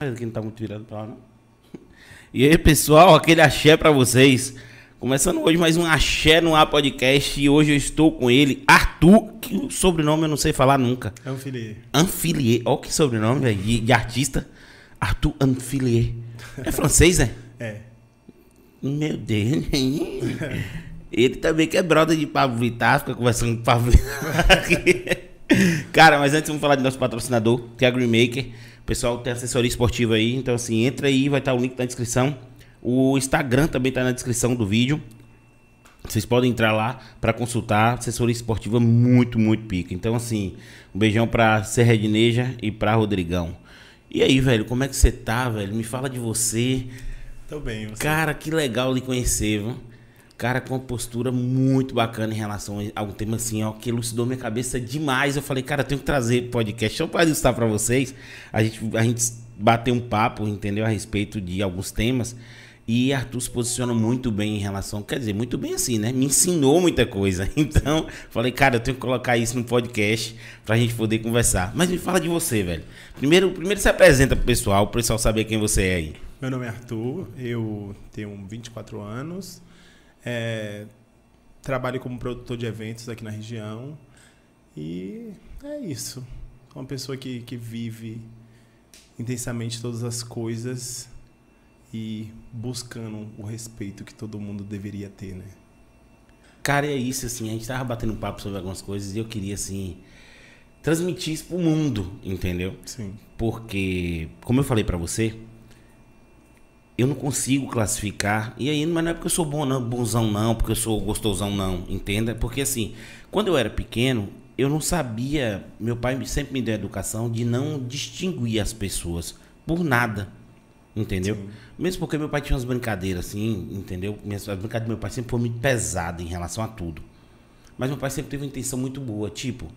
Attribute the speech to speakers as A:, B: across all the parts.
A: não tá muito virado pra lá, não. E aí, pessoal, aquele axé pra vocês. Começando hoje mais um Axé no Ar Podcast. E hoje eu estou com ele, Arthur, que o sobrenome eu não sei falar nunca.
B: Anfilier.
A: Anfilier. Olha que sobrenome, velho, de, de artista. Arthur Anfilier. É francês, né?
B: É.
A: Meu Deus. Ele também que é brother de Pablo Vittar, fica conversando com o Pablo Vittar aqui. Cara, mas antes vamos falar de nosso patrocinador, que é a Green Maker. O pessoal tem assessoria esportiva aí, então assim, entra aí, vai estar o link na descrição. O Instagram também está na descrição do vídeo. Vocês podem entrar lá para consultar. Assessoria esportiva muito, muito pica. Então, assim, um beijão pra Serra de Neja e pra Rodrigão. E aí, velho, como é que você tá, velho? Me fala de você.
B: Tô bem, você.
A: Cara, que legal lhe conhecer, viu? Cara, com uma postura muito bacana em relação a um tema assim, ó, que elucidou minha cabeça demais. Eu falei, cara, eu tenho que trazer podcast só para ilustrar para vocês. A gente, a gente bater um papo, entendeu? A respeito de alguns temas. E Arthur se posiciona muito bem em relação, quer dizer, muito bem assim, né? Me ensinou muita coisa. Então, falei, cara, eu tenho que colocar isso no podcast pra gente poder conversar. Mas me fala de você, velho. Primeiro, primeiro se apresenta pro pessoal, pro pessoal saber quem você é aí.
B: Meu nome é Arthur, eu tenho 24 anos, é, trabalho como produtor de eventos aqui na região e é isso. Uma pessoa que, que vive intensamente todas as coisas e buscando o respeito que todo mundo deveria ter, né?
A: Cara, é isso, assim, a gente tava batendo papo sobre algumas coisas e eu queria, assim, transmitir isso pro mundo, entendeu?
B: Sim.
A: Porque, como eu falei pra você, eu não consigo classificar. E aí, mas não é porque eu sou bom, não, bonzão, não, porque eu sou gostosão, não, entenda? Porque assim, quando eu era pequeno, eu não sabia. Meu pai sempre me deu a educação de não distinguir as pessoas por nada. Entendeu?
B: Sim.
A: Mesmo porque meu pai tinha umas brincadeiras assim, entendeu? As brincadeiras do meu pai sempre foi muito pesada em relação a tudo. Mas meu pai sempre teve uma intenção muito boa, tipo,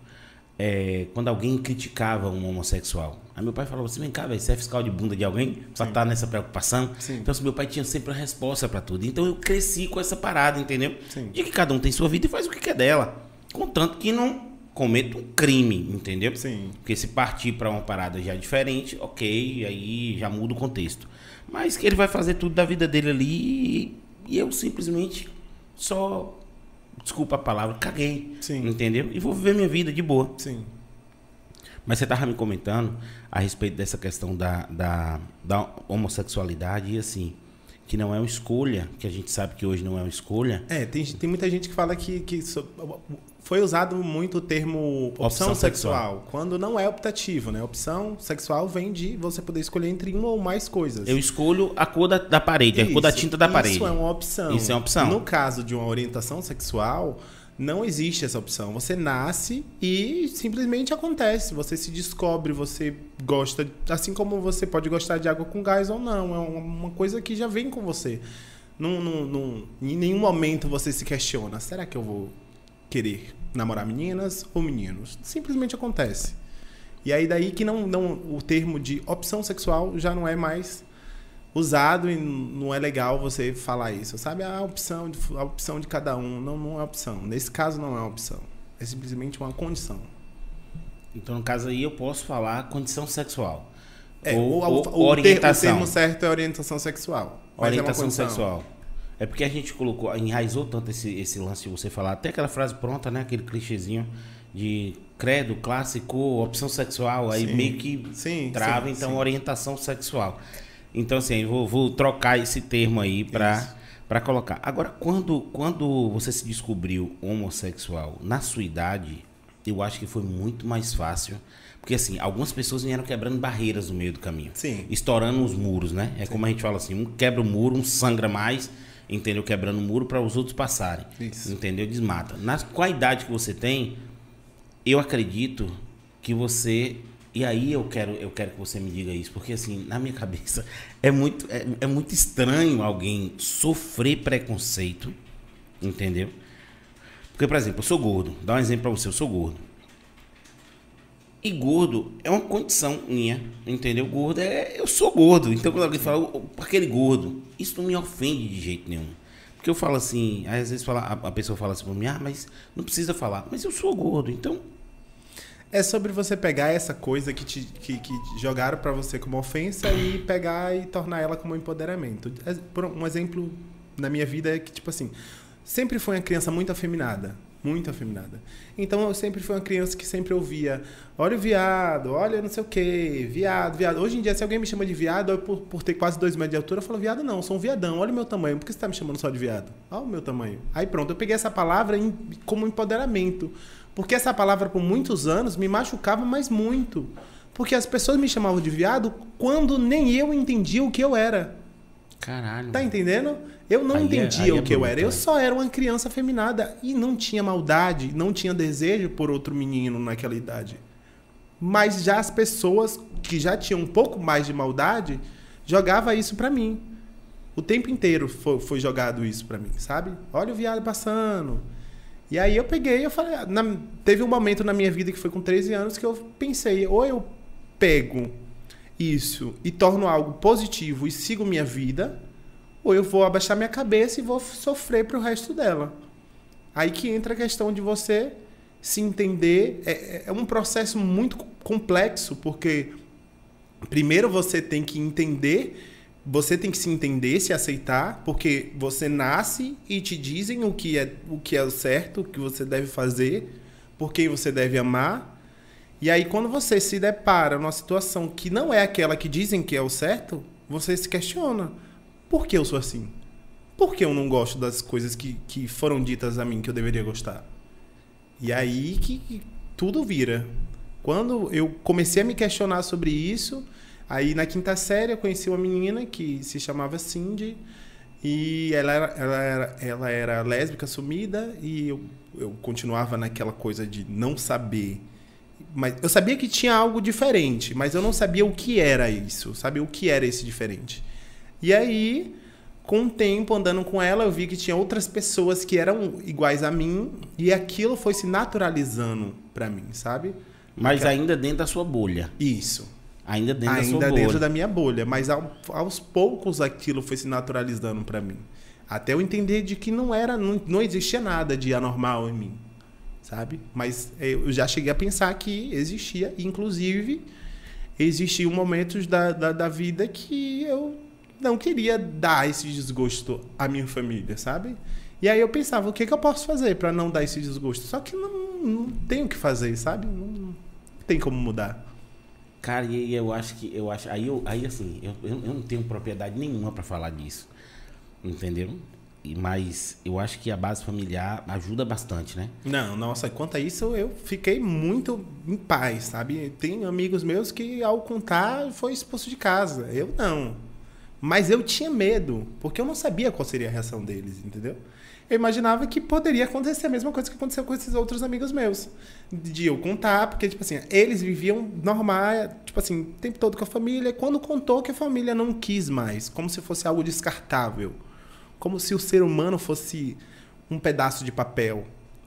A: é, quando alguém criticava um homossexual. Aí meu pai falava assim, vem cá, velho, você é fiscal de bunda de alguém? Só tá nessa preocupação?
B: Sim.
A: Então assim, meu pai tinha sempre a resposta pra tudo. Então eu cresci com essa parada, entendeu?
B: Sim.
A: De que cada um tem sua vida e faz o que quer dela. Contanto que não cometa um crime, entendeu?
B: Sim.
A: Porque se partir para uma parada já diferente, ok, aí já muda o contexto. Mas que ele vai fazer tudo da vida dele ali e eu simplesmente só, desculpa a palavra, caguei.
B: Sim.
A: Entendeu? E vou viver minha vida de boa.
B: Sim.
A: Mas você tava me comentando a respeito dessa questão da, da, da homossexualidade e assim, que não é uma escolha, que a gente sabe que hoje não é uma escolha.
B: É, tem, tem muita gente que fala que, que foi usado muito o termo opção,
A: Opção
B: sexual,
A: sexual.
B: quando não é optativo, né? Opção sexual vem de você poder escolher entre uma ou mais coisas.
A: Eu escolho a cor da, da parede, a cor da
B: Isso,
A: tinta da parede.
B: Isso é uma opção.
A: Isso é uma opção.
B: No caso de uma orientação sexual, não existe essa opção. Você nasce e simplesmente acontece. Você se descobre, você gosta, assim como você pode gostar de água com gás ou não. É uma coisa que já vem com você. Num, num- num- em nenhum momento você se questiona: será que eu vou querer namorar meninas ou meninos? Simplesmente acontece. E aí daí que não, não o termo de opção sexual já não é mais usado e não é legal você falar isso, sabe? A opção de, a opção de cada um não, não é opção. Nesse caso não é opção. É simplesmente uma condição.
A: Então, no caso aí, eu posso falar condição sexual.
B: É,
A: ou, ou
B: o, o,
A: orientação.
B: o termo certo é orientação sexual. É
A: orientação
B: condição.
A: sexual. É porque a gente colocou, enraizou tanto esse, esse lance de você falar, até aquela frase pronta, né? Aquele clichêzinho de credo, clássico, opção sexual, aí
B: Sim.
A: meio que
B: Sim,
A: trava,
B: sim,
A: então,
B: sim.
A: orientação sexual. Então, assim, eu vou, vou trocar esse termo aí pra,
B: Isso.
A: pra colocar. Agora, quando, quando você se descobriu homossexual na sua idade, eu acho que foi muito mais fácil. Porque, assim, algumas pessoas vieram quebrando barreiras no meio do caminho
B: Sim.
A: estourando os muros, né? É como a gente fala assim, um quebra o muro, um sangra mais, entendeu? Quebrando o muro para os outros passarem.
B: Isso.
A: Entendeu? Desmata. Na, com a idade que você tem, eu acredito que você e aí eu quero eu quero que você me diga isso, porque assim, na minha cabeça é muito é, é muito estranho alguém sofrer preconceito, entendeu? Porque, por exemplo, eu sou gordo. Dá um exemplo pra você, eu sou gordo. E gordo é uma condição minha, entendeu? Gordo é. Eu sou gordo. Então quando alguém fala, "Ô, aquele gordo, isso não me ofende de jeito nenhum. Porque eu falo assim, às vezes fala, a, pessoa fala assim pra mim, ah, mas não precisa falar. Mas eu sou gordo, então.
B: É sobre você pegar essa coisa que, te, que, que jogaram para você como ofensa e pegar e tornar ela como empoderamento. É, Um exemplo na minha vida é que, tipo assim, sempre fui uma criança muito afeminada. Muito afeminada. Então eu sempre fui uma criança que sempre ouvia: olha o viado, olha não sei o quê, viado, viado. Hoje em dia, se alguém me chama de viado, eu, por, por ter quase dois metros de altura, eu falo: viado não, sou um viadão, olha o meu tamanho. Por que você está me chamando só de viado? Olha o meu tamanho. Aí pronto, eu peguei essa palavra em, como empoderamento. Porque essa palavra, por muitos anos, me machucava, mas muito. Porque as pessoas me chamavam de viado quando nem eu entendia o que eu era.
A: Caralho.
B: Tá entendendo? Eu não
A: Aí é-
B: entendia
A: é
B: o que eu era. Eu
A: é.
B: só era uma criança afeminada e não tinha maldade, não tinha desejo por outro menino naquela idade. Mas já as pessoas que já tinham um pouco mais de maldade jogava isso pra mim. O tempo inteiro foi, foi jogado isso pra mim, sabe? Olha o viado passando. E aí eu peguei, eu falei, ah, na- teve um momento na minha vida que foi com 13 anos que eu pensei, ou eu pego isso e torno algo positivo e sigo minha vida, ou eu vou abaixar minha cabeça e vou sofrer pro resto dela. Aí que entra a questão de você se entender. É, é um processo muito complexo, porque primeiro você tem que entender, você tem que se entender, se aceitar, porque você nasce e te dizem o que é o que é o certo, o que você deve fazer, por quem você deve amar. E aí quando você se depara numa situação que não é aquela que dizem que é o certo, você se questiona: por que eu sou assim? Por que eu não gosto das coisas que, que foram ditas a mim que eu deveria gostar? E aí que, que tudo vira. Quando eu comecei a me questionar sobre isso, aí na quinta série eu conheci uma menina que se chamava Cindy e ela era, ela era, ela era lésbica assumida e eu, eu continuava naquela coisa de não saber. Mas eu sabia que tinha algo diferente, mas eu não sabia o que era isso, sabe? O que era esse diferente. E aí, com o tempo andando com ela, eu vi que tinha outras pessoas que eram iguais a mim e aquilo foi se naturalizando pra mim, sabe?
A: Mas ainda dentro da sua bolha.
B: Isso.
A: Ainda dentro da sua
B: Ainda
A: bolha.
B: dentro da minha bolha, mas ao- aos poucos aquilo foi se naturalizando pra mim. Até eu entender de que não era, não, não existia nada de anormal em mim, sabe? Mas eu já cheguei a pensar que existia, inclusive existiam momentos da, da, da vida que eu não queria dar esse desgosto à minha família, sabe? E aí eu pensava, o que, que eu posso fazer pra não dar esse desgosto? Só que não, não tem o que fazer, sabe? Não, não tem como mudar.
A: Cara, e eu acho que eu acho aí eu, aí assim, eu, eu não tenho propriedade nenhuma pra falar disso. Entendeu? E, mas eu acho que a base familiar ajuda bastante, né?
B: Não, nossa, quanto a isso eu fiquei muito em paz, sabe? Tem amigos meus que ao contar foi expulso de casa. Eu não. Mas eu tinha medo, porque eu não sabia qual seria a reação deles, entendeu? Eu imaginava que poderia acontecer a mesma coisa que aconteceu com esses outros amigos meus. De eu contar, porque, tipo assim, eles viviam normal, tipo assim, o tempo todo com a família. Quando contou que a família não quis mais, como se fosse algo descartável. Como se o ser humano fosse um pedaço de papel.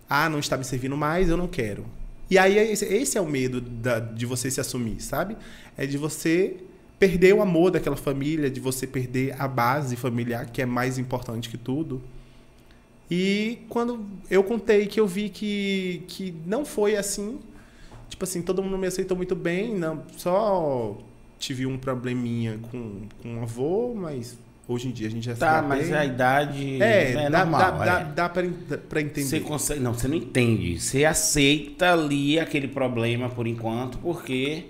B: Ah, não está me servindo mais, eu não quero. E aí, esse, esse é o medo da- de você se assumir, sabe? É de você perder o amor daquela família, de você perder a base familiar, que é mais importante que tudo. E quando eu contei que eu vi que, que não foi assim, tipo assim, todo mundo me aceitou muito bem, não, só tive um probleminha com, com o avô, mas hoje em dia a gente já
A: Tá,
B: dá
A: mas
B: bem.
A: a idade
B: É,
A: é
B: dá,
A: normal.
B: dá,
A: é.
B: dá, dá pra, en- pra entender.
A: Você consegue. Não, você não entende. Você aceita ali aquele problema por enquanto, porque.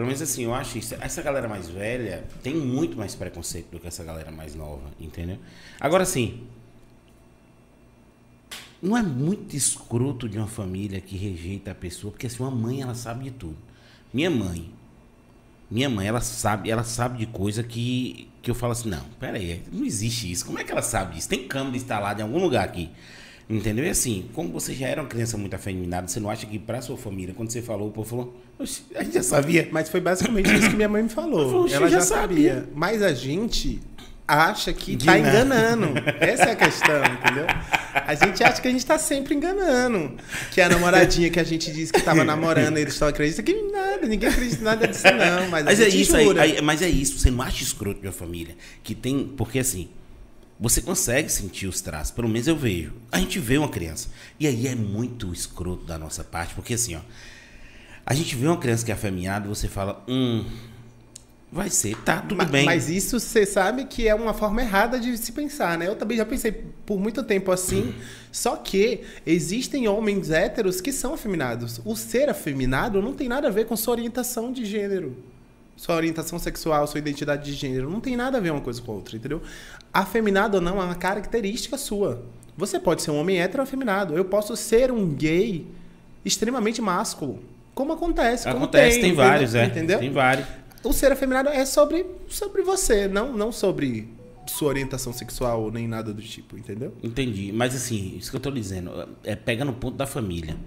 A: Pelo menos assim, eu acho isso. Essa galera mais velha tem muito mais preconceito do que essa galera mais nova, entendeu? Agora assim. Não é muito escroto de uma família que rejeita a pessoa, porque assim, uma mãe ela sabe de tudo. Minha mãe. Minha mãe, ela sabe, ela sabe de coisa que, que eu falo assim, não, pera aí, não existe isso. Como é que ela sabe disso? Tem câmera instalada em algum lugar aqui. Entendeu? E assim, como você já era uma criança muito afeminada, você não acha que pra sua família, quando você falou, o povo falou, "Oxe, a gente já sabia.
B: Mas foi basicamente isso que minha mãe me falou.
A: Poxa,
B: Ela
A: já
B: já sabia.
A: sabia.
B: Mas a gente acha que tá
A: nada.
B: enganando. Essa é a questão, entendeu? A gente acha que a gente tá sempre enganando. Que a namoradinha que a gente disse que tava namorando, eles só acreditam que nada, ninguém acredita em nada disso, não. Mas,
A: Mas
B: a
A: é isso aí, aí- mas é isso, você não acha escroto uma família que tem, porque assim, você consegue sentir os traços, pelo menos eu vejo. A gente vê uma criança. E aí é muito escroto da nossa parte, porque assim, ó, A gente vê uma criança que é afeminada, você fala, hum, vai ser, tá, tudo
B: Ma-
A: bem.
B: Mas isso você sabe que é uma forma errada de se pensar, né? Eu também já pensei por muito tempo assim. Só que existem homens héteros que são afeminados. O ser afeminado não tem nada a ver com sua orientação de gênero. Sua orientação sexual, sua identidade de gênero. Não tem nada a ver uma coisa com a outra, entendeu? Afeminado ou não é uma característica sua. Você pode ser um homem hétero afeminado. Eu posso ser um gay extremamente másculo. Como acontece. Como
A: Acontece, tem, vários, é.
B: Entendeu?
A: Tem vários.
B: O ser afeminado é sobre, sobre você, não, não sobre sua orientação sexual nem nada do tipo, entendeu?
A: Entendi. Mas assim, isso que eu tô dizendo, é pega no ponto da família.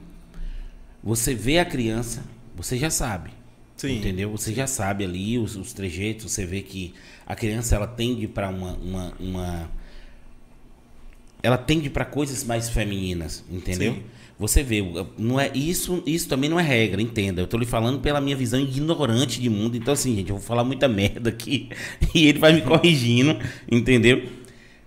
A: Você vê a criança, você já sabe.
B: Sim.
A: Entendeu? Você já sabe ali os, os trejeitos, você vê que a criança ela tende para uma, uma, uma ela tende para coisas mais femininas, entendeu?
B: Sim.
A: Você vê, não é isso, isso também não é regra, entenda. Eu tô lhe falando pela minha visão ignorante de mundo. Então assim, gente, eu vou falar muita merda aqui e ele vai me corrigindo, entendeu?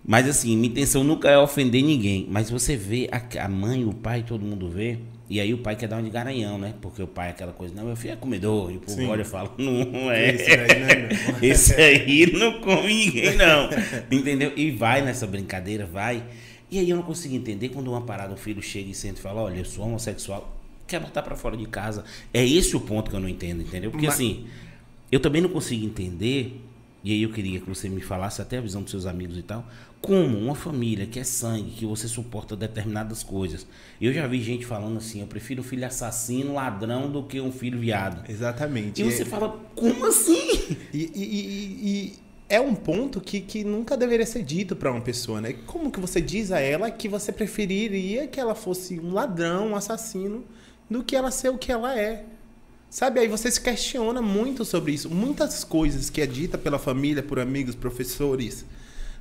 A: Mas assim, minha intenção nunca é ofender ninguém, mas você vê a, a mãe, o pai, todo mundo vê, e aí o pai quer dar um de garanhão, né? Porque o pai é aquela coisa, não, meu filho é comedor, e o povo
B: Sim.
A: olha e fala, não é.
B: Esse aí, né, meu?
A: Esse aí não come ninguém, não. Entendeu? E vai nessa brincadeira, vai. E aí eu não consigo entender quando uma parada, o filho chega e senta e fala, olha, eu sou homossexual, quer botar pra fora de casa. É esse o ponto que eu não entendo, entendeu? Porque
B: Mas-
A: assim, eu também não consigo entender, e aí eu queria que você me falasse até a visão dos seus amigos e tal, como uma família que é sangue, que você suporta determinadas coisas. Eu já vi gente falando assim, eu prefiro um filho assassino, ladrão, do que um filho viado.
B: Exatamente.
A: E você fala, como assim?
B: E, e- e- é um ponto que, que nunca deveria ser dito pra uma pessoa, né? Como que você diz a ela que você preferiria que ela fosse um ladrão, um assassino, do que ela ser o que ela é? Sabe, aí você se questiona muito sobre isso. Muitas coisas que é dita pela família, por amigos, professores,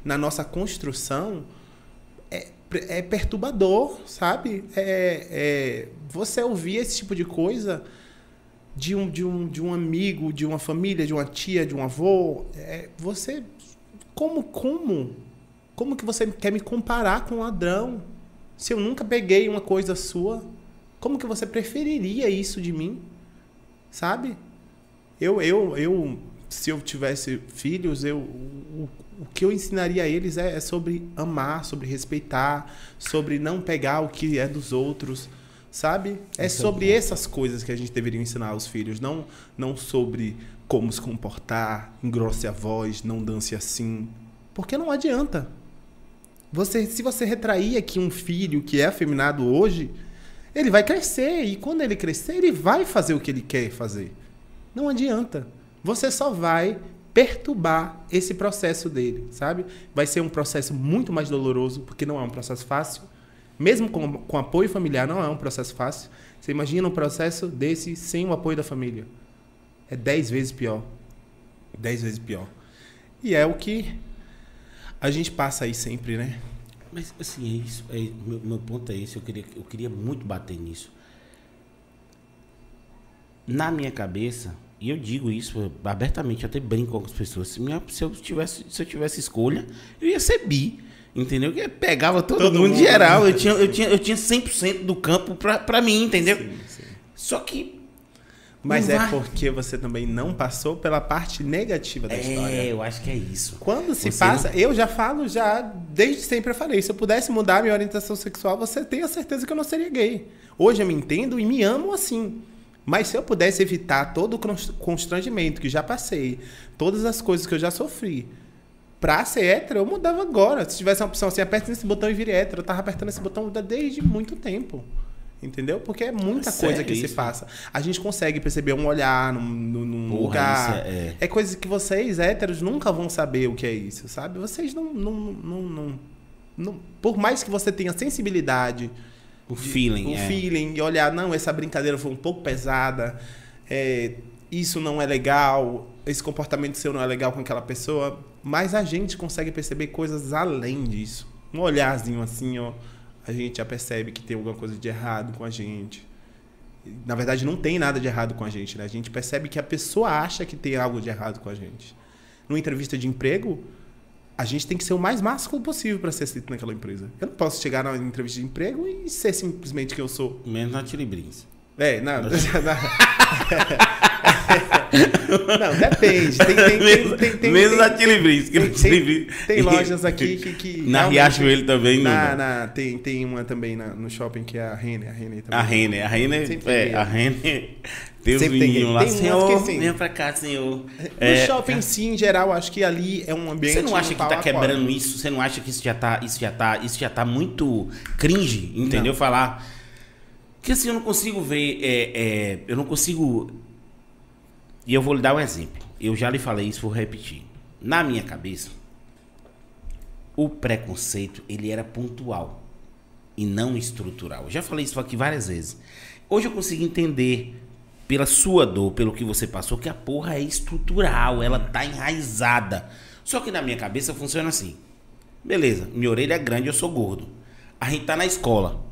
B: na nossa construção, é, é perturbador, sabe? É, é, você ouvir esse tipo de coisa de um, de, um, de um amigo, de uma família, de uma tia, de um avô, é, você. Como, como? Como que você quer me comparar com um ladrão? Se eu nunca peguei uma coisa sua, como que você preferiria isso de mim? Sabe? Eu, eu, eu se eu tivesse filhos, eu, o, o que eu ensinaria a eles é, é sobre amar, sobre respeitar, sobre não pegar o que é dos outros, sabe? É sobre essas coisas que a gente deveria ensinar aos filhos, não, não sobre como se comportar, engrosse a voz, não dance assim, porque não adianta. Você, se você retrair aqui um filho que é afeminado hoje, ele vai crescer e quando ele crescer, ele vai fazer o que ele quer fazer. Não adianta. Você só vai perturbar esse processo dele, sabe? Vai ser um processo muito mais doloroso, porque não é um processo fácil. Mesmo com, com apoio familiar, não é um processo fácil. Você imagina um processo desse sem o apoio da família. É dez vezes pior. Dez vezes pior. E é o que a gente passa aí sempre, né?
A: Mas assim, é isso. É, meu, meu ponto é esse. Eu queria, eu queria muito bater nisso. Na minha cabeça, e eu digo isso abertamente, eu até brinco com as pessoas. Se, minha- se eu, tivesse, se eu tivesse escolha, eu ia ser bi. Entendeu? Que pegava todo,
B: Todo
A: mundo,
B: mundo.
A: geral. Eu tinha, eu, tinha, eu tinha 100% do campo pra, pra mim, entendeu? Só que.
B: Mas
A: não
B: é
A: vai.
B: porque você também não passou pela parte negativa da história.
A: É, eu acho que é isso.
B: Quando se
A: Você
B: passa,
A: não-
B: eu já falo, já desde sempre eu falei, se eu pudesse mudar minha orientação sexual, você tem a certeza que eu não seria gay. Hoje eu me entendo e me amo assim. Mas se eu pudesse evitar todo o cons- constrangimento que já passei, todas as coisas que eu já sofri, pra ser hétero, eu mudava agora. Se tivesse uma opção assim, aperte nesse botão e vire hétero, eu tava apertando esse botão desde muito tempo. Entendeu? Porque é muita
A: É
B: coisa que se
A: isso?
B: passa. A gente consegue perceber um olhar num, num-
A: Porra,
B: lugar.
A: isso é-
B: É coisa que vocês, héteros, nunca vão saber o que é isso, sabe? Vocês não. não, não, não, não- por mais que você tenha sensibilidade,
A: O feeling.
B: o
A: é.
B: feeling, e olhar, não, essa brincadeira foi um pouco pesada, é, isso não é legal, esse comportamento seu não é legal com aquela pessoa, mas a gente consegue perceber coisas além disso. Um olharzinho assim, ó, a gente já percebe que tem alguma coisa de errado com a gente. Na verdade, não tem nada de errado com a gente, né? A gente percebe que a pessoa acha que tem algo de errado com a gente. Numa entrevista de emprego, a gente tem que ser o mais másculo possível para ser aceito naquela empresa. Eu não posso chegar na entrevista de emprego e ser simplesmente quem eu sou.
A: Menos na Tiribrins.
B: É, não. não, não depende. Tem, tem,
A: Menos,
B: tem, tem,
A: menos
B: tem,
A: na Tilibris.
B: tem, tem, tem lojas aqui que. que
A: Na Riachuelo também,
B: Na,
A: não.
B: na, tem, tem uma também na- no shopping que é a Rene. A Rene também.
A: A Renner, a Renner, é,
B: tem.
A: a Renner tem os
B: Sempre tem
A: meninos lá,
B: Tem
A: senhor,
B: que assim-
A: venha pra cá, senhor.
B: No
A: É,
B: shopping em si, em geral, acho que ali é um ambiente.
A: Você não acha que tá
B: a
A: quebrando isso? Você não acha que isso já tá, isso já tá, isso já tá muito cringe, entendeu? Falar que assim eu não consigo ver, é, é, eu não consigo. E eu vou lhe dar um exemplo. Eu já lhe falei isso, vou repetir. Na minha cabeça, o preconceito ele era pontual e não estrutural. Eu já falei isso aqui várias vezes. Hoje eu consigo entender pela sua dor, pelo que você passou, que a porra é estrutural, ela tá enraizada. Só que na minha cabeça funciona assim. Beleza, minha orelha é grande, eu sou gordo. A gente tá na escola.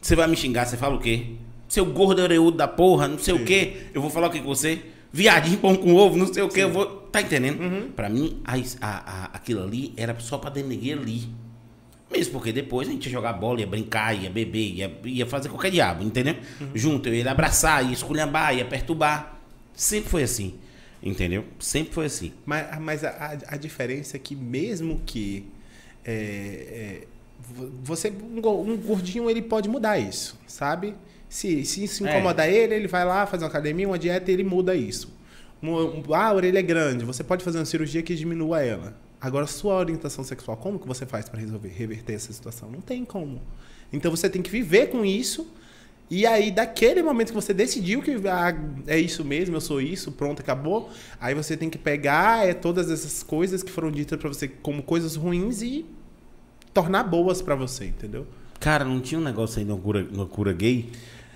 A: Você vai me xingar, você fala o quê? Seu gordo orelhudo da porra, não sei o quê. Eu vou falar o que com você? Viadinho, pão com ovo, não sei o quê. Eu vou. Tá entendendo? Pra mim, a, a- a- aquilo ali era só pra denegrir ali. Mesmo porque depois a gente ia jogar bola, ia brincar, ia beber, ia, ia fazer qualquer diabo, entendeu? Junto, eu ia abraçar, ia esculhambar, ia perturbar. Sempre foi assim, entendeu? Sempre foi assim.
B: Mas, mas a, a- a diferença é que mesmo que é, é, você um, go- um gordinho ele pode mudar isso, sabe? Se se, se
A: É.
B: incomoda ele, ele vai lá fazer uma academia, uma dieta, ele muda isso. Ah, a orelha é grande, você pode fazer uma cirurgia que diminua ela. Agora, sua orientação sexual, como que você faz para resolver, reverter essa situação? Não tem como. Então você tem que viver com isso. E aí, daquele momento que você decidiu que ah, é isso mesmo, eu sou isso, pronto, acabou. Aí você tem que pegar é, todas essas coisas que foram ditas pra você como coisas ruins e tornar boas pra você, entendeu?
A: Cara, não tinha um negócio aí no cura, no cura gay?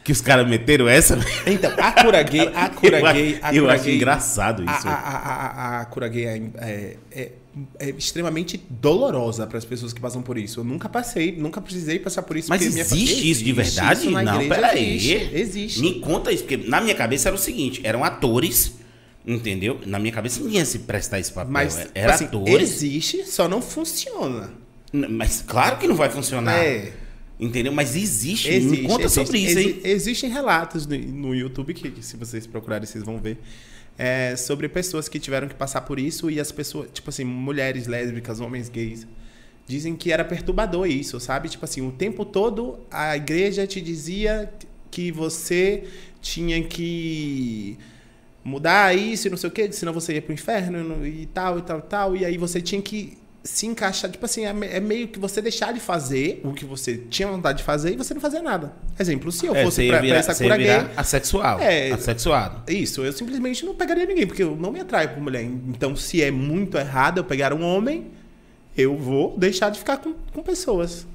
A: Que os caras meteram essa?
B: Então, a cura gay, a cura
A: eu
B: gay, a
A: eu
B: cura
A: acho
B: gay,
A: engraçado isso.
B: a, a, a, a cura gay é, é, é- é extremamente dolorosa para as pessoas que passam por isso. Eu nunca passei, nunca precisei passar por isso.
A: Mas
B: porque minha
A: existe isso de
B: Existe
A: verdade?
B: isso na
A: não, peraí.
B: Existe, existe.
A: Me conta isso, porque na minha cabeça era o seguinte: eram atores, entendeu? Na minha cabeça ninguém ia se prestar esse papel.
B: Mas
A: era
B: assim,
A: atores.
B: existe, só não funciona.
A: Mas claro que não vai funcionar.
B: É.
A: Entendeu? Mas existe.
B: Existe,
A: Me conta
B: existe,
A: sobre isso,
B: exi-
A: hein?
B: Existem relatos no, no YouTube que, que se vocês procurarem, vocês vão ver. é, sobre pessoas que tiveram que passar por isso e as pessoas, tipo assim, mulheres lésbicas, homens gays, dizem que era perturbador isso, sabe? Tipo assim, o tempo todo a igreja te dizia que você tinha que mudar isso e não sei o quê, senão você ia pro inferno e tal, e tal, e tal. E aí você tinha que se encaixar. Tipo assim, é é meio que você deixar de fazer o que você tinha vontade de fazer e você não fazer nada. Exemplo, se eu
A: É,
B: fosse pra, pra
A: virar,
B: essa
A: você ia
B: cura gay.
A: assexual.
B: É.
A: Assexuado.
B: Isso, eu simplesmente não pegaria ninguém, porque eu não me atraio por mulher. Então, se é muito errado eu pegar um homem, eu vou deixar de ficar com, com pessoas.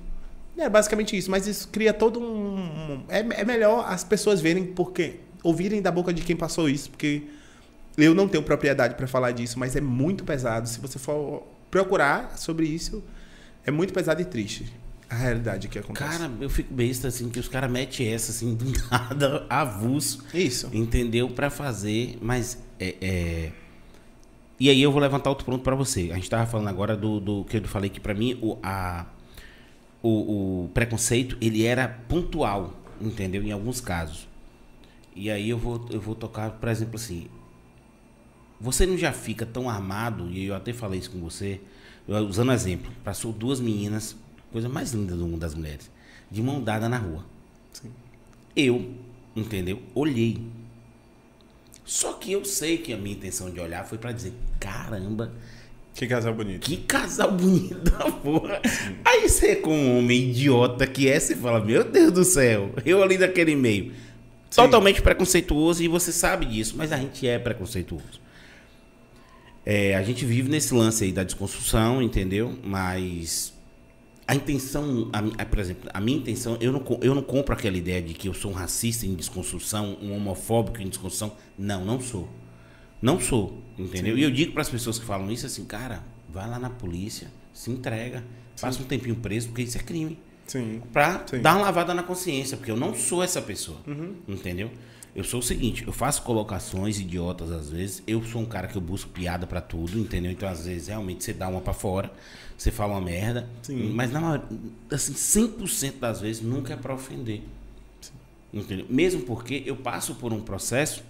B: É basicamente isso, mas isso cria todo um. É, é melhor as pessoas verem porque. ouvirem da boca de quem passou isso, porque eu não tenho propriedade para falar disso, mas é muito pesado. Se você for procurar sobre isso, é muito pesado e triste. A realidade que acontece.
A: Cara, eu fico besta, assim, que os caras metem essa, assim, do nada, avulso.
B: isso.
A: Entendeu? Pra fazer, mas é, é- E aí eu vou levantar outro ponto pra você. A gente tava falando agora do, do que eu falei que pra mim o, a, o, o preconceito ele era pontual, entendeu? Em alguns casos. E aí eu vou, eu vou tocar, por exemplo, assim. Você não já fica tão armado, e eu até falei isso com você, eu- usando exemplo, passou duas meninas, coisa mais linda do mundo das mulheres, de mão dada na rua.
B: Sim.
A: Eu, entendeu? Olhei. Só que eu sei que a minha intenção de olhar foi pra dizer, caramba,
B: Que casal bonito.
A: que casal bonito da porra. Aí você, como um homem idiota que é, você fala, meu Deus do céu, eu ali daquele meio. Totalmente preconceituoso e você sabe disso, mas a gente é preconceituoso. É, a gente vive nesse lance aí da desconstrução, entendeu? Mas a intenção, a a- por exemplo, a minha intenção, eu não, eu não compro aquela ideia de que eu sou um racista em desconstrução, um homofóbico em desconstrução. Não, não sou. Não sou, entendeu? E eu digo para as pessoas que falam isso assim, cara, vai lá na polícia, se entrega, passa um tempinho preso, porque isso é crime.
B: Sim.
A: Pra
B: Sim.
A: dar uma lavada na consciência, porque eu não sou essa pessoa.
B: Uhum.
A: Entendeu? Eu sou o seguinte, eu faço colocações idiotas às vezes, eu sou um cara que eu busco piada pra tudo, entendeu? Então às vezes realmente você dá uma pra fora, você fala uma merda,
B: Sim.
A: mas na maioria, assim, 100% das vezes nunca é pra ofender. Entendeu? Mesmo porque eu passo por um processo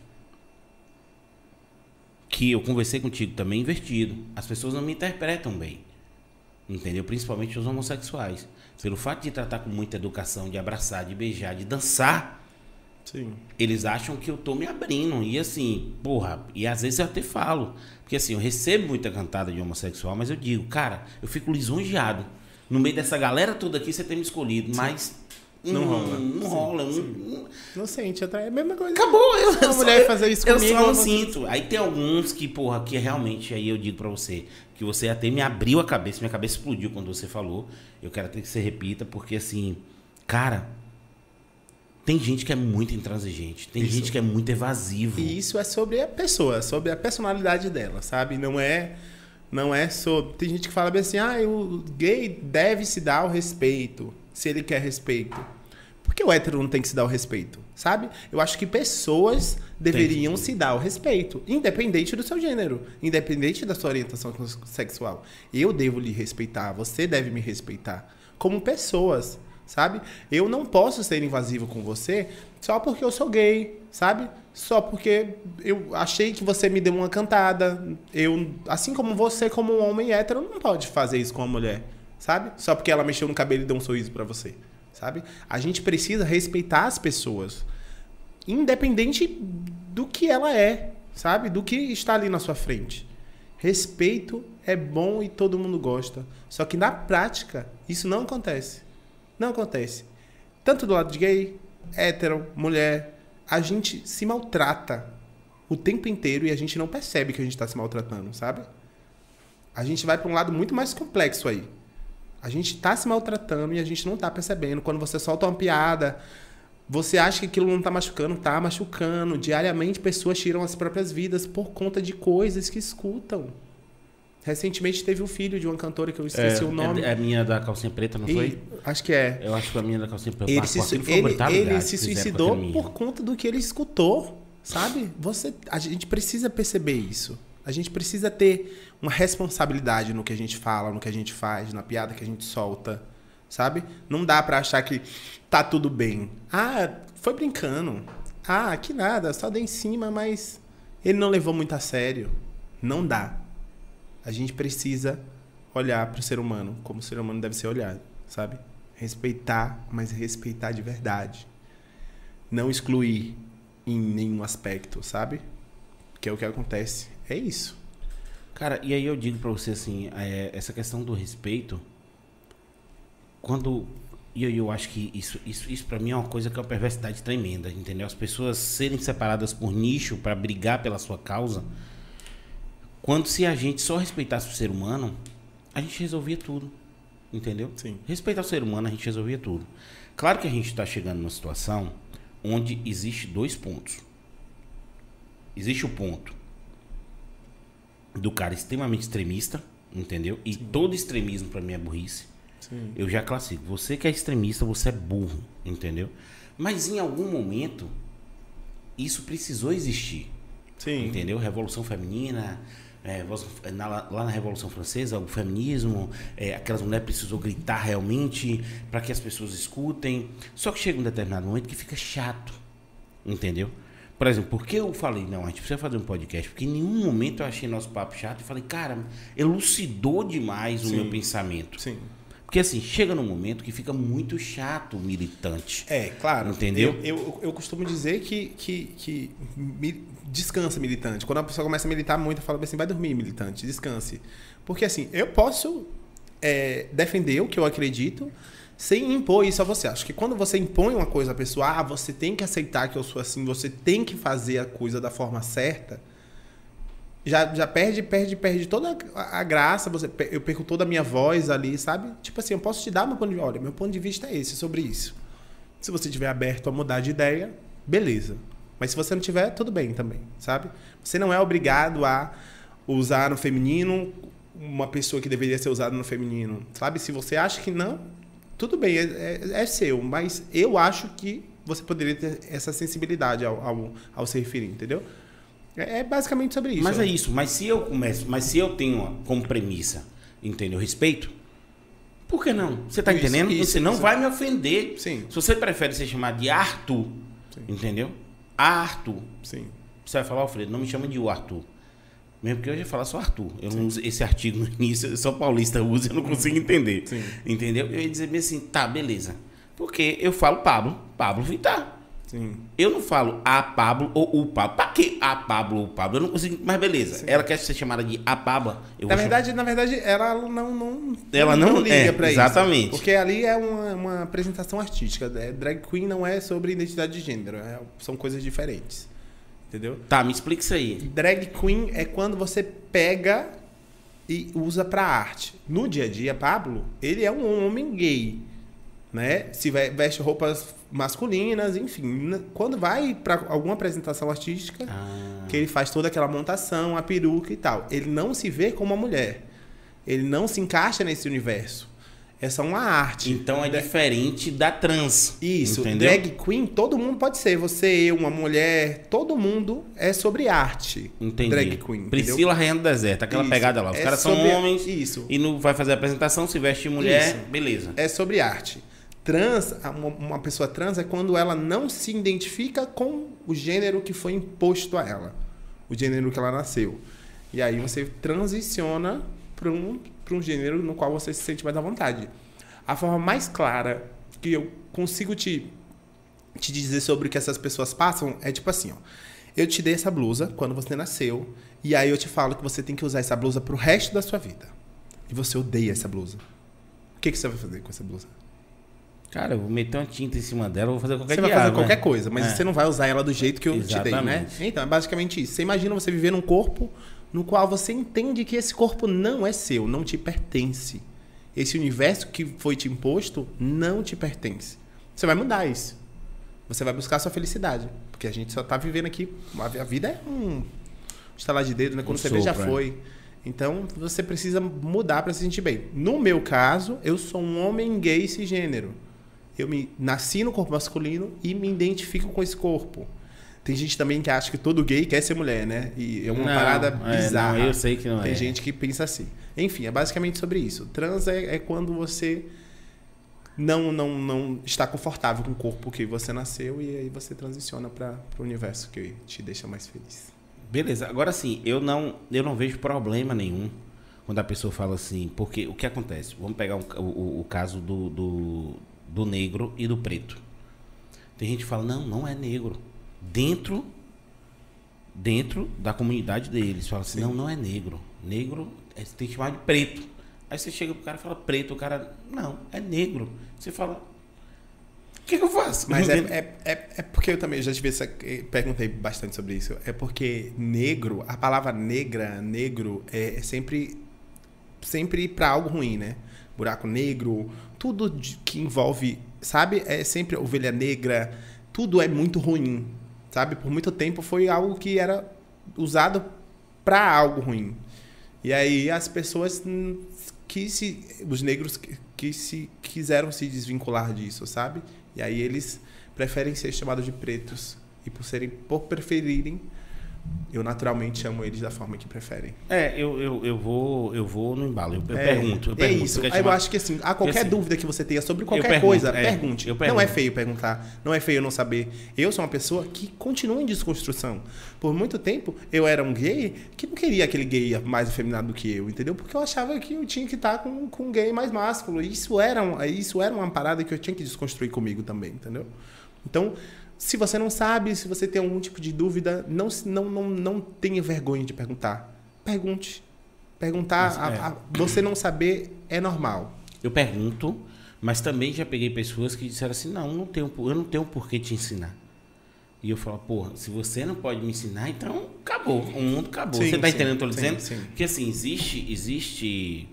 A: que eu conversei contigo também invertido. As pessoas não me interpretam bem. Entendeu? Principalmente os homossexuais. Pelo fato de tratar com muita educação, de abraçar, de beijar, de dançar,
B: Sim.
A: eles acham que eu tô me abrindo. E assim, porra, e às vezes eu até falo. Porque assim, eu recebo muita cantada de homossexual, mas eu digo, cara, eu fico lisonjeado. No meio dessa galera toda aqui, você tem me escolhido, mas.
B: Não
A: hum,
B: rola.
A: Não
B: Sim,
A: rola.
B: sim.
A: hum,
B: Não sente, é a mesma coisa.
A: Acabou, eu,
B: Uma mulher fazer isso
A: eu
B: comigo,
A: só
B: eu
A: não sinto. Aí tem alguns que, porra, que realmente aí eu digo pra você que você até me abriu a cabeça, minha cabeça explodiu quando você falou. Eu quero até que você repita, porque assim, cara, tem gente que é muito intransigente, tem
B: Isso.
A: gente que é muito evasivo.
B: E isso é sobre a pessoa, sobre a personalidade dela, sabe? Não é não é sobre. Tem gente que fala bem assim: "Ah, o gay deve se dar o respeito, se ele quer respeito". Por que o hétero não tem que se dar o respeito? Sabe? Eu acho que pessoas deveriam se dar o respeito, independente do seu gênero, independente da sua orientação sexual. Eu devo lhe respeitar, você deve me respeitar como pessoas, sabe? Eu não posso ser invasivo com você só porque eu sou gay, sabe? Só porque eu achei que você me deu uma cantada. Eu, assim como você, como um homem hétero, não pode fazer isso com uma mulher, sabe? Só porque ela mexeu no cabelo e deu um sorriso pra você, sabe? A gente precisa respeitar as pessoas, independente do que ela é, sabe? Do que está ali na sua frente. Respeito é bom e todo mundo gosta. Só que na prática, isso não acontece. Não acontece. Tanto do lado de gay, hétero, mulher, a gente se maltrata o tempo inteiro e a gente não percebe que a gente está se maltratando, sabe? A gente vai para um lado muito mais complexo aí. A gente tá se maltratando e a gente não tá percebendo. Quando você solta uma piada, você acha que aquilo não tá machucando, tá machucando. Diariamente pessoas tiram as próprias vidas por conta de coisas que escutam. Recentemente teve um filho de uma cantora que eu esqueci o nome.
A: É, é a minha da calcinha preta, não
B: E-
A: foi?
B: acho que é.
A: Eu acho que foi a minha da calcinha preta.
B: Ele se, ele, ele
A: que
B: se suicidou por conta do que ele escutou, sabe? Você, a gente precisa perceber isso. A gente precisa ter uma responsabilidade no que a gente fala, no que a gente faz, na piada que a gente solta, sabe? Não dá pra achar que tá tudo bem. Ah, foi brincando. Ah, que nada, só dei em cima, mas ele não levou muito a sério. Não dá. A gente precisa olhar para o ser humano como o ser humano deve ser olhado, sabe? Respeitar, mas respeitar de verdade. Não excluir em nenhum aspecto, sabe? Que é o que acontece. É isso.
A: Cara, e aí eu digo pra você assim, é, essa questão do respeito, quando e eu, eu acho que isso, isso, isso para mim é uma coisa que é uma perversidade tremenda, entendeu? As pessoas serem separadas por nicho pra brigar pela sua causa, quando se a gente só respeitasse o ser humano, a gente resolvia tudo, entendeu?
B: Sim.
A: Respeitar o ser humano, a gente resolvia tudo. Claro que a gente está chegando numa situação onde existe dois pontos. Existe o ponto do cara extremamente extremista, entendeu? E todo extremismo pra mim é burrice.
B: Sim.
A: Eu já classifico. Você que é extremista, você é burro, entendeu? Mas em algum momento isso precisou existir,
B: Sim.
A: entendeu? Revolução feminina, é, voz- na- lá na Revolução Francesa, o feminismo, é, aquelas mulheres precisou gritar realmente para que as pessoas escutem. Só que chega um determinado momento que fica chato, entendeu? Por exemplo, por que eu falei, não, a gente precisa fazer um podcast? Porque em nenhum momento eu achei nosso papo chato e falei, cara, elucidou demais o
B: Sim.
A: meu pensamento.
B: Sim.
A: Porque assim, chega num momento que fica muito chato o militante.
B: É, claro.
A: Entendeu?
B: Eu, eu, eu costumo dizer que, que, que descansa militante. Quando a pessoa começa a militar muito, eu falo assim, vai dormir, militante, descanse. Porque assim, eu posso é, defender o que eu acredito sem impor isso a você. Acho que quando você impõe uma coisa à pessoa, ah, você tem que aceitar que eu sou assim, você tem que fazer a coisa da forma certa, já, já perde, perde, perde toda a graça, você, eu perco toda a minha voz ali, sabe? Tipo assim, eu posso te dar meu ponto de vista. Olha, meu ponto de vista é esse, sobre isso. Se você estiver aberto a mudar de ideia, beleza. Mas se você não tiver, tudo bem também, sabe? Você não é obrigado a usar no feminino uma pessoa que deveria ser usada no feminino, sabe? Se você acha que não, tudo bem, é, é- é seu. Mas eu acho que você poderia ter essa sensibilidade ao, ao, ao se referir, entendeu? É, é basicamente sobre isso.
A: Mas é isso, mas se eu começo, mas se eu tenho como premissa, entendeu? Respeito, por que não? Você tá
B: Isso,
A: entendendo?
B: isso,
A: você não
B: isso.
A: vai me ofender.
B: Sim.
A: Se você prefere ser chamado de Arthur, Entendeu? Arthur.
B: Sim.
A: Você vai falar, Alfredo, não me chama de o Arthur. Mesmo porque eu ia falar só Arthur. Eu não uso esse artigo no início, só paulista usa, eu não consigo entender.
B: Sim.
A: Entendeu? Eu ia dizer bem assim, tá, beleza. Porque eu falo Pablo, Pablo Vittar.
B: Sim.
A: Eu não falo a Pablo ou o Pablo. Pra que a Pablo ou o Pablo? Eu não consigo. Mas beleza. Ela quer ser chamada de a Pablo. Eu
B: Na verdade, na verdade, ela não, não,
A: Ela não-
B: liga
A: é,
B: pra
A: exatamente.
B: isso. Porque ali é uma, uma apresentação artística. É, Drag queen não é sobre identidade de gênero. é- são coisas diferentes. Entendeu?
A: chamar- Tá, me explica isso aí.
B: Drag queen é quando você pega e usa pra arte. No dia a dia, Pablo, ele é um homem gay, né? Se ve- veste roupas masculinas, enfim. Quando vai pra alguma apresentação artística,
A: Ah,
B: que ele faz toda aquela montação, a peruca e tal, ele não se vê como uma mulher. Ele não se encaixa nesse universo. Essa é uma arte.
A: então é diferente da trans.
B: isso,
A: Entendeu?
B: drag queen, todo mundo pode ser. Você, eu, uma mulher, todo mundo é sobre arte.
A: Entendi.
B: Drag queen. entendeu?
A: Priscila Rainha do Deserto, aquela
B: Isso.
A: pegada lá. Os
B: É
A: caras são
B: sobre-
A: homens
B: Isso.
A: e não vai fazer apresentação, se veste de mulher,
B: Isso.
A: beleza.
B: É sobre arte. Trans, uma, pessoa trans é quando ela não se identifica com o gênero que foi imposto a ela. O gênero que ela nasceu. E aí você transiciona para um, pra um gênero no qual você se sente mais à vontade. A forma mais clara que eu consigo te, te dizer sobre o que essas pessoas passam é tipo assim, ó. Eu te dei essa blusa quando você nasceu, e aí eu te falo que você tem que usar essa blusa pro resto da sua vida. E você odeia essa blusa. O que, que você vai fazer com essa blusa?
A: Cara, eu vou meter uma tinta em cima dela, eu vou fazer qualquer
B: Você vai
A: diabo,
B: fazer qualquer
A: né?
B: coisa, mas
A: É.
B: você não vai usar ela do jeito que eu te dei, né?
A: Exatamente.
B: Então, é basicamente isso. Você imagina você viver num corpo no qual você entende que esse corpo não é seu, não te pertence. Esse universo que foi te imposto não te pertence. Você vai mudar isso. Você vai buscar a sua felicidade. Porque a gente só tá vivendo aqui. A vida é um estalar de dedo, né? Quando
A: Um
B: você vê, já
A: sopro, é.
B: foi. Então, você precisa mudar para se sentir bem. No meu caso, eu sou um homem gay cisgênero. Eu me nasci no corpo masculino e me identifico com esse corpo. Tem gente também que acha que todo gay quer ser mulher, né? E é uma
A: Não,
B: parada
A: é,
B: bizarra.
A: não, eu sei que não
B: Tem
A: é.
B: gente que pensa assim. Enfim, é basicamente sobre isso. Trans é, é quando você não, não, não está confortável com o corpo que você nasceu e aí você transiciona para o universo que te deixa mais feliz.
A: Beleza, agora sim, eu não, eu não vejo problema nenhum quando a pessoa fala assim, porque o que acontece? Vamos pegar um- o, o- o caso do, do, do negro e do preto. Tem gente que fala, não, não é negro. Dentro, dentro da comunidade deles, fala assim,
B: Sim.
A: não, não é negro. Negro você tem que chamar de preto. Aí você chega pro cara e fala preto, o cara, não, é negro. Você fala, o que, que eu faço?
B: Mas é, é, é, é porque eu também já tive essa, eh, perguntei bastante sobre isso. É porque negro, a palavra negra, negro, é, é sempre sempre para algo ruim, né? Buraco negro, tudo que envolve, sabe? É sempre ovelha negra, tudo é muito ruim, sabe? Por muito tempo foi algo que era usado para algo ruim. E aí as pessoas que se os negros que, que se quiseram se desvincular disso, sabe? E aí eles preferem ser chamados de pretos e por serem por preferirem eu naturalmente chamo eles da forma que preferem.
A: É, eu, eu, eu vou eu vou no embalo. Eu, eu
B: É,
A: pergunto, eu
B: é
A: pergunto.
B: isso. Eu
A: chamar-
B: acho que assim, a qualquer
A: assim,
B: dúvida que você tenha sobre qualquer
A: pergunto,
B: coisa,
A: é,
B: pergunte. Não é feio perguntar, não é feio não saber. Eu sou uma pessoa que continua em desconstrução. Por muito tempo, eu era um gay que não queria aquele gay mais afeminado do que eu, entendeu? Porque eu achava que eu tinha que estar com, com um gay mais másculo. E isso era, um- isso era uma parada que eu tinha que desconstruir comigo também, entendeu? Então, se você não sabe, se você tem algum tipo de dúvida, não, não, não, não tenha vergonha de perguntar. Pergunte. Perguntar,
A: Mas,
B: a-
A: é.
B: a- você não saber é normal.
A: Eu pergunto, mas também já peguei pessoas que disseram assim, não, não tenho, eu não tenho por que te ensinar. E eu falo, porra, se você não pode me ensinar, então acabou. O mundo acabou.
B: Sim,
A: você tá
B: sim,
A: entendendo o que eu tô
B: sim,
A: dizendo?
B: sim.
A: Porque assim, existe, existe.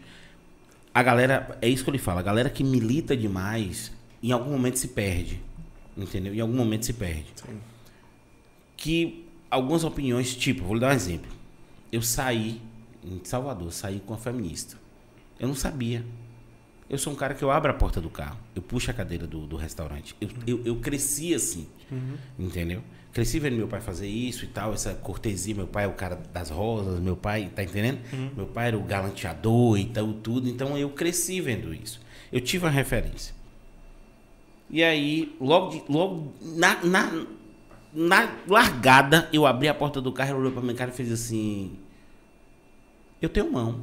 A: A galera, é isso que eu lhe falo, a galera que milita demais, em algum momento se perde. Entendeu? Em algum momento se perde.
B: Sim.
A: que algumas opiniões, tipo, vou lhe dar um exemplo. Eu saí em Salvador, saí com a feminista. Eu não sabia. Eu sou um cara que eu abro a porta do carro, eu puxo a cadeira do, do restaurante. Eu, eu, eu cresci assim, entendeu? Cresci vendo meu pai fazer isso e tal, essa cortesia. Meu pai é o cara das rosas, meu pai, tá entendendo? Meu pai era o galanteador e tal, tudo. Então eu cresci vendo isso. Eu tive uma referência. E aí, logo, de- logo na, na, na largada, eu abri a porta do carro, ela olhou pra minha cara e fez assim: Eu tenho mão.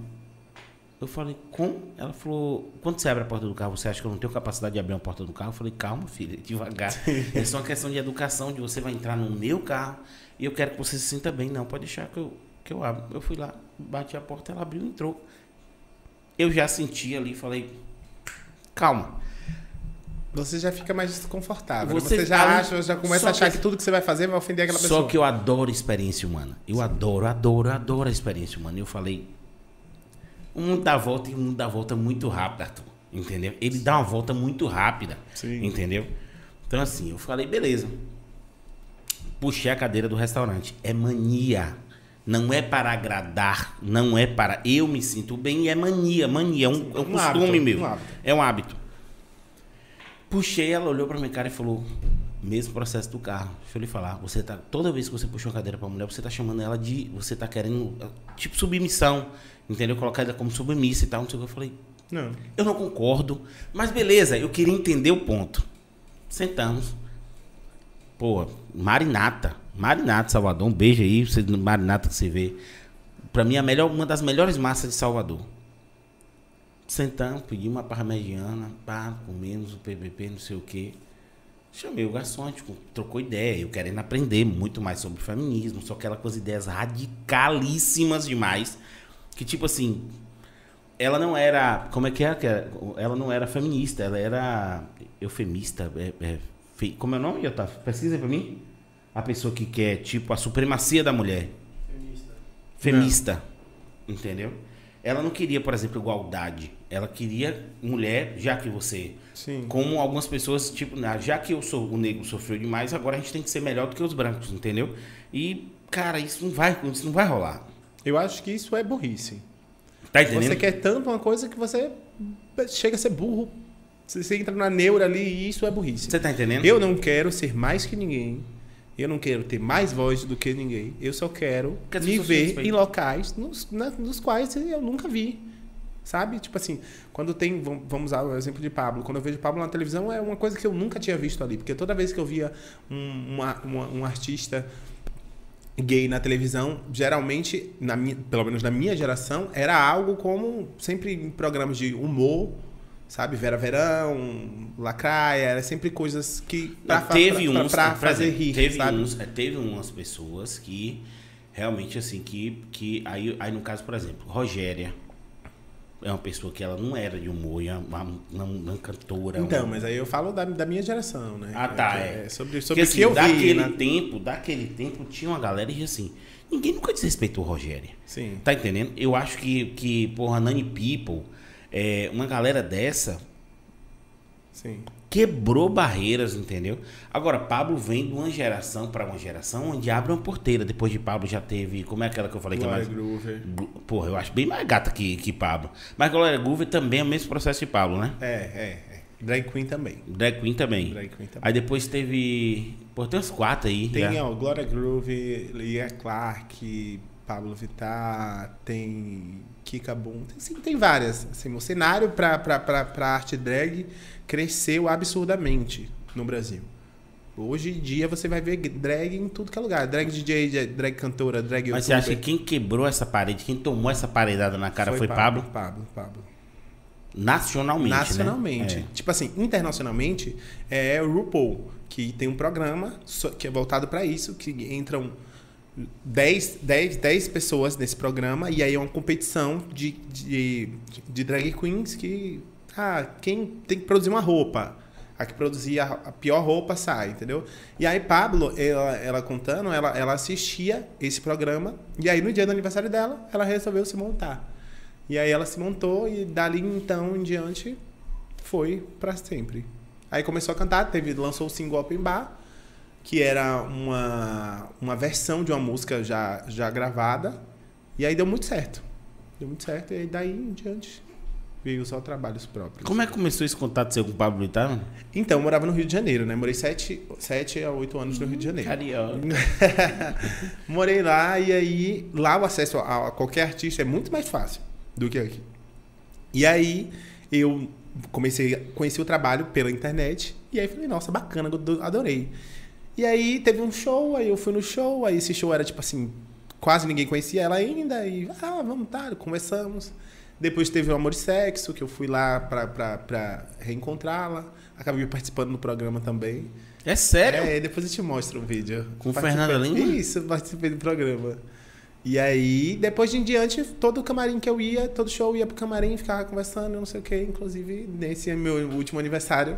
A: Eu falei, como? Ela falou, quando você abre a porta do carro, você acha que eu não tenho capacidade de abrir a porta do carro? Eu falei, calma, filha, devagar. é só uma questão de educação, de você vai entrar no meu carro e eu quero que você se sinta bem. Não, pode deixar que eu, que eu abro. Eu fui lá, bati a porta, ela abriu e entrou. Eu já senti ali, falei, calma.
B: Você já fica mais desconfortável.
A: Você
B: Você, já
A: fala-
B: acha, já começa a achar
A: que-
B: que tudo que você vai fazer vai ofender aquela pessoa.
A: Só que eu adoro experiência humana. Eu adoro, adoro, adoro a experiência humana. Eu falei, o mundo dá volta e o mundo dá volta muito rápido, Arthur. Entendeu? Ele dá uma volta muito rápida.
B: Sim.
A: Entendeu? Então assim, eu falei, beleza. Puxei a cadeira do restaurante. É mania. Não é para agradar, não é para eu me sinto bem, e é mania, mania, é um, é um
B: Um
A: costume
B: hábito,
A: meu.
B: um.
A: É um hábito. Puxei, ela olhou pra minha cara e falou: mesmo processo do carro. Deixa eu lhe falar, você tá. Toda vez que você puxou uma cadeira pra mulher, você tá chamando ela de. Você tá querendo. Tipo, submissão. Entendeu? Colocar ela como submissa e tal. Não sei o que. Eu falei,
B: Não.
A: eu não concordo. Mas beleza, eu queria entender o ponto. Sentamos. Pô, Marinata. Marinata, Salvador. Um beijo aí, você, Marinata que você vê. Pra mim, a melhor, uma das melhores massas de Salvador. Sentamos, pedimos uma parmegiana, pá, comemos o PPP, não sei o quê. Chamei o garçom, tipo, trocou ideia, eu querendo aprender muito mais sobre feminismo, só que ela com as ideias radicalíssimas demais, que tipo assim, ela não era, como é que é? é? Ela não era feminista, ela era eufemista, é, é, fe- como é o nome, Otávio? Pesquisa pra mim. A pessoa que quer, tipo, a supremacia da mulher. Femista. Entendeu? Ela não queria, por exemplo, igualdade. Ela queria mulher, já que você
B: Sim.
A: como algumas pessoas, tipo, ah, já que eu sou o negro sofreu demais, agora a gente tem que ser melhor do que os brancos, entendeu? E, cara, isso não vai, isso não vai rolar.
B: Eu acho que isso é burrice.
A: Tá entendendo?
B: Você quer tanto uma coisa que você chega a ser burro. Você você entra na neura ali e isso é burrice.
A: Você tá entendendo?
B: Eu não quero ser mais que ninguém. Eu não quero ter mais voz do que ninguém. Eu só quero
A: Que
B: me ver em locais nos, na- nos quais eu nunca vi. Sabe? Tipo assim, quando tem. vam- Vamos usar o exemplo de Pablo. Quando eu vejo Pablo na televisão, é uma coisa que eu nunca tinha visto ali. Porque toda vez que eu via um, uma- uma- um artista gay na televisão, geralmente, na minha, pelo menos na minha geração, era algo como sempre em programas de humor, sabe? Vera Verão, Lacraia, era sempre coisas que.
A: Não,
B: fa-
A: teve
B: pra-
A: uns,
B: pra fazer rir,
A: teve
B: sabe?
A: uns, é, teve umas pessoas que realmente assim que que aí, aí no caso, por exemplo, Rogéria é uma pessoa que ela não era de humor, é uma, uma, uma cantora.
B: Então,
A: uma-
B: mas aí eu falo da, da minha geração, né?
A: Ah, tá,
B: Que
A: é.
B: sobre
A: Porque,
B: sobre o
A: assim,
B: que eu vi.
A: daquele
B: né?
A: tempo, daquele tempo tinha uma galera e assim, ninguém nunca desrespeitou Rogéria.
B: Sim.
A: Tá entendendo? Eu acho que, que porra, Nani People, é, uma galera dessa
B: Sim.
A: quebrou barreiras, entendeu? Agora, Pablo vem de uma geração para uma geração onde abre uma porteira. Depois de Pablo já teve. Como é aquela que eu falei que é
B: Glória
A: mais.
B: Groover.
A: Porra, eu acho bem mais gata que, que Pablo. Mas Glória Groover também é o mesmo processo de Pablo, né?
B: É, é, é. Drag Queen também.
A: Drag Queen também.
B: Drag Queen também.
A: Aí depois teve. Pô, tem uns quatro aí.
B: Tem,
A: já.
B: ó, Glória Groove, Lia Clark, Pablo Vittar, tem Kika Boom, tem, sim, tem várias. Assim, o cenário para pra arte drag cresceu absurdamente no Brasil. Hoje em dia você vai ver drag em tudo que é lugar. Drag DJ, drag cantora, drag
A: Mas você acha que quem quebrou essa parede, quem tomou essa paredada na cara foi, Pablo?
B: Pablo, Pablo.
A: Nacionalmente.
B: Nacionalmente.
A: Né?
B: Tipo assim, internacionalmente é o RuPaul, que tem um programa que é voltado para isso, que entram 10, 10, 10 pessoas nesse programa e aí é uma competição de, de, de drag queens que ah, quem tem que produzir uma roupa. A que produzia a pior roupa sai, entendeu? E aí, Pablo, ela, ela contando, ela, ela assistia esse programa. E aí, no dia do aniversário dela, ela resolveu se montar. E aí, ela se montou e dali então em diante foi pra sempre. Aí começou a cantar, teve, lançou o single Open Bar, que era uma, uma versão de uma música já, já gravada. E aí deu muito certo. Deu muito certo. E aí daí em diante veio só trabalhos próprios.
A: Como é que começou esse contato seu com o Pablo Vittar?
B: Então, eu morava no Rio de Janeiro, né? Morei sete, sete a oito anos no Rio de Janeiro.
A: Carioca.
B: Morei lá e aí lá o acesso a, a qualquer artista é muito mais fácil do que aqui. E aí eu comecei a conhecer o trabalho pela internet e aí falei, nossa, bacana, adorei. E aí teve um show, aí eu fui no show, aí esse show era tipo assim, quase ninguém conhecia ela ainda, e ah, vamos tá, conversamos. Depois teve o Amor e Sexo, que eu fui lá pra, pra, pra reencontrá-la. Acabei participando do programa também.
A: É sério?
B: É, depois eu te mostro o vídeo.
A: Com
B: Participei-
A: Fernanda Lima?
B: Isso, participei do programa. E aí, depois de em diante, todo camarim que eu ia, todo show eu ia pro camarim, ficava conversando, não sei o quê. Inclusive, nesse meu último aniversário,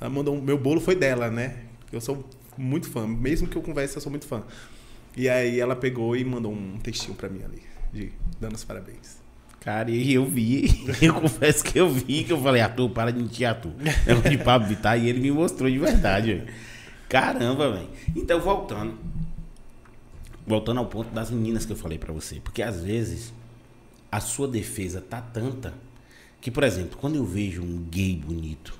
B: ela mandou meu bolo foi dela, né? Eu sou muito fã, mesmo que eu converse, eu sou muito fã. E aí ela pegou e mandou um textinho pra mim ali, de dando os parabéns.
A: Cara, e eu vi, eu confesso que eu vi, que eu falei, Arthur, para de mentir, Arthur. É de Pablo Vittar e ele me mostrou de verdade, velho. Caramba, velho. Então, voltando. Voltando ao ponto das meninas que eu falei pra você. Porque às vezes a sua defesa tá tanta que, por exemplo, quando eu vejo um gay bonito,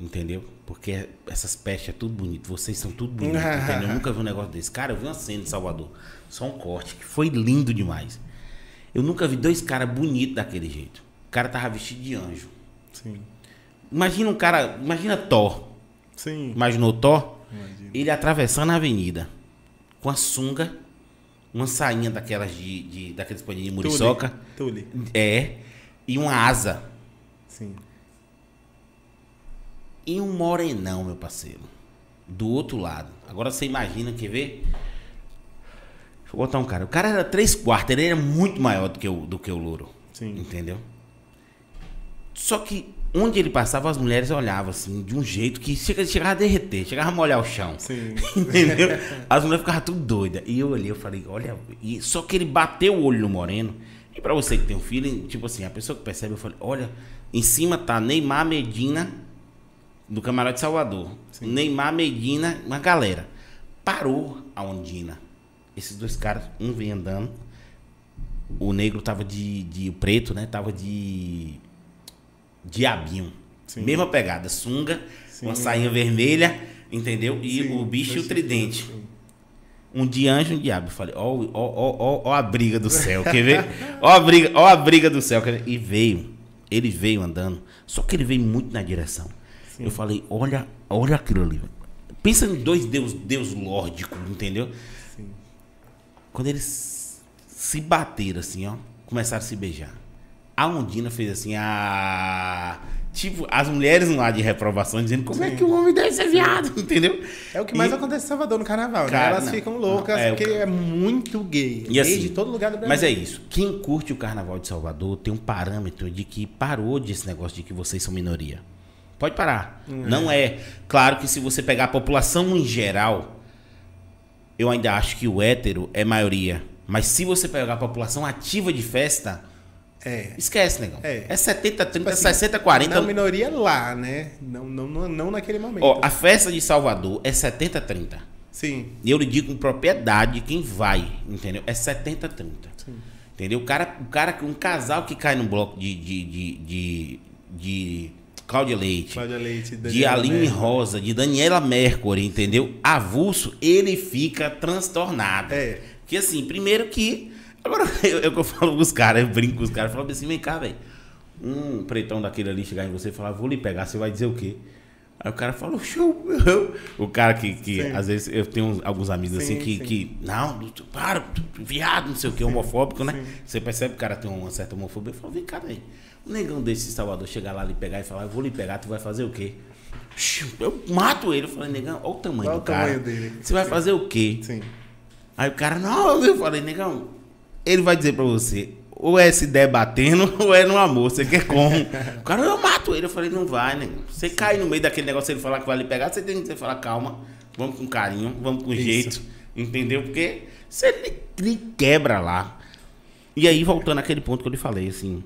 A: entendeu? Porque essas pestes é tudo bonito, vocês são tudo bonito, entendeu? Eu nunca vi um negócio desse. Cara, eu vi uma cena em Salvador, só um corte, que foi lindo demais. Eu nunca vi dois caras bonitos daquele jeito. O cara tava vestido de anjo.
B: Sim.
A: Imagina um cara, imagina Thor.
B: Sim.
A: Imaginou Thor?
B: Imagina.
A: Ele atravessando a avenida com a sunga, uma sainha daquelas de, de daqueles paninhos de muriçoca,
B: Tule.
A: é, e uma asa
B: Sim.
A: E um morenão, meu parceiro, do outro lado. Agora você imagina, quer ver? Deixa eu botar um cara. O cara era três quartos, ele era muito maior do que o, do que o louro.
B: Sim.
A: Entendeu? Só que onde ele passava, as mulheres olhavam assim, de um jeito que chega, chegava a derreter, chegava a molhar o chão.
B: Sim.
A: Entendeu? As mulheres ficavam tudo doidas. E eu olhei, eu falei, olha, e só que ele bateu o olho no Moreno. E pra você que tem um filho, tipo assim, a pessoa que percebe, eu falei, olha, em cima tá Neymar Medina, do Camarote Salvador. Neymar Medina, uma galera. Parou a Ondina. Esses dois caras, um vem andando. O negro tava de, de. O preto, né? Tava de. Diabinho.
B: Sim.
A: Mesma pegada. Sunga,
B: Sim.
A: uma sainha vermelha, entendeu? E
B: Sim,
A: o bicho e o
B: sim,
A: tridente.
B: sim.
A: Um de anjo e um diabo. Eu falei, ó, ó, ó, ó, ó a briga do céu, quer ver? Ó a briga, ó a briga do céu. quer ver? E veio. Ele veio andando. Só que ele veio muito na direção. Eu falei, olha, olha aquilo ali. Pensa em dois deus, deus lórdicos, entendeu?
B: Sim.
A: Quando eles se bateram assim, ó, começaram a se beijar. A Ondina fez assim, a. Tipo, as mulheres lá de reprovação dizendo como é
B: Sim.
A: que o homem deve ser viado, entendeu?
B: É o que mais
A: E-
B: acontece em Salvador no carnaval,
A: Cara,
B: né? Elas
A: não,
B: ficam loucas
A: não, é, o
B: porque
A: ca-
B: é muito gay.
A: E
B: gay
A: assim,
B: de todo lugar do Brasil.
A: Mas é isso. Quem curte o Carnaval de Salvador tem um parâmetro de que parou desse negócio de que vocês são minoria. Pode parar. Não é. Claro que se você pegar a população em geral, eu ainda acho que o hétero é maioria. Mas se você pegar a população ativa de festa,
B: É.
A: esquece, negão.
B: É.
A: É 70, 30,
B: Tipo assim,
A: 60, 40.
B: Na minoria lá, né? Não, não, não, não naquele momento.
A: Ó, a festa de Salvador é 70, 30.
B: Sim.
A: E eu lhe digo com propriedade quem vai, entendeu? É 70, 30.
B: Sim.
A: Entendeu? O cara, o cara, um casal que cai no bloco de, de, de, de, de Cláudia Leite,
B: Cláudia Leite,
A: de Aline
B: Mercury.
A: Rosa, de Daniela Mercury, entendeu? Avulso, ele fica transtornado.
B: É.
A: Que assim, primeiro que. Agora, eu, eu, que eu falo pros caras, eu brinco com os caras, eu falo assim, vem cá, velho. Um pretão daquele ali chegar em você e falar, vou lhe pegar, você vai dizer o quê? Aí o cara fala, show. O cara que, que
B: Sim.
A: às vezes, eu tenho uns- alguns amigos
B: Sim,
A: assim que,
B: sim.
A: que, não, tu- para, tu- viado, não sei o que, homofóbico, né? Você percebe que o cara tem uma certa homofobia. Eu falo, vem cá, velho. Um negão desse Salvador chegar lá lhe pegar e falar, eu vou lhe pegar, tu vai fazer o quê? Eu mato ele. Eu falei, negão, olha o tamanho
B: Olha
A: do
B: o
A: cara.
B: tamanho dele.
A: Você vai fazer o quê?
B: Sim.
A: Aí o cara, não, eu falei, negão, ele vai dizer pra você, ou é se debatendo, ou é no amor, você quer como? o cara, eu mato ele. Eu falei, não vai, negão. Você cai no meio daquele negócio, ele falar que vai lhe pegar, você tem que falar, calma, vamos com carinho, vamos com
B: Isso.
A: jeito, entendeu? Porque você lhe, lhe quebra lá. E aí, voltando àquele ponto que eu lhe falei, assim,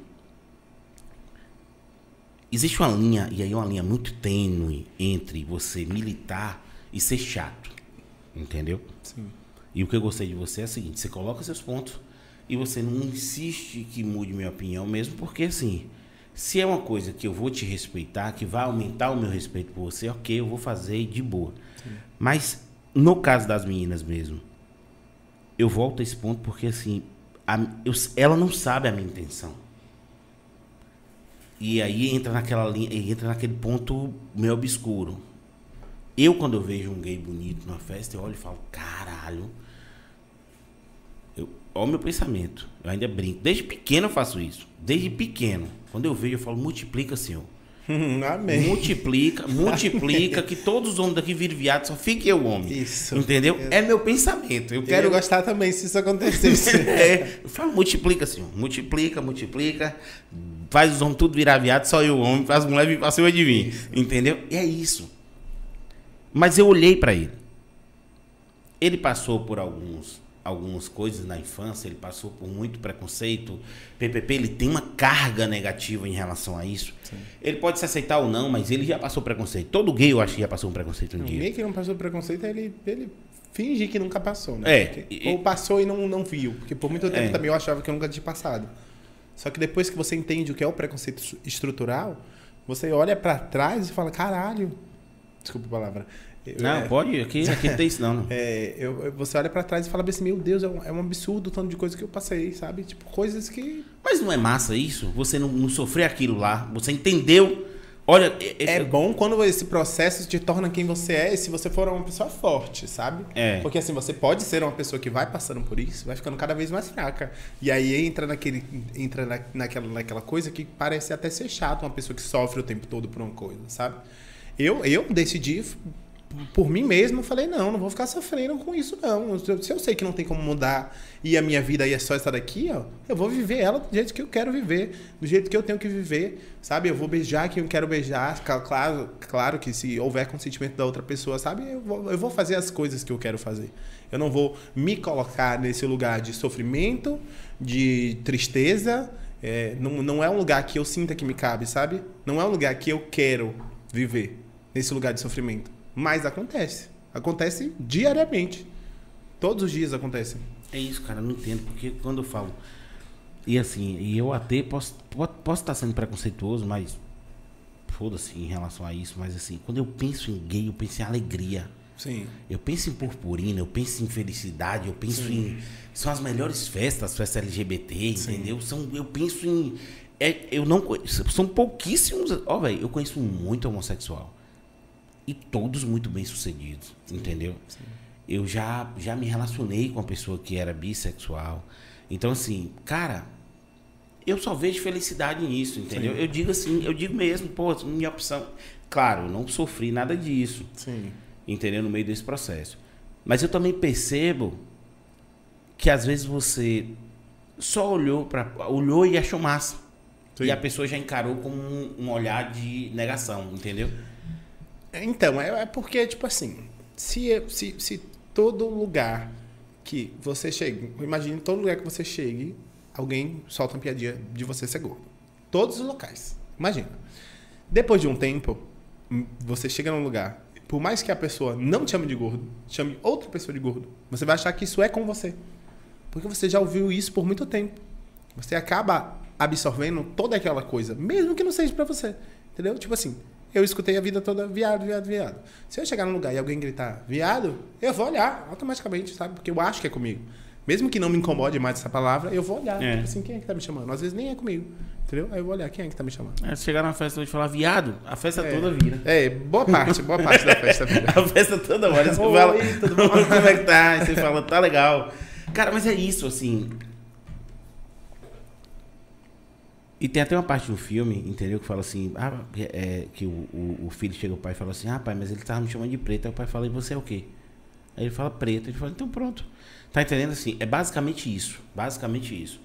A: existe uma linha, e aí uma linha muito tênue entre você militar e ser chato, entendeu?
B: Sim.
A: E o que eu gostei de você é o seguinte: você coloca seus pontos e você não insiste que mude minha opinião, mesmo porque assim, se é uma coisa que eu vou te respeitar, que vai aumentar o meu respeito por você, ok, eu vou fazer de boa. Mas no caso das meninas mesmo, eu volto a esse ponto porque assim, a- eu- ela não sabe a minha intenção. E aí entra naquela linha, entra naquele ponto meio obscuro. Eu, quando eu vejo um gay bonito numa festa, eu olho e falo, caralho. Eu, olha o meu pensamento. Eu ainda brinco. Desde pequeno eu faço isso. Desde pequeno. Quando eu vejo, eu falo, multiplica, Senhor.
B: Amém.
A: Multiplica, multiplica, que todos os homens daqui virem viado, só fique eu homem.
B: Isso.
A: Entendeu? É meu pensamento. Eu
B: Eu
A: quero
B: quero gostar também se isso acontecesse.
A: é, eu falo, multiplica, senhor. Multiplica, multiplica. Faz os homens tudo virar viado, só eu homem. Faz as mulheres pra cima de mim. Entendeu? E é isso. Mas eu olhei pra ele. Ele passou por alguns, algumas coisas na infância, ele passou por muito preconceito. PPP, ele tem uma carga negativa em relação a isso. Ele pode se aceitar ou não, mas ele já passou preconceito. Todo gay, eu acho que já passou um preconceito um dia.
B: Ninguém que não passou preconceito, ele, ele finge que nunca passou, né?
A: É,
B: Porque-
A: e-
B: ou passou e não, não viu. Porque por muito tempo
A: É.
B: também eu achava que eu nunca tinha passado. Só que depois que você entende o que é o preconceito estru- estrutural, você olha pra trás e fala, caralho. Desculpa a palavra.
A: Não,
B: é,
A: pode, aqui, aqui não tem isso não. não.
B: é, eu- você olha pra trás e fala assim, meu Deus, é um, é um absurdo o tanto de coisa que eu passei, sabe? Tipo, coisas que.
A: Mas não é massa isso? Você não, não sofrer aquilo lá, você entendeu. Olha, é,
B: É bom quando esse processo te torna quem você é e se você for uma pessoa forte, sabe?
A: É.
B: Porque assim, você pode ser uma pessoa que vai passando por isso, vai ficando cada vez mais fraca. E aí entra naquele entra na, naquela, naquela coisa que parece até ser chato uma pessoa que sofre o tempo todo por uma coisa, sabe? Eu, eu decidi por mim mesmo, eu falei, não, não vou ficar sofrendo com isso, não. Se eu- Se eu sei que não tem como mudar e a minha vida aí é só essa daqui, ó, eu vou viver ela do jeito que eu quero viver, do jeito que eu tenho que viver, sabe? Eu vou beijar quem eu quero beijar, claro, claro que se houver consentimento da outra pessoa, sabe? Eu vou, eu vou fazer as coisas que eu quero fazer. Eu não vou me colocar nesse lugar de sofrimento, de tristeza. é, não, não é um lugar que eu sinta que me cabe, sabe? Não é um lugar que eu quero viver nesse lugar de sofrimento. Mas acontece. Acontece diariamente. Todos os dias acontece.
A: É isso, cara, eu não entendo, porque quando eu falo. E assim, e eu até posso, po- posso estar sendo preconceituoso, mas. Foda-se em relação a isso, mas assim, quando eu penso em gay, eu penso em alegria.
B: Sim.
A: Eu penso em purpurina, eu penso em felicidade, eu penso em. São as melhores festas, as festas LGBT, entendeu? São, eu penso em. é, eu não conheço. São pouquíssimos. Ó, velho, eu conheço muito homossexual. E todos muito bem sucedidos, entendeu? Eu já, já me relacionei com uma pessoa que era bissexual. Então, assim, cara, eu só vejo felicidade nisso, entendeu? Eu digo assim, eu digo mesmo, pô, minha opção. Claro, eu não sofri nada disso
B: Sim.
A: entendeu? No meio desse processo. Mas eu também percebo que às vezes você só olhou para olhou e achou massa.
B: Sim.
A: E a pessoa já encarou como um, um olhar de negação, entendeu?
B: Então, é, é porque, tipo assim, se, se, se todo lugar que você chegue, imagine todo lugar que você chegue, alguém solta uma piadinha de você ser gordo. Todos os locais. Imagina. Depois de um tempo, hum, você chega num lugar, por mais que a pessoa não te chame de gordo, chame outra pessoa de gordo, você vai achar que isso é com você. Porque você já ouviu isso por muito tempo. Você acaba absorvendo toda aquela coisa, mesmo que não seja pra você. Entendeu? Tipo assim, eu escutei a vida toda viado, viado, viado. Se eu chegar num lugar e alguém gritar viado, eu vou olhar automaticamente, sabe? Porque eu acho que é comigo. Mesmo que não me incomode mais essa palavra, eu vou olhar.
A: É.
B: Tipo assim, quem é que tá me chamando? Às vezes nem é comigo. Entendeu? Aí eu vou olhar quem é que tá me chamando.
A: É, se chegar numa festa e falar viado, a festa
B: É.
A: toda vira.
B: É, boa parte, boa parte da festa vira.
A: A festa toda hora. Você
B: Oi,
A: fala,
B: tudo bom?
A: como é que tá? Aí você fala, tá legal. Cara, mas é isso, assim. E tem até uma parte do filme, entendeu? Que fala assim, ah, é, que o, o, o filho chega ao pai e fala assim, ah, pai, mas ele tava me chamando de preto. Aí o pai fala, e você é o quê? Aí ele fala preto. Ele fala, então pronto. Tá entendendo assim? É basicamente isso. Basicamente isso.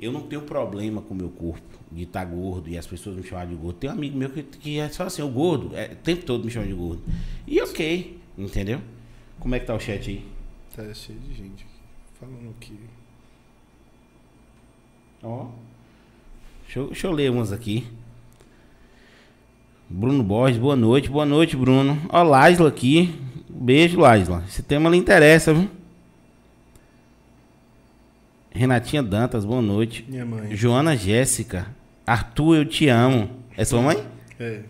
A: Eu não tenho problema com o meu corpo de estar gordo e as pessoas me chamarem de gordo. Tem um amigo meu que, que é só assim, o gordo, é, o tempo todo me chama de gordo. E ok, entendeu? Como é que tá o chat aí?
B: Tá cheio de gente aqui. Falando que.
A: Ó. Deixa, eu- deixa eu ler umas aqui. Bruno Borges, boa noite. Boa noite, Bruno. Ó, Laisla aqui. Beijo, Laisla. Esse tema lhe interessa, viu? Renatinha Dantas, boa noite.
B: Minha mãe.
A: Joana Jéssica. Arthur, eu te amo. É sua mãe?
B: É.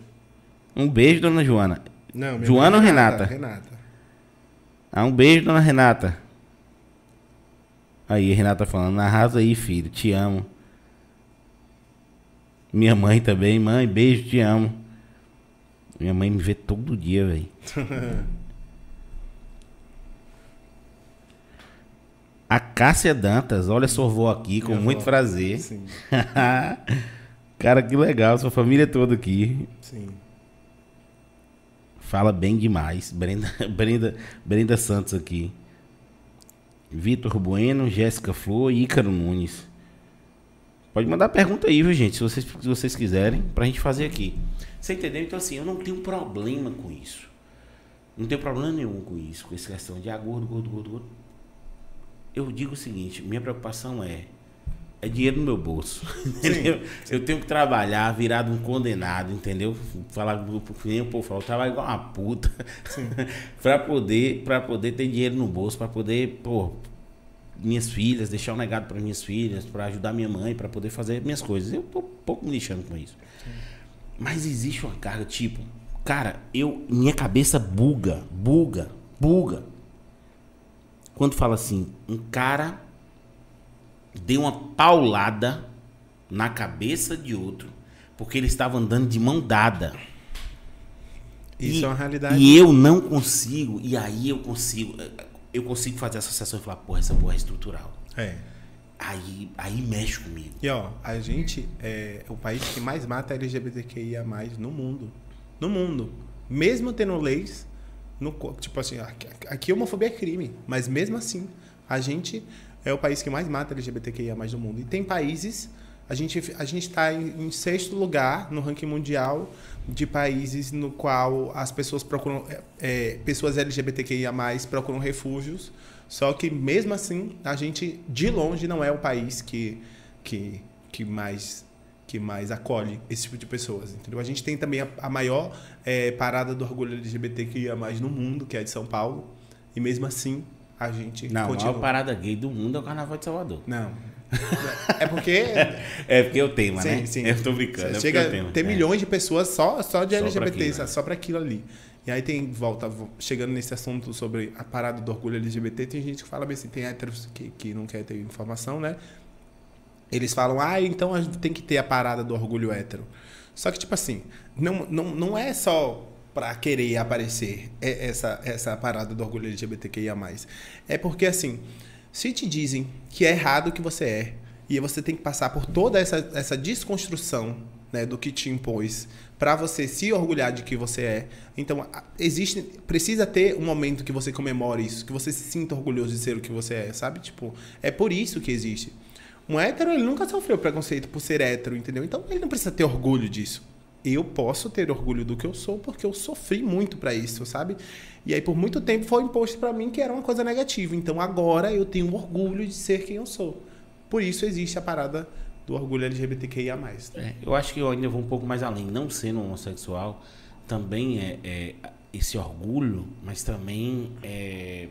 A: Um beijo, dona Joana.
B: Não,
A: Joana ou Renata?
B: Renata.
A: Ah, um beijo, dona Renata. Aí, Renata falando, arrasa aí, filho, te amo. Minha mãe também, mãe, beijo, te amo. Minha mãe me vê todo dia, velho. A Cássia Dantas, olha sua avó aqui, com
B: Minha
A: muito
B: avó.
A: prazer.
B: Sim,
A: Cara, que legal, sua família toda aqui.
B: sim.
A: Fala bem demais. Brenda, Brenda, Brenda Santos aqui. Vitor Bueno, Jéssica Flor e Ícaro Nunes. Pode mandar pergunta aí, viu, gente? Se vocês, se vocês quiserem, pra gente fazer aqui. Você entendeu? Então, assim, eu não tenho problema com isso. Não tenho problema nenhum com isso, com essa questão de ah, gordo, gordo, gordo, gordo. Eu digo o seguinte: minha preocupação é. É dinheiro no meu bolso. Entendeu? Eu tenho que trabalhar, virado um condenado, entendeu? Falar que nem o povo fala, eu trabalho igual uma puta. pra poder, para poder ter dinheiro no bolso, pra poder, pô, minhas filhas, deixar um legado para minhas filhas, pra ajudar minha mãe, pra poder fazer minhas coisas. Eu tô um pouco me lixando com isso. Mas existe uma carga, tipo, cara, eu minha cabeça buga, buga, buga. Quando fala assim, um cara deu uma paulada na cabeça de outro porque ele estava andando de mão dada.
B: Isso
A: E-
B: é uma realidade.
A: E eu não consigo, e aí eu consigo, eu consigo fazer essa associação e falar, porra, essa porra é estrutural.
B: É.
A: Aí, aí mexe comigo.
B: E ó, a gente é o país que mais mata LGBTQIA no mundo. No mundo. Mesmo tendo leis, no, tipo assim, aqui, aqui a homofobia é crime, mas mesmo assim, a gente é o país que mais mata LGBTQIA no mundo. E tem países, a gente a gente está em, em sexto lugar no ranking mundial de países no qual as pessoas procuram é, é, pessoas LGBTQIA procuram refúgios. Só que mesmo assim, a gente de longe não é o país que que, que mais que mais acolhe esse tipo de pessoas, entendeu? A gente tem também a, a maior é, parada do orgulho LGBTQIA no mundo, que é a de São Paulo, e mesmo assim a gente
A: Não, a
B: continua.
A: maior parada gay do mundo é o Carnaval de Salvador.
B: Não. É porque
A: É porque é o tema,
B: Sim,
A: né?
B: sim.
A: Eu tô brincando. é porque
B: Chega
A: é
B: a ter
A: É.
B: milhões de pessoas só, só de
A: Só pra
B: LGBT,
A: aquilo, né?
B: só para aquilo ali. E aí tem, volta, vo- chegando nesse assunto sobre a parada do orgulho LGBT, tem gente que fala bem assim, tem héteros que, que não quer ter informação, né? Eles falam, ah, então a gente tem que ter a parada do orgulho hétero. Só que, tipo assim, não, não, não é só pra querer aparecer é- essa, essa parada do orgulho LGBTQIA+. É porque, assim, se te dizem que é errado o que você é, e você tem que passar por toda essa, essa desconstrução né, do que te impôs para você se orgulhar de que você é. Então, existe, precisa ter um momento que você comemore isso, que você se sinta orgulhoso de ser o que você é, sabe? Tipo, é por isso que existe. Um hétero, ele nunca sofreu preconceito por ser hétero, entendeu? Então, ele não precisa ter orgulho disso. Eu posso ter orgulho do que eu sou porque eu sofri muito para isso, sabe? E aí, por muito tempo, foi imposto para mim que era uma coisa negativa. Então, agora eu tenho orgulho de ser quem eu sou. Por isso existe a parada do orgulho LGBTQIA+.
A: É, eu acho que eu ainda vou um pouco mais além. Não sendo homossexual, também é, é esse orgulho, mas também é,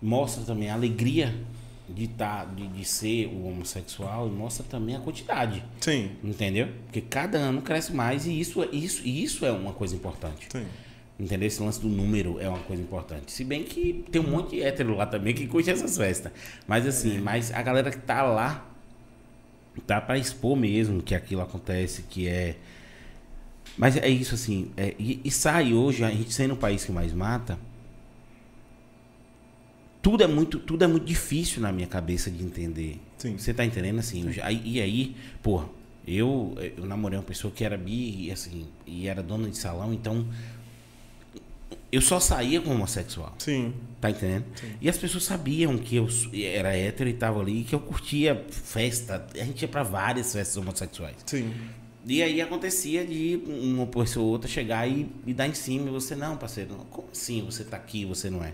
A: mostra também a alegria de, tá, de, de ser o homossexual e mostra também a quantidade.
B: Sim.
A: Entendeu? Porque cada ano cresce mais e isso, é- isso, isso é uma coisa importante.
B: Sim.
A: Entendeu? Esse lance do número é uma coisa importante. Se bem que tem um monte de hétero lá também que curte essas festas. Mas assim, mas a galera que tá lá tá pra expor mesmo que aquilo acontece, que é. Mas é isso assim. é, e, e sai hoje, a gente sendo o país que mais mata. Tudo é muito, tudo é muito difícil na minha cabeça de entender.
B: Sim.
A: Você tá entendendo assim? já- e aí, pô, eu, eu namorei uma pessoa que era bi e assim, e era dona de salão, então eu só saía com homossexual.
B: Sim.
A: Tá entendendo? E as pessoas sabiam que eu era hétero e tava ali, que eu curtia festa. A gente ia pra várias festas homossexuais.
B: Sim.
A: E aí acontecia de uma pessoa ou outra chegar e, e dar em cima e você, não, parceiro, como assim você tá aqui você não é?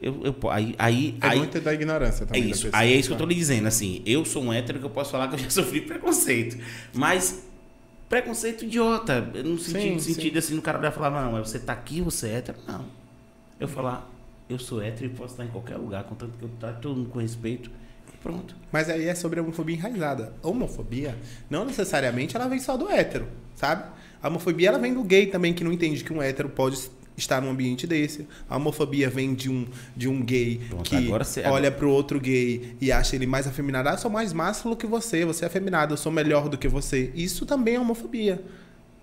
A: Eu, eu, aí, aí,
B: É
A: aí,
B: muito da ignorância
A: é
B: também. da
A: isso.
B: pessoa,
A: Aí é isso que eu tô
B: sabe?
A: lhe dizendo, assim, eu sou um hétero que eu posso falar que eu já sofri preconceito. Mas preconceito idiota. No sentido,
B: Sim,
A: sentido assim, no cara vai falar, não, mas você tá aqui, você é hétero? Não. Eu falar, eu sou hétero e posso estar em qualquer lugar, contanto que eu trato todo mundo com respeito. E pronto.
B: Mas aí é sobre a homofobia enraizada. A homofobia, não necessariamente ela vem só do hétero, sabe? A homofobia ela vem do gay também, que não entende que um hétero pode estar num ambiente desse. A homofobia vem de um, de um gay
A: Pronto,
B: que
A: você-
B: olha pro outro gay e acha ele mais afeminado. Ah, eu sou mais másculo que você, você é afeminado, eu sou melhor do que você. Isso também é homofobia.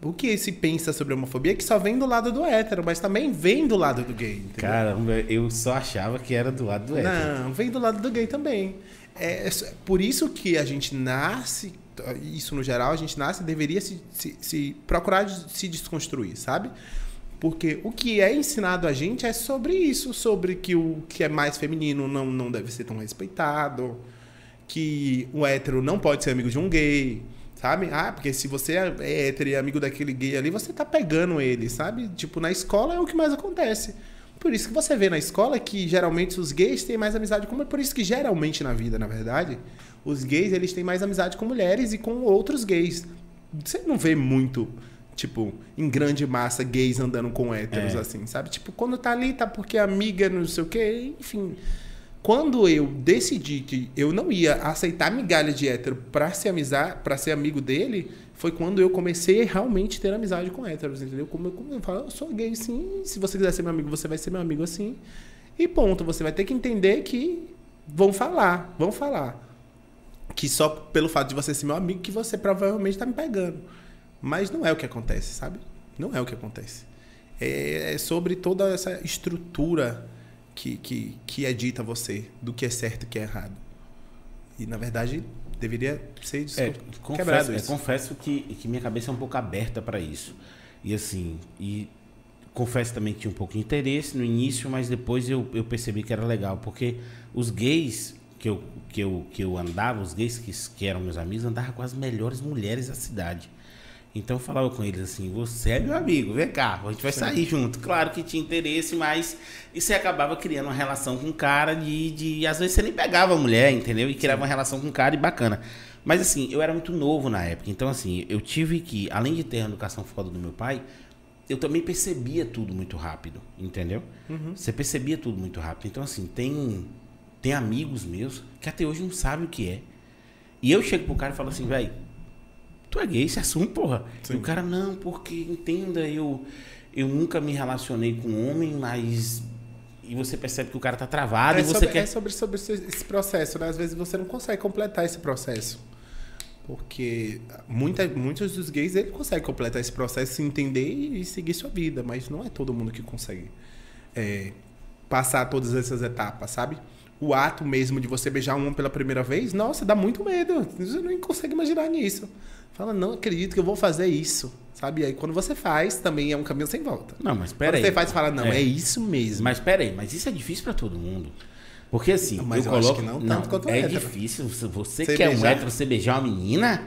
B: o que se pensa sobre homofobia que só vem do lado do hétero, mas também vem do lado do gay. Entendeu?
A: Caramba, eu só achava que era do lado do hétero.
B: Não, vem do lado do gay também. É, é por isso que a gente nasce, isso no geral, a gente nasce deveria se, se, se procurar se desconstruir, sabe? Porque o que é ensinado a gente é sobre isso, sobre que o que é mais feminino não, não deve ser tão respeitado, que o hétero não pode ser amigo de um gay, sabe? Ah, porque se você é hétero e é amigo daquele gay ali, você tá pegando ele, sabe? Tipo, na escola é o que mais acontece. Por isso que você vê na escola que geralmente os gays têm mais amizade com... Por isso que geralmente na vida, na verdade, os gays eles têm mais amizade com mulheres e com outros gays. Você não vê muito tipo, em grande massa, gays andando com héteros, é. assim, sabe? Tipo, quando tá ali, tá porque amiga, não sei o quê, enfim. Quando eu decidi que eu não ia aceitar migalha de hétero pra ser amizade, para ser amigo dele, foi quando eu comecei a realmente ter amizade com héteros, entendeu? Como eu, como eu falo, eu sou gay sim, se você quiser ser meu amigo, você vai ser meu amigo assim. E ponto, você vai ter que entender que vão falar, vão falar. Que só pelo fato de você ser meu amigo que você provavelmente tá me pegando. Mas não é o que acontece, sabe? Não é o que acontece. É, é sobre toda essa estrutura que, que, que é dita a você do que é certo e que é errado. E, na verdade, deveria ser
A: é, confesso, é, confesso que, que minha cabeça é um pouco aberta para isso. E, assim, e confesso também que tinha um pouco de interesse no início, mas depois eu, eu percebi que era legal, porque os gays que eu, que eu, que eu andava, os gays que, que eram meus amigos, andavam com as melhores mulheres da cidade. Então eu falava com eles assim: você é meu amigo, vem cá, a gente vai Sim. sair junto. Claro que tinha interesse, mas e você acabava criando uma relação com o cara de, de. Às vezes você nem pegava a mulher, entendeu? E criava Sim. uma relação com o cara e bacana. Mas assim, eu era muito novo na época. Então, assim, eu tive que, além de ter a educação foda do meu pai, eu também percebia tudo muito rápido, entendeu? Uhum. Você percebia tudo muito rápido. Então, assim, tem, tem amigos meus que até hoje não sabem o que é. E eu chego pro cara e falo assim, velho tu é gay, se assume, porra. Sim. E o cara, não, porque entenda, eu, eu nunca me relacionei com homem, mas. E você percebe que o cara tá travado
B: é
A: e você
B: sobre,
A: quer.
B: É sobre, sobre esse processo, né? Às vezes você não consegue completar esse processo. Porque muita, muitos dos gays ele consegue completar esse processo, se entender e, seguir sua vida, mas não é todo mundo que consegue é, passar todas essas etapas, sabe? O ato mesmo de você beijar um homem pela primeira vez, nossa, dá muito medo. Você não consegue imaginar nisso. Fala, não acredito que eu vou fazer isso. Sabe? E aí quando você faz, também é um caminho sem volta.
A: Não, mas peraí.
B: Quando você faz, fala, não, é, é isso mesmo.
A: Mas peraí, mas isso é difícil para todo mundo. Porque assim,
B: mas
A: eu,
B: eu
A: coloco.
B: não,
A: não,
B: quanto
A: é hétero. difícil. Você, você quer beijar. um hétero, você beijar uma menina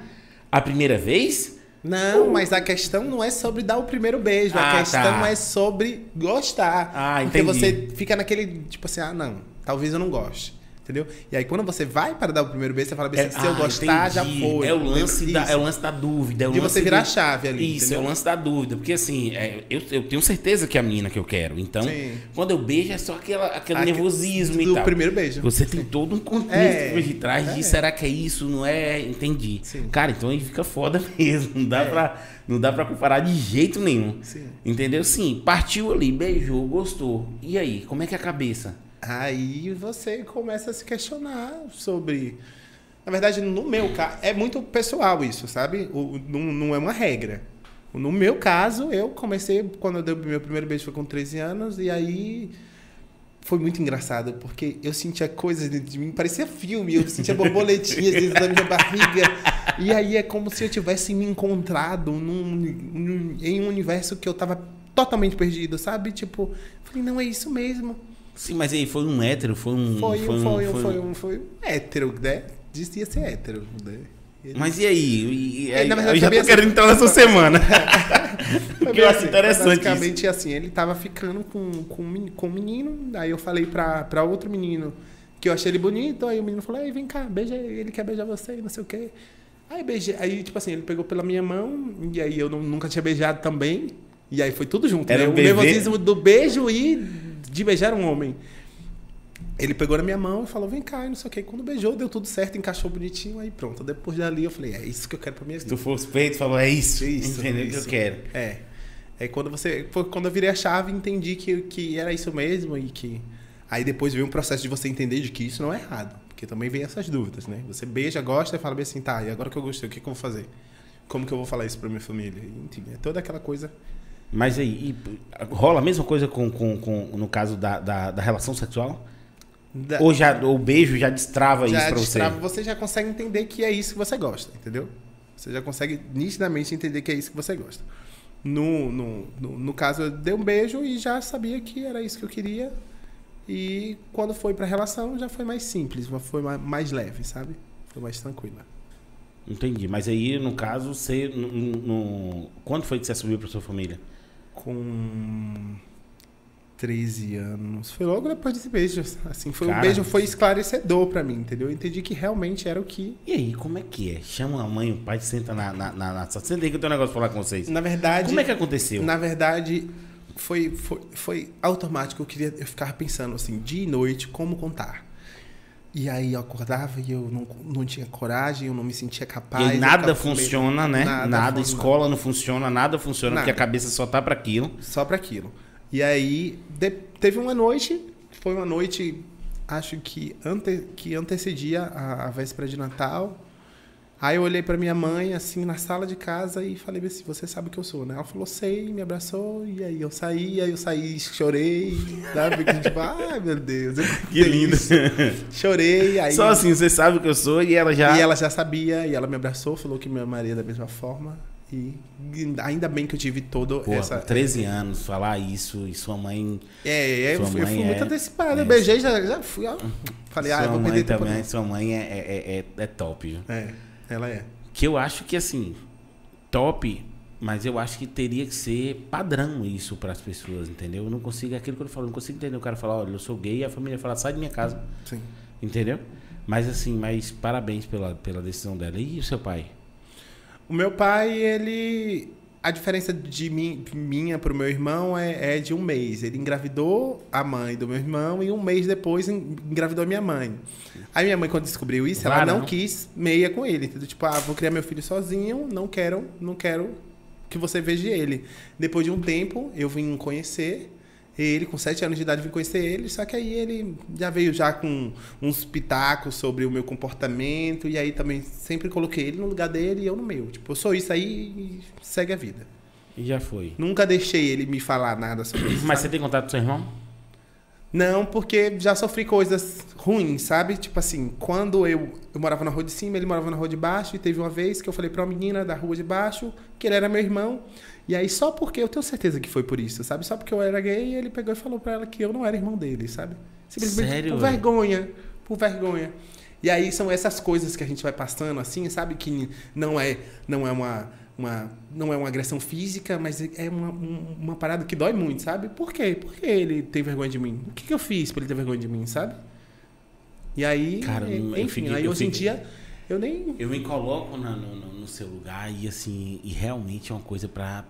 A: a primeira vez?
B: Não, uh. mas a questão não é sobre dar o primeiro beijo. Ah, a questão tá. é sobre gostar.
A: Ah,
B: entendi. Porque você fica naquele, tipo assim, ah, não, talvez eu não goste. Entendeu? E aí, quando você vai para dar o primeiro beijo, você fala assim, é, se eu ah, gostar, entendi. já foi.
A: É o, lance da, é o lance da dúvida. É o
B: de você virar a chave ali.
A: Isso, entendeu? é o lance da dúvida. Porque assim, é, eu, eu tenho certeza que é a menina que eu quero. Então, Sim. quando eu beijo, é só aquela, aquele nervosismo do e tal.
B: Do primeiro beijo.
A: Você Sim. tem todo um contexto é, por detrás é. de será que é isso, não é? Entendi. Sim. Cara, então aí fica foda mesmo. Não dá, é. pra, não dá pra comparar de jeito nenhum. Sim. Entendeu? Sim, partiu ali, beijou, gostou. E aí, como é que é a cabeça?
B: Aí você começa a se questionar sobre. Na verdade, no meu caso, é muito pessoal isso, sabe? O, não, não é uma regra. No meu caso, eu comecei, quando eu dei o meu primeiro beijo foi com 13 anos, e aí foi muito engraçado, porque eu sentia coisas dentro de mim, parecia filme, eu sentia borboletinhas dentro da minha barriga. E aí é como se eu tivesse me encontrado num, num, em um universo que eu tava totalmente perdido, sabe? Tipo, falei, não é isso mesmo.
A: Sim, mas aí foi um hétero, foi um.
B: Foi, foi, um, foi, um, foi, um, foi um hétero, né? Dizia ser hétero, né?
A: Ele... Mas e aí? E, e aí verdade, eu já tô assim, querendo entrar nessa semana.
B: Porque eu acho interessante. Basicamente isso. assim, ele tava ficando com, com, com um menino, aí eu falei pra, pra outro menino que eu achei ele bonito, aí o menino falou, aí vem cá, beija ele, ele quer beijar você, não sei o quê. Aí beijei, aí tipo assim, ele pegou pela minha mão, e aí eu não, nunca tinha beijado também, e aí foi tudo junto,
A: Era
B: né?
A: Um o
B: nervosismo do beijo e de beijar um homem. Ele pegou na minha mão e falou, vem cá, e não sei o quê. Quando beijou, deu tudo certo, encaixou bonitinho, aí pronto. Depois dali eu falei, é isso que eu quero pra minha vida.
A: Se tu for suspeito, falou, é isso, isso entendeu o que eu quero.
B: É. Aí quando você. Foi quando eu virei a chave, entendi que, que era isso mesmo e que. Aí depois veio um processo de você entender de que isso não é errado. Porque também vem essas dúvidas, né? Você beija, gosta e fala bem assim, tá, e agora que eu gostei, o que, que eu vou fazer? Como que eu vou falar isso pra minha família? Enfim, é toda aquela coisa.
A: Mas aí, e rola a mesma coisa com, com, com no caso da, da, da relação sexual?
B: Da-
A: Ou já o beijo já destrava
B: já
A: isso pra
B: destrava,
A: você?
B: você já consegue entender que é isso que você gosta, entendeu? Você já consegue nitidamente entender que é isso que você gosta. No, no, no, no caso, eu dei um beijo e já sabia que era isso que eu queria. E quando foi pra relação, já foi mais simples, foi mais, mais leve, sabe? Foi mais tranquila.
A: Entendi. Mas aí, no caso, você. No, no- Quando foi que você assumiu pra sua família?
B: Com 13 anos. Foi logo depois desse beijo. Assim, foi
A: Cara.
B: um beijo foi esclarecedor pra mim, entendeu? Eu entendi que realmente era o que.
A: E aí, como é que é? Chama a mãe, o pai, senta na. na, na, na... Senta aí que eu tenho um negócio pra falar com vocês.
B: Na verdade.
A: Como é que aconteceu?
B: Na verdade, foi, foi, foi automático. Eu queria, eu ficava pensando assim, dia e noite, como contar. E aí eu acordava e eu não, não tinha coragem, eu não me sentia
A: E
B: capaz. eu
A: nada funciona, né? Nada,
B: Nada,
A: escola não funciona, nada funciona,
B: Nada.
A: porque a cabeça só tá pra aquilo.
B: Só para aquilo. E aí de- teve uma noite, foi uma noite, acho que, ante, que antecedia a, a véspera de Natal. Aí eu olhei para minha mãe, assim, na sala de casa e falei assim, você sabe o que eu sou, né? Ela falou, sei, me abraçou, e aí eu saí, aí eu saí, chorei, sabe? Que, tipo, ai meu Deus. eu
A: Que lindo.
B: isso. Chorei, aí...
A: Só assim, você sabe o que eu sou e ela já.
B: E ela já sabia, e ela me abraçou, falou que me amaria da mesma forma. E ainda bem que eu tive todo
A: Pô,
B: essa...
A: com 13 anos, falar isso e sua mãe.
B: É, é, eu
A: Sua
B: fui, eu
A: mãe
B: fui
A: é-
B: muito antecipada.
A: é.
B: Eu beijei, já, já fui, ó. Falei, ah, eu
A: sua
B: vou
A: mãe
B: perder tempo.
A: também,
B: não.
A: sua mãe é, é, é, é top, viu?
B: É, ela é.
A: Que eu acho que assim, top, mas eu acho que teria que ser padrão isso para as pessoas, entendeu? Eu não consigo, é aquilo que eu falo, não consigo entender o cara falar, olha, eu sou gay e a família fala, sai de minha casa,
B: Sim.
A: entendeu? Mas assim, mas parabéns pela, pela decisão dela. E o seu pai?
B: O meu pai, ele. A diferença de mim, minha pro meu irmão é, é de um mês. Ele engravidou a mãe do meu irmão e um mês depois en- engravidou a minha mãe. Aí minha mãe, quando descobriu isso, ela
A: Varão.
B: não quis meia com ele. Entendeu? Tipo, ah, vou criar meu filho sozinho, não quero, não quero que você veja ele. Depois de um tempo, eu vim conhecer ele, com sete anos de idade, vim conhecer ele, só que aí ele já veio já com uns pitacos sobre o meu comportamento, e aí também sempre coloquei ele no lugar dele e eu no meu. Tipo, eu sou isso aí e segue a vida.
A: E já foi.
B: Nunca deixei ele me falar nada sobre isso.
A: Mas você
B: sabe?
A: tem contato com seu irmão?
B: Não, porque já sofri coisas ruins, sabe? Tipo assim, quando eu, eu morava na rua de cima, ele morava na rua de baixo, e teve uma vez que eu falei pra uma menina da rua de baixo que ele era meu irmão. E aí, só porque eu tenho certeza que foi por isso, sabe? Só porque eu era gay, ele pegou e falou pra ela que eu não era irmão dele, sabe? Simplesmente
A: Sério,
B: por vergonha, por vergonha. E aí são essas coisas que a gente vai passando assim, sabe? Que não é, não é uma, uma, não é uma agressão física, mas é uma, um- uma parada que dói muito, sabe? Por quê? Por que ele tem vergonha de mim? O que, que eu fiz pra ele ter vergonha de mim, sabe? E aí,
A: Cara,
B: enfim,
A: fiquei-
B: aí
A: eu
B: hoje em dia eu nem
A: Eu me coloco na- no, no- no seu lugar e assim, e realmente é uma coisa pra,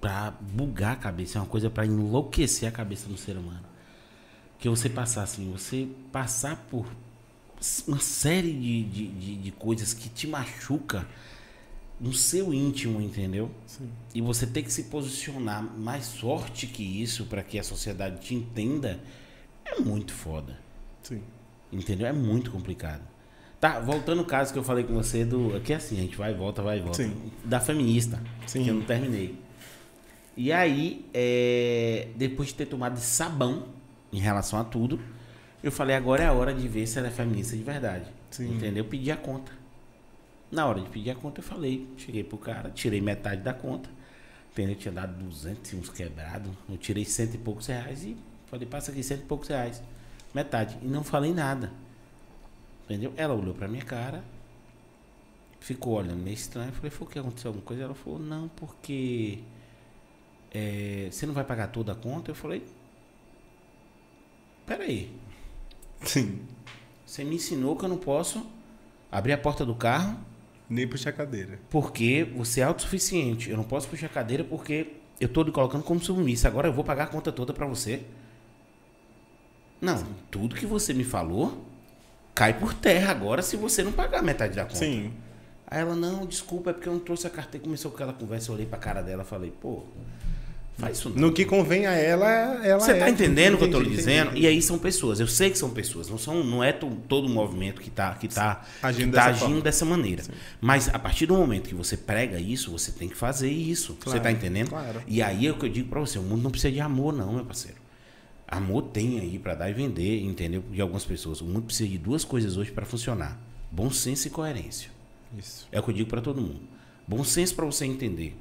A: pra bugar a cabeça, é uma coisa pra enlouquecer a cabeça do ser humano. Que você passar assim, você passar por uma série de, de, de, de coisas que te machuca no seu íntimo, entendeu?
B: Sim.
A: E você ter que se posicionar mais forte que isso pra que a sociedade te entenda é muito foda.
B: Sim.
A: Entendeu? É muito complicado. Tá, voltando ao caso que eu falei com você do. Aqui é assim, a gente vai e volta, vai e volta.
B: Sim.
A: Da feminista.
B: Sim.
A: Que eu não terminei. E aí, é, depois de ter tomado sabão em relação a tudo, eu falei, agora é a hora de ver se ela é feminista de verdade.
B: Sim.
A: Entendeu? Eu pedi a conta. Na hora de pedir a conta, eu falei, cheguei pro cara, tirei metade da conta. Entendeu? Eu tinha dado 200 e uns quebrados. Eu tirei cento e poucos reais e falei, passa aqui cento e poucos reais. Metade. E não falei nada. Entendeu? Ela olhou pra minha cara, ficou olhando meio estranho. Eu falei, foi o que aconteceu? Alguma coisa? Ela falou, não, porque é, você não vai pagar toda a conta? Eu falei, peraí.
B: Sim.
A: Você me ensinou que eu não posso abrir a porta do carro
B: Nem puxar a cadeira.
A: porque você é autossuficiente. Eu não posso puxar a cadeira porque eu tô lhe colocando como submissa. Agora eu vou pagar a conta toda pra você. Não, tudo que você me falou cai por terra agora se você não pagar metade da conta.
B: Sim.
A: Aí ela, não, desculpa, é porque eu não trouxe a carteira. Começou com aquela conversa, eu olhei pra cara dela e falei, pô, Faz isso não.
B: No que convém a ela, ela
A: Você
B: é.
A: tá entendendo o que eu tô lhe dizendo?
B: entendi.
A: E aí são pessoas. Eu sei que são pessoas. Não, são, não é to- todo o movimento que tá, que tá,
B: Agindo
A: que tá
B: dessa
A: agindo
B: forma.
A: dessa maneira. Mas a partir do momento que você prega isso, você tem que fazer isso.
B: Claro,
A: você tá entendendo?
B: claro.
A: E aí é o que eu digo pra você. O mundo não precisa de amor, não, meu parceiro. Amor tem aí pra dar e vender, entendeu? De algumas pessoas. O mundo precisa de duas coisas hoje pra funcionar: bom senso e coerência.
B: Isso.
A: É o que eu digo pra todo mundo. Bom senso pra você entender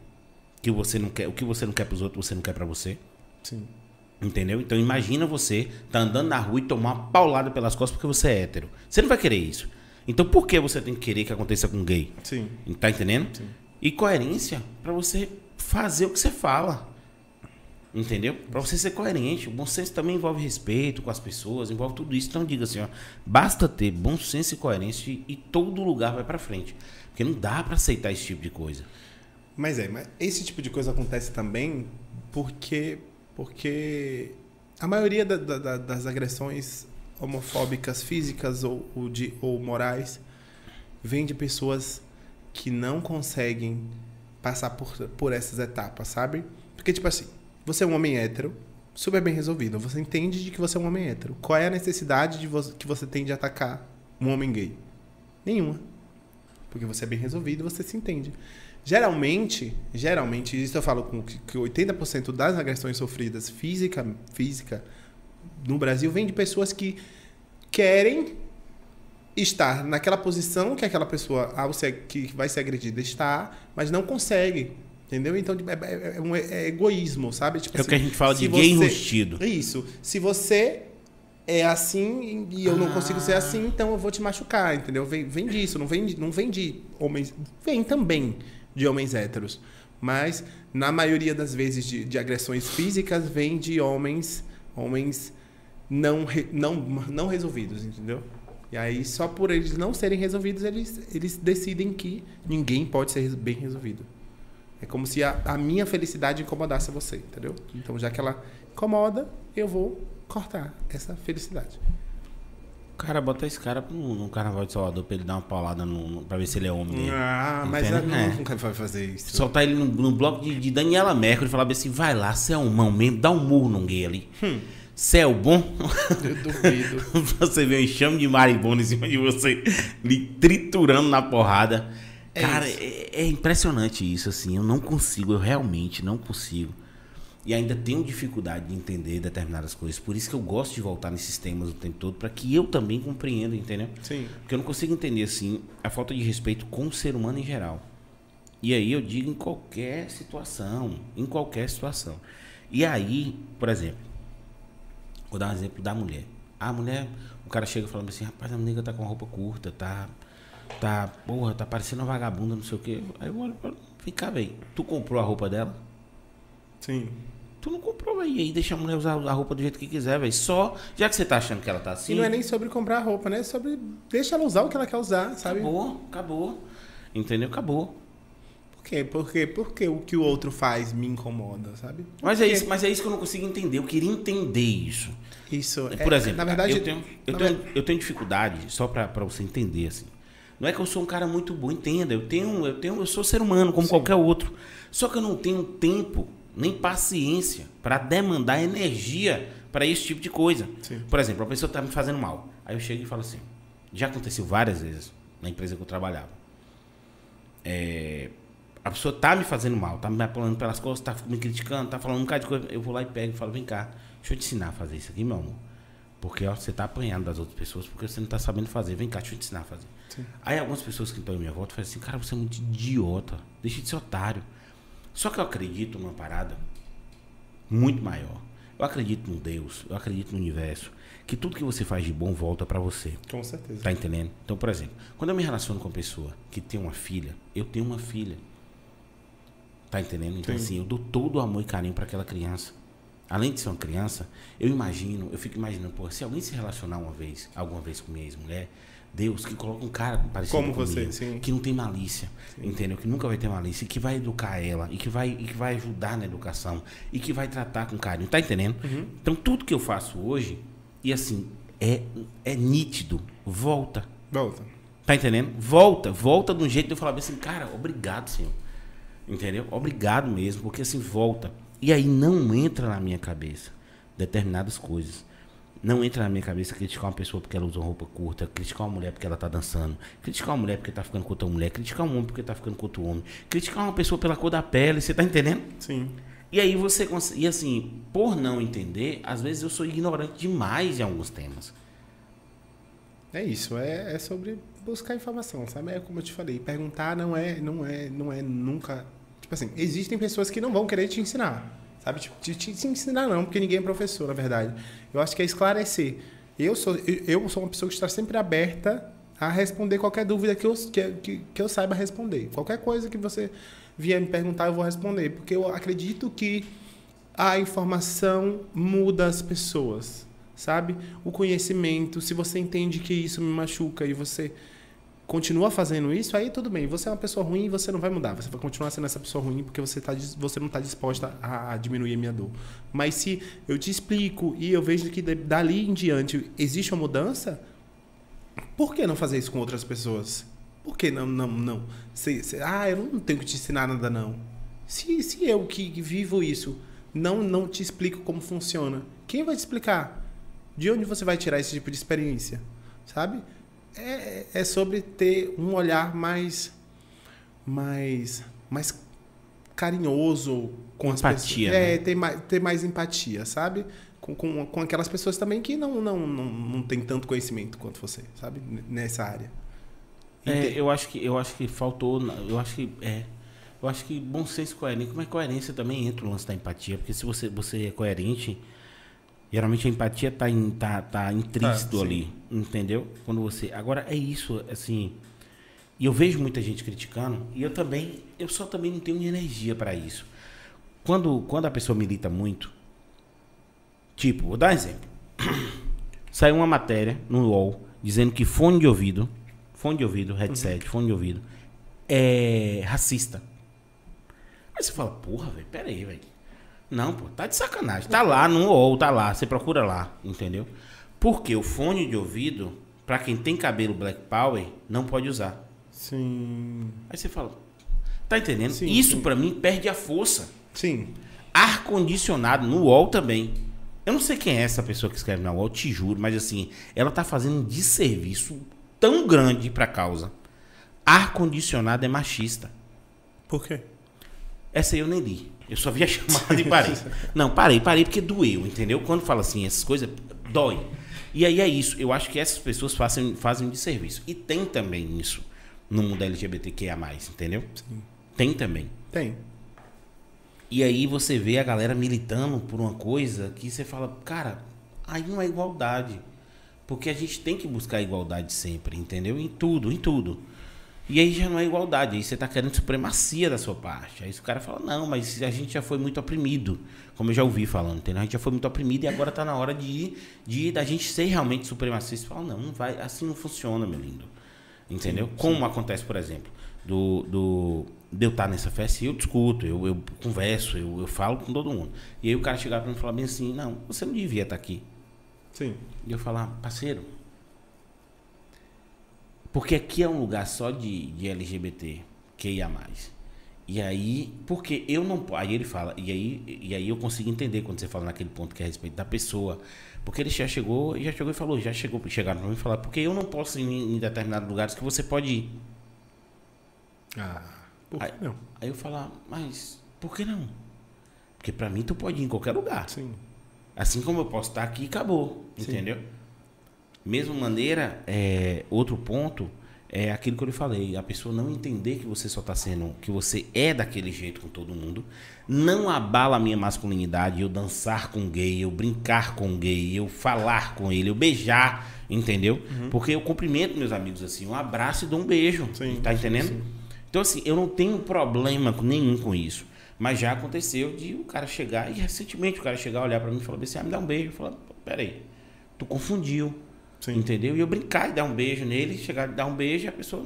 A: que você não quer, o que você não quer pros outros, você não quer pra você.
B: Sim.
A: Entendeu? Então imagina você tá andando na rua e tomar uma paulada pelas costas porque você é hétero. Você não vai querer isso. Então por que você tem que querer que aconteça com gay?
B: Sim.
A: Tá entendendo?
B: Sim.
A: E coerência pra você fazer o que você fala. Entendeu? Pra você ser coerente. O bom senso também envolve respeito com as pessoas, envolve tudo isso. Então diga assim, ó, basta ter bom senso e coerência e, todo lugar vai pra frente. Porque não dá pra aceitar esse tipo de coisa.
B: Mas é, mas esse tipo de coisa acontece também porque, porque a maioria da- da- das agressões homofóbicas físicas ou, ou, de, ou morais vem de pessoas que não conseguem passar por, por essas etapas, sabe? Porque, tipo assim, você é um homem hétero, super bem resolvido. Você entende de que você é um homem hétero. Qual é a necessidade de vo- que você tem de atacar um homem gay? Nenhuma. Porque você é bem resolvido você se entende. Geralmente, geralmente, isso eu falo com que 80% das agressões sofridas física, física no Brasil vem de pessoas que querem estar naquela posição que aquela pessoa ao ser, que vai ser agredida está, mas não consegue. Entendeu? Então é, é- é um é egoísmo, sabe? Tipo
A: É o que a gente fala de gay enrustido.
B: Isso. Se você é assim e eu não consigo ser
A: Ah.
B: assim, então eu vou te machucar, entendeu? Vem, vem disso, não vem, de- não vem de homens. Vem também de homens héteros. Mas, na maioria das vezes de, de agressões físicas, vem de homens homens não, re- não, não resolvidos, entendeu? E aí, só por eles não serem resolvidos, eles, eles decidem que ninguém pode ser bem resolvido. É como se a, a minha felicidade incomodasse você, entendeu? Então, já que ela incomoda, eu vou cortar essa felicidade.
A: Cara, bota esse cara no, no carnaval de Salvador pra ele dar uma paulada no, no, pra ver se ele é homem. gay.
B: Ah, mas ela
A: É.
B: nunca vai fazer isso.
A: Soltar ele no, no bloco de, de Daniela Mercury e falar bem assim: vai lá, você é um mão mesmo, dá um murro num gay ali. Você é o bom?
B: Eu duvido.
A: você vê um enxame de maribondo em cima de você, lhe triturando na porrada.
B: É
A: Cara, é, é impressionante isso, assim. Eu não consigo, eu realmente não consigo. E ainda tenho dificuldade de entender determinadas coisas. Por isso que eu gosto de voltar nesses temas o tempo todo, para que eu também compreenda, entendeu?
B: Sim.
A: Porque eu não consigo entender, assim, a falta de respeito com o ser humano em geral. E aí eu digo em qualquer situação. Em qualquer situação. E aí, por exemplo, vou dar um exemplo da mulher. A mulher, o cara chega falando assim, rapaz, a nega tá com a roupa curta, tá. Tá, porra, tá parecendo uma vagabunda, não sei o quê. Aí eu olho pra. Vem cá, velho. Tu comprou a roupa dela?
B: Sim.
A: Tu não comprou, velho. E aí deixa a mulher usar a roupa do jeito que quiser, velho. Só. Já que você tá achando que ela tá assim.
B: E não é nem sobre comprar roupa, né? É sobre. Deixa ela usar o que ela quer usar, sabe?
A: Acabou, acabou. Entendeu? Acabou.
B: Por quê? Porque, porque o que o outro faz me incomoda, sabe?
A: Mas é, isso, mas é isso que eu não consigo entender. Eu queria entender isso.
B: Isso.
A: Por
B: é-
A: exemplo,
B: na verdade,
A: eu, tenho, eu, tenho,
B: ver-
A: eu tenho dificuldade, só pra você entender, assim. Não é que eu sou um cara muito bom, entenda. Eu tenho, eu tenho, eu sou ser humano, como
B: Sim.
A: qualquer outro. Só que eu não tenho tempo nem paciência pra demandar energia pra esse tipo de coisa.
B: Sim.
A: Por exemplo, a pessoa tá me fazendo mal. Aí eu chego e falo assim. Já aconteceu várias vezes na empresa que eu trabalhava. É, a pessoa tá me fazendo mal, tá me apelando pelas costas, tá me criticando, tá falando um bocado de coisa. Eu vou lá e pego e falo, vem cá, deixa eu te ensinar a fazer isso aqui, meu amor. Porque ó, você tá apanhando das outras pessoas porque você não tá sabendo fazer. Vem cá, deixa eu te ensinar a fazer.
B: Sim.
A: Aí algumas pessoas que estão em minha volta falam assim, cara, você é muito idiota, deixa de ser otário. Só que eu acredito numa parada muito maior. Eu acredito num Deus, eu acredito no universo, que tudo que você faz de bom volta pra você.
B: Com certeza.
A: Tá entendendo? Então, por exemplo, quando eu me relaciono com uma pessoa que tem uma filha, eu tenho uma filha. Tá entendendo? Então,
B: Sim.
A: assim, eu dou todo o amor e carinho para aquela criança. Além de ser uma criança, eu imagino, eu fico imaginando, pô, se alguém se relacionar uma vez, alguma vez com minha ex-mulher, Deus que coloca um cara parecido
B: Como você,
A: comigo,
B: sim.
A: que não tem malícia, entendeu? Que nunca vai ter malícia, e que vai educar ela, e que vai, e que vai ajudar na educação, e que vai tratar com carinho, tá entendendo?
B: Uhum.
A: Então, tudo que eu faço hoje, e assim, é, é nítido, volta.
B: Volta.
A: Tá entendendo? Volta, volta de um jeito de eu falar assim, cara, obrigado, senhor. Entendeu? Obrigado mesmo, porque assim, volta. E aí não entra na minha cabeça determinadas coisas. Não entra na minha cabeça criticar uma pessoa porque ela usa roupa curta, criticar uma mulher porque ela tá dançando, criticar uma mulher porque tá ficando com outra mulher, criticar um homem porque tá ficando com outro homem, criticar uma pessoa pela cor da pele, você tá entendendo?
B: Sim.
A: E aí você e assim, por não entender, às vezes eu sou ignorante demais em alguns temas.
B: É isso, é, é sobre buscar informação, sabe? É como eu te falei, perguntar não é, não é, não é nunca. Tipo assim, existem pessoas que não vão querer te ensinar, sabe? Tipo, te, te, ensinar não, porque ninguém é professor, na verdade. Eu acho que é esclarecer. Eu sou, eu, eu sou uma pessoa que está sempre aberta a responder qualquer dúvida que eu, que, que, que eu saiba responder. Qualquer coisa que você vier me perguntar, eu vou responder, porque eu acredito que a informação muda as pessoas, sabe? O conhecimento, se você entende que isso me machuca e você continua fazendo isso, aí tudo bem. Você é uma pessoa ruim e você não vai mudar. Você vai continuar sendo essa pessoa ruim porque você, tá, você não está disposta a, diminuir a minha dor. Mas se eu te explico e eu vejo que da- dali em diante existe uma mudança, por que não fazer isso com outras pessoas? Por que não, não, não? Se- se- ah, eu não tenho que te ensinar nada, não. Se, se eu que vivo isso não, não te explico como funciona, quem vai te explicar? De onde você vai tirar esse tipo de experiência? Sabe? É, é sobre ter um olhar mais, mais, mais carinhoso com as
A: Empatia,
B: pessoas. É,
A: né?
B: ter mais, ter mais empatia, sabe? Com, com, com aquelas pessoas também que não, não, não, não tem tanto conhecimento quanto você, sabe? Nessa área.
A: É, eu acho que eu acho que faltou, eu acho que é, eu acho que bom senso e coerência, como é coerência também entra o lance da empatia, porque se você você é coerente, geralmente a empatia tá em, tá, tá intrínseco
B: Ah,
A: ali, entendeu? Quando você, agora é isso, assim, e eu vejo muita gente criticando, e eu também, eu só também não tenho energia para isso. Quando quando a pessoa milita muito, tipo, vou dar um exemplo. Saiu uma matéria no UOL dizendo que fone de ouvido, fone de ouvido, headset, fone de ouvido, é racista. Aí você fala, porra, velho, pera aí, velho. Não, pô, tá de sacanagem. Tá lá no UOL, tá lá, você procura lá, entendeu? Porque o fone de ouvido, pra quem tem cabelo Black Power, não pode usar.
B: Sim.
A: Aí você fala, tá entendendo?
B: Sim,
A: Isso pra mim perde a força.
B: Sim.
A: Ar-condicionado no UOL também. Eu não sei quem é essa pessoa que escreve na UOL, te juro, mas assim, ela tá fazendo um desserviço tão grande pra causa. Ar-condicionado é machista.
B: Por quê?
A: Essa aí eu nem li. Eu só vi a chamada e parei. Não, parei, parei porque doeu, entendeu? Quando fala assim, essas coisas, dói. E aí é isso. Eu acho que essas pessoas fazem, fazem um desserviço. E tem também isso no mundo LGBTQIA, entendeu?
B: Sim.
A: Tem também.
B: Tem.
A: E aí você vê a galera militando por uma coisa que você fala, cara, aí não é igualdade. Porque a gente tem que buscar igualdade sempre, entendeu? Em tudo, em tudo. E aí já não é igualdade, aí você tá querendo supremacia da sua parte. Aí o cara fala, não, mas a gente já foi muito oprimido. Como eu já ouvi falando, entendeu? A gente já foi muito oprimido e agora tá na hora de, de da gente ser realmente supremacista. Você fala, não, não vai, assim não funciona, meu lindo. Entendeu? Como acontece, por exemplo, do, do, de eu estar nessa festa e eu discuto, eu, eu converso, eu, eu falo com todo mundo. E aí o cara chegar pra mim e falar bem assim, não, você não devia estar aqui.
B: Sim.
A: E eu falar, parceiro, porque aqui é um lugar só de, de LGBT, que ia mais. E aí, porque eu não Aí ele fala, e aí, e aí eu consigo entender quando você fala naquele ponto que é a respeito da pessoa. Porque ele já chegou, já chegou e falou, já chegou, chegaram pra mim e falaram, porque eu não posso ir em, em determinados lugares que você pode ir.
B: Ah, por que
A: Aí-
B: não?
A: Aí eu falar, mas por que não? Porque pra mim tu pode ir em qualquer lugar.
B: Sim.
A: Assim como eu posso estar aqui, acabou.
B: Sim.
A: Entendeu? Mesma maneira, é, outro ponto é aquilo que eu lhe falei. A pessoa não entender que você só está sendo. que você é daquele jeito com todo mundo. Não abala a minha masculinidade, eu dançar com gay, eu brincar com gay, eu falar com ele, eu beijar, entendeu?
B: Uhum.
A: Porque eu cumprimento meus amigos assim, um abraço e dou um beijo.
B: Sim,
A: tá entendendo?
B: sim.
A: Então, assim, eu não tenho problema nenhum com isso. Mas já aconteceu de o cara chegar, e recentemente o cara chegar, olhar pra mim e falar assim, ah, me dá um beijo. Eu "Pô, peraí, tu confundiu.
B: Sim.
A: Entendeu? E eu brincar e dar um beijo nele, chegar e dar um beijo, e a pessoa,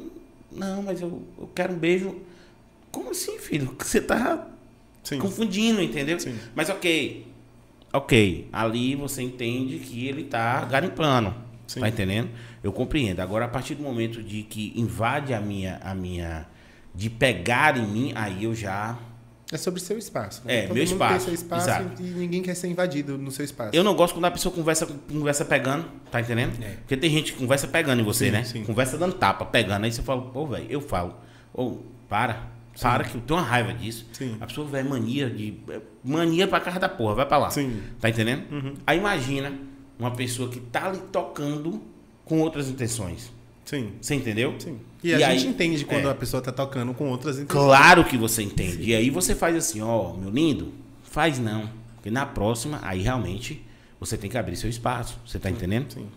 A: não, mas eu, eu quero um beijo. Como assim, filho? Você tá
B: Sim.
A: confundindo, entendeu?
B: Sim.
A: Mas ok. Ok. Ali você entende que ele tá garimpando.
B: Sim.
A: Tá entendendo? Eu compreendo. Agora, a partir do momento de que invade a minha. A minha de pegar em mim, aí eu já.
B: É sobre seu espaço.
A: É,
B: Todo
A: meu espaço,
B: seu espaço
A: exato.
B: e ninguém quer ser invadido no seu espaço.
A: Eu não gosto quando a pessoa conversa, conversa pegando, tá entendendo?
B: É.
A: Porque tem gente que conversa pegando em você,
B: Sim,
A: né?
B: sim.
A: Conversa dando tapa, pegando. Aí você fala, pô, velho, eu falo. Ou, para, para, que eu tenho uma raiva disso.
B: Sim.
A: A pessoa, velho, mania de. Mania pra casa da porra, vai pra lá.
B: Sim. Uhum.
A: Tá entendendo? Aí imagina uma pessoa que tá ali tocando com outras intenções.
B: Sim.
A: Você entendeu?
B: Sim. E a
A: aí-
B: gente entende quando
A: é.
B: a pessoa tá tocando com outras intenções.
A: Claro que você entende. E aí você faz assim, ó, meu lindo, faz não. Porque na próxima, aí realmente você tem que abrir seu espaço. Você tá entendendo?
B: Sim.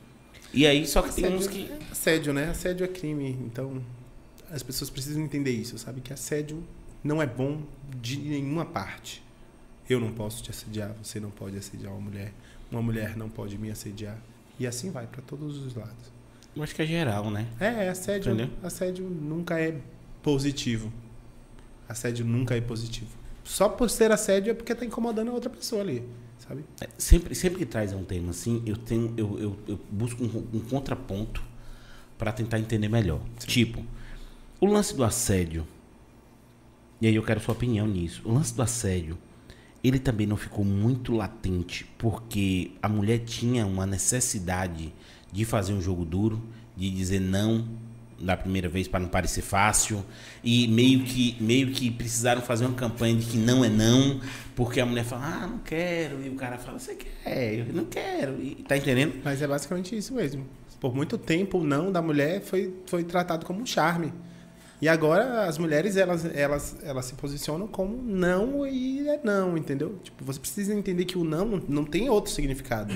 A: E aí, só que tem
B: Assédio,
A: uns que.
B: é assédio, né? Assédio é crime. Então, as pessoas precisam entender isso, sabe? Que assédio não é bom de nenhuma parte. Eu não posso te assediar, você não pode assediar uma mulher. Uma mulher não pode me assediar. E assim vai para todos os lados.
A: Eu acho que é geral, né?
B: É, assédio,
A: Entendeu?
B: assédio nunca é positivo. Assédio nunca é positivo. Só por ser assédio é porque tá incomodando a outra pessoa ali, sabe?
A: É, Sempre, sempre que traz um tema assim, eu tenho, eu, eu, eu busco um, um contraponto para tentar entender melhor. Tipo, o lance do assédio. E aí eu quero sua opinião nisso. O lance do assédio, ele também não ficou muito latente porque a mulher tinha uma necessidade de fazer um jogo duro, de dizer não da primeira vez para não parecer fácil e meio que meio que precisaram fazer uma campanha de que não é não, porque a mulher fala: "Ah, não quero", e o cara fala: "Você quer?". Eu não quero. E tá entendendo?
B: Mas é basicamente isso mesmo. Por muito tempo, o não da mulher foi, foi tratado como um charme. E agora as mulheres, elas, elas, elas se posicionam como não e é não, entendeu? Tipo, você precisa entender que o não não- não tem outro significado.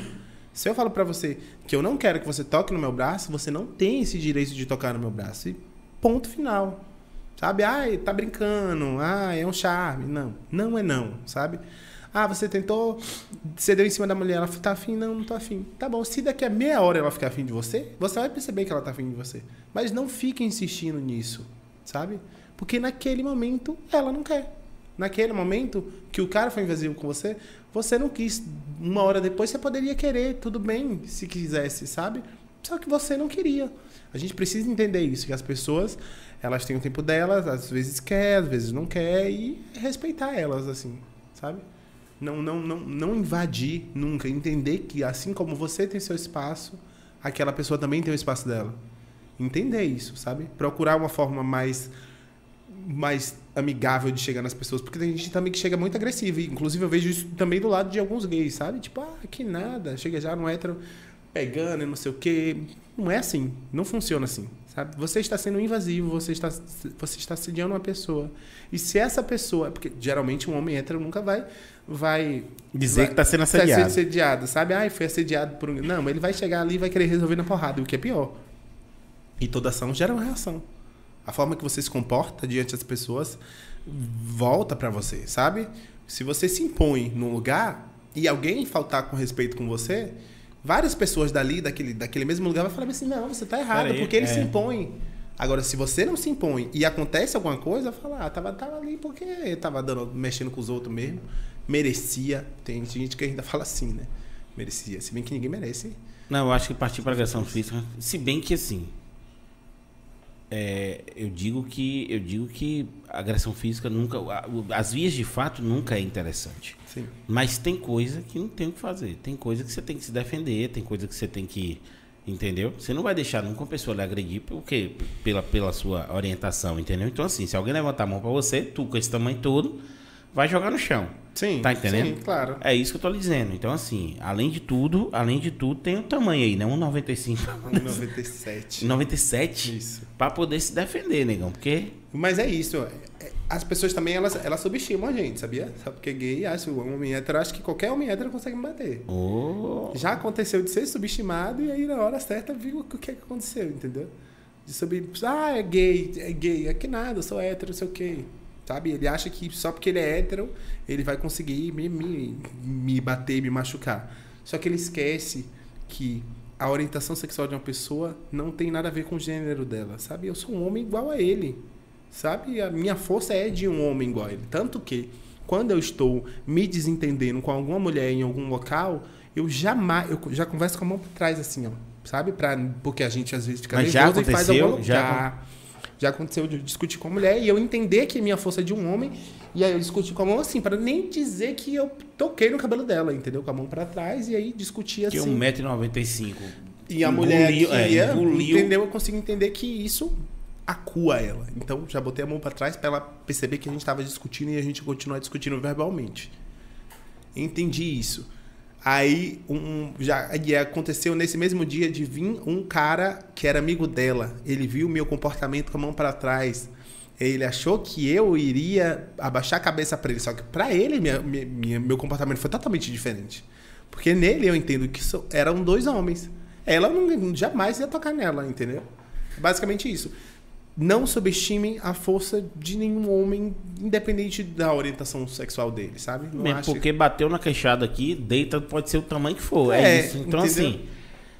B: Se eu falo pra você que eu não quero que você toque no meu braço, você não tem esse direito de tocar no meu braço. E ponto final. Sabe? Ai, tá brincando. Ah, é um charme. Não. Não é não, sabe? Ah, você tentou, você deu em cima da mulher, ela tá afim? Não, não tô afim. Tá bom, se daqui a meia hora ela ficar afim de você, você vai perceber que ela tá afim de você. Mas não fique insistindo nisso, sabe? Porque naquele momento ela não quer. Naquele momento que o cara foi invasivo com você, você não quis. Uma hora depois você poderia querer, tudo bem, se quisesse, sabe? Só que você não queria. A gente precisa entender isso, que as pessoas, elas têm o tempo delas, às vezes quer, às vezes não quer, e respeitar elas, assim, sabe? Não, não, não, não invadir nunca. Entender que assim como você tem seu espaço, aquela pessoa também tem o espaço dela. Entender isso, sabe? Procurar uma forma mais mais amigável de chegar nas pessoas, porque tem gente também que chega muito agressiva, e, inclusive eu vejo isso também do lado de alguns gays, sabe? Tipo, ah, que nada, chega já no hétero pegando e não sei o quê. Não é assim, não funciona assim, sabe? Você está sendo invasivo, você está você está assediando uma pessoa. E se essa pessoa, porque geralmente um homem hétero nunca vai vai
A: Dizer
B: vai-
A: que tá sendo assediado.
B: assediado, sabe? Ai, foi assediado por um... Não, ele vai chegar ali e vai querer resolver na porrada, o que é pior. E toda ação gera uma reação. A forma que você se comporta diante das pessoas volta pra você, sabe? Se você se impõe num lugar e alguém faltar com respeito com você, várias pessoas dali, daquele, daquele mesmo lugar, vai falar assim: não, você tá errado, porque ele
A: é.
B: se impõe. Agora, se você não se impõe e acontece alguma coisa, fala, ah, tava, tava ali porque tava dando, mexendo com os outros mesmo, merecia. Tem gente que ainda fala assim, né? Merecia. Se bem que ninguém merece.
A: Não, eu acho que partir para agressão física, se bem que assim, é, eu digo que eu digo que agressão física nunca, as vias de fato nunca é interessante.
B: Sim.
A: Mas tem coisa que não tem o que fazer. Tem coisa que você tem que se defender, tem coisa que você tem que. Entendeu? Você não vai deixar nunca uma pessoa lhe agredir porque, pela, pela sua orientação, entendeu? Então, assim, se alguém levantar a mão pra você, tu com esse tamanho todo, vai jogar no chão.
B: Sim.
A: Tá entendendo?
B: Sim, claro.
A: É isso que eu tô lhe dizendo. Então, assim, além de tudo, além de tudo, tem o tamanho aí, né? 1,95.
B: 97.
A: 97
B: Isso.
A: pra poder se defender, negão. Porque.
B: Mas é isso. é- As pessoas também, elas, elas subestimam a gente, sabia? Só porque gay, acha o homem hétero, acha que qualquer homem hétero consegue me bater.
A: Ô,
B: Já aconteceu de ser subestimado e aí na hora certa viu o que, é que aconteceu, entendeu? De subir, ah, é gay, é gay, é que nada, eu sou hétero, não sei o quê. Sabe? Ele acha que só porque ele é hétero, ele vai conseguir me, me, me bater, me machucar. Só que ele esquece que a orientação sexual de uma pessoa não tem nada a ver com o gênero dela, sabe? Eu sou um homem igual a ele, sabe? A minha força é de um homem igual a ele. Tanto que, quando eu estou me desentendendo com alguma mulher em algum local, eu jamais, eu já converso com a mão por trás assim, ó, sabe? Pra, porque a gente às vezes fica
A: Mas já
B: nervoso e faz
A: aconteceu? Já
B: já, aconteceu de eu discutir com a mulher e eu entender que a minha força é de um homem. E aí eu discuti com a mão assim, para nem dizer que eu toquei no cabelo dela, entendeu? Com a mão para trás e aí discuti assim.
A: Que é 1,95m.
B: E a mulher
A: Engoliu-
B: que
A: é, engoliu.
B: entendeu? Eu consigo entender que isso acua ela. Então já botei a mão pra trás pra ela perceber que a gente tava discutindo e a gente continuar discutindo verbalmente. Entendi isso. Aí um, já e aconteceu nesse mesmo dia de vir um cara que era amigo dela. Ele viu meu comportamento com a mão pra trás. Ele achou que eu iria abaixar a cabeça pra ele, só que pra ele minha- minha- meu comportamento foi totalmente diferente. Porque nele eu entendo que eram dois homens. Ela não, jamais ia tocar nela, entendeu? Basicamente isso. Não subestimem a força de nenhum homem, independente da orientação sexual dele, sabe? Não
A: Mesmo
B: acho-
A: porque bateu na queixada aqui, deita pode ser o tamanho que for. É,
B: É,
A: isso. Então,
B: entendeu?
A: assim,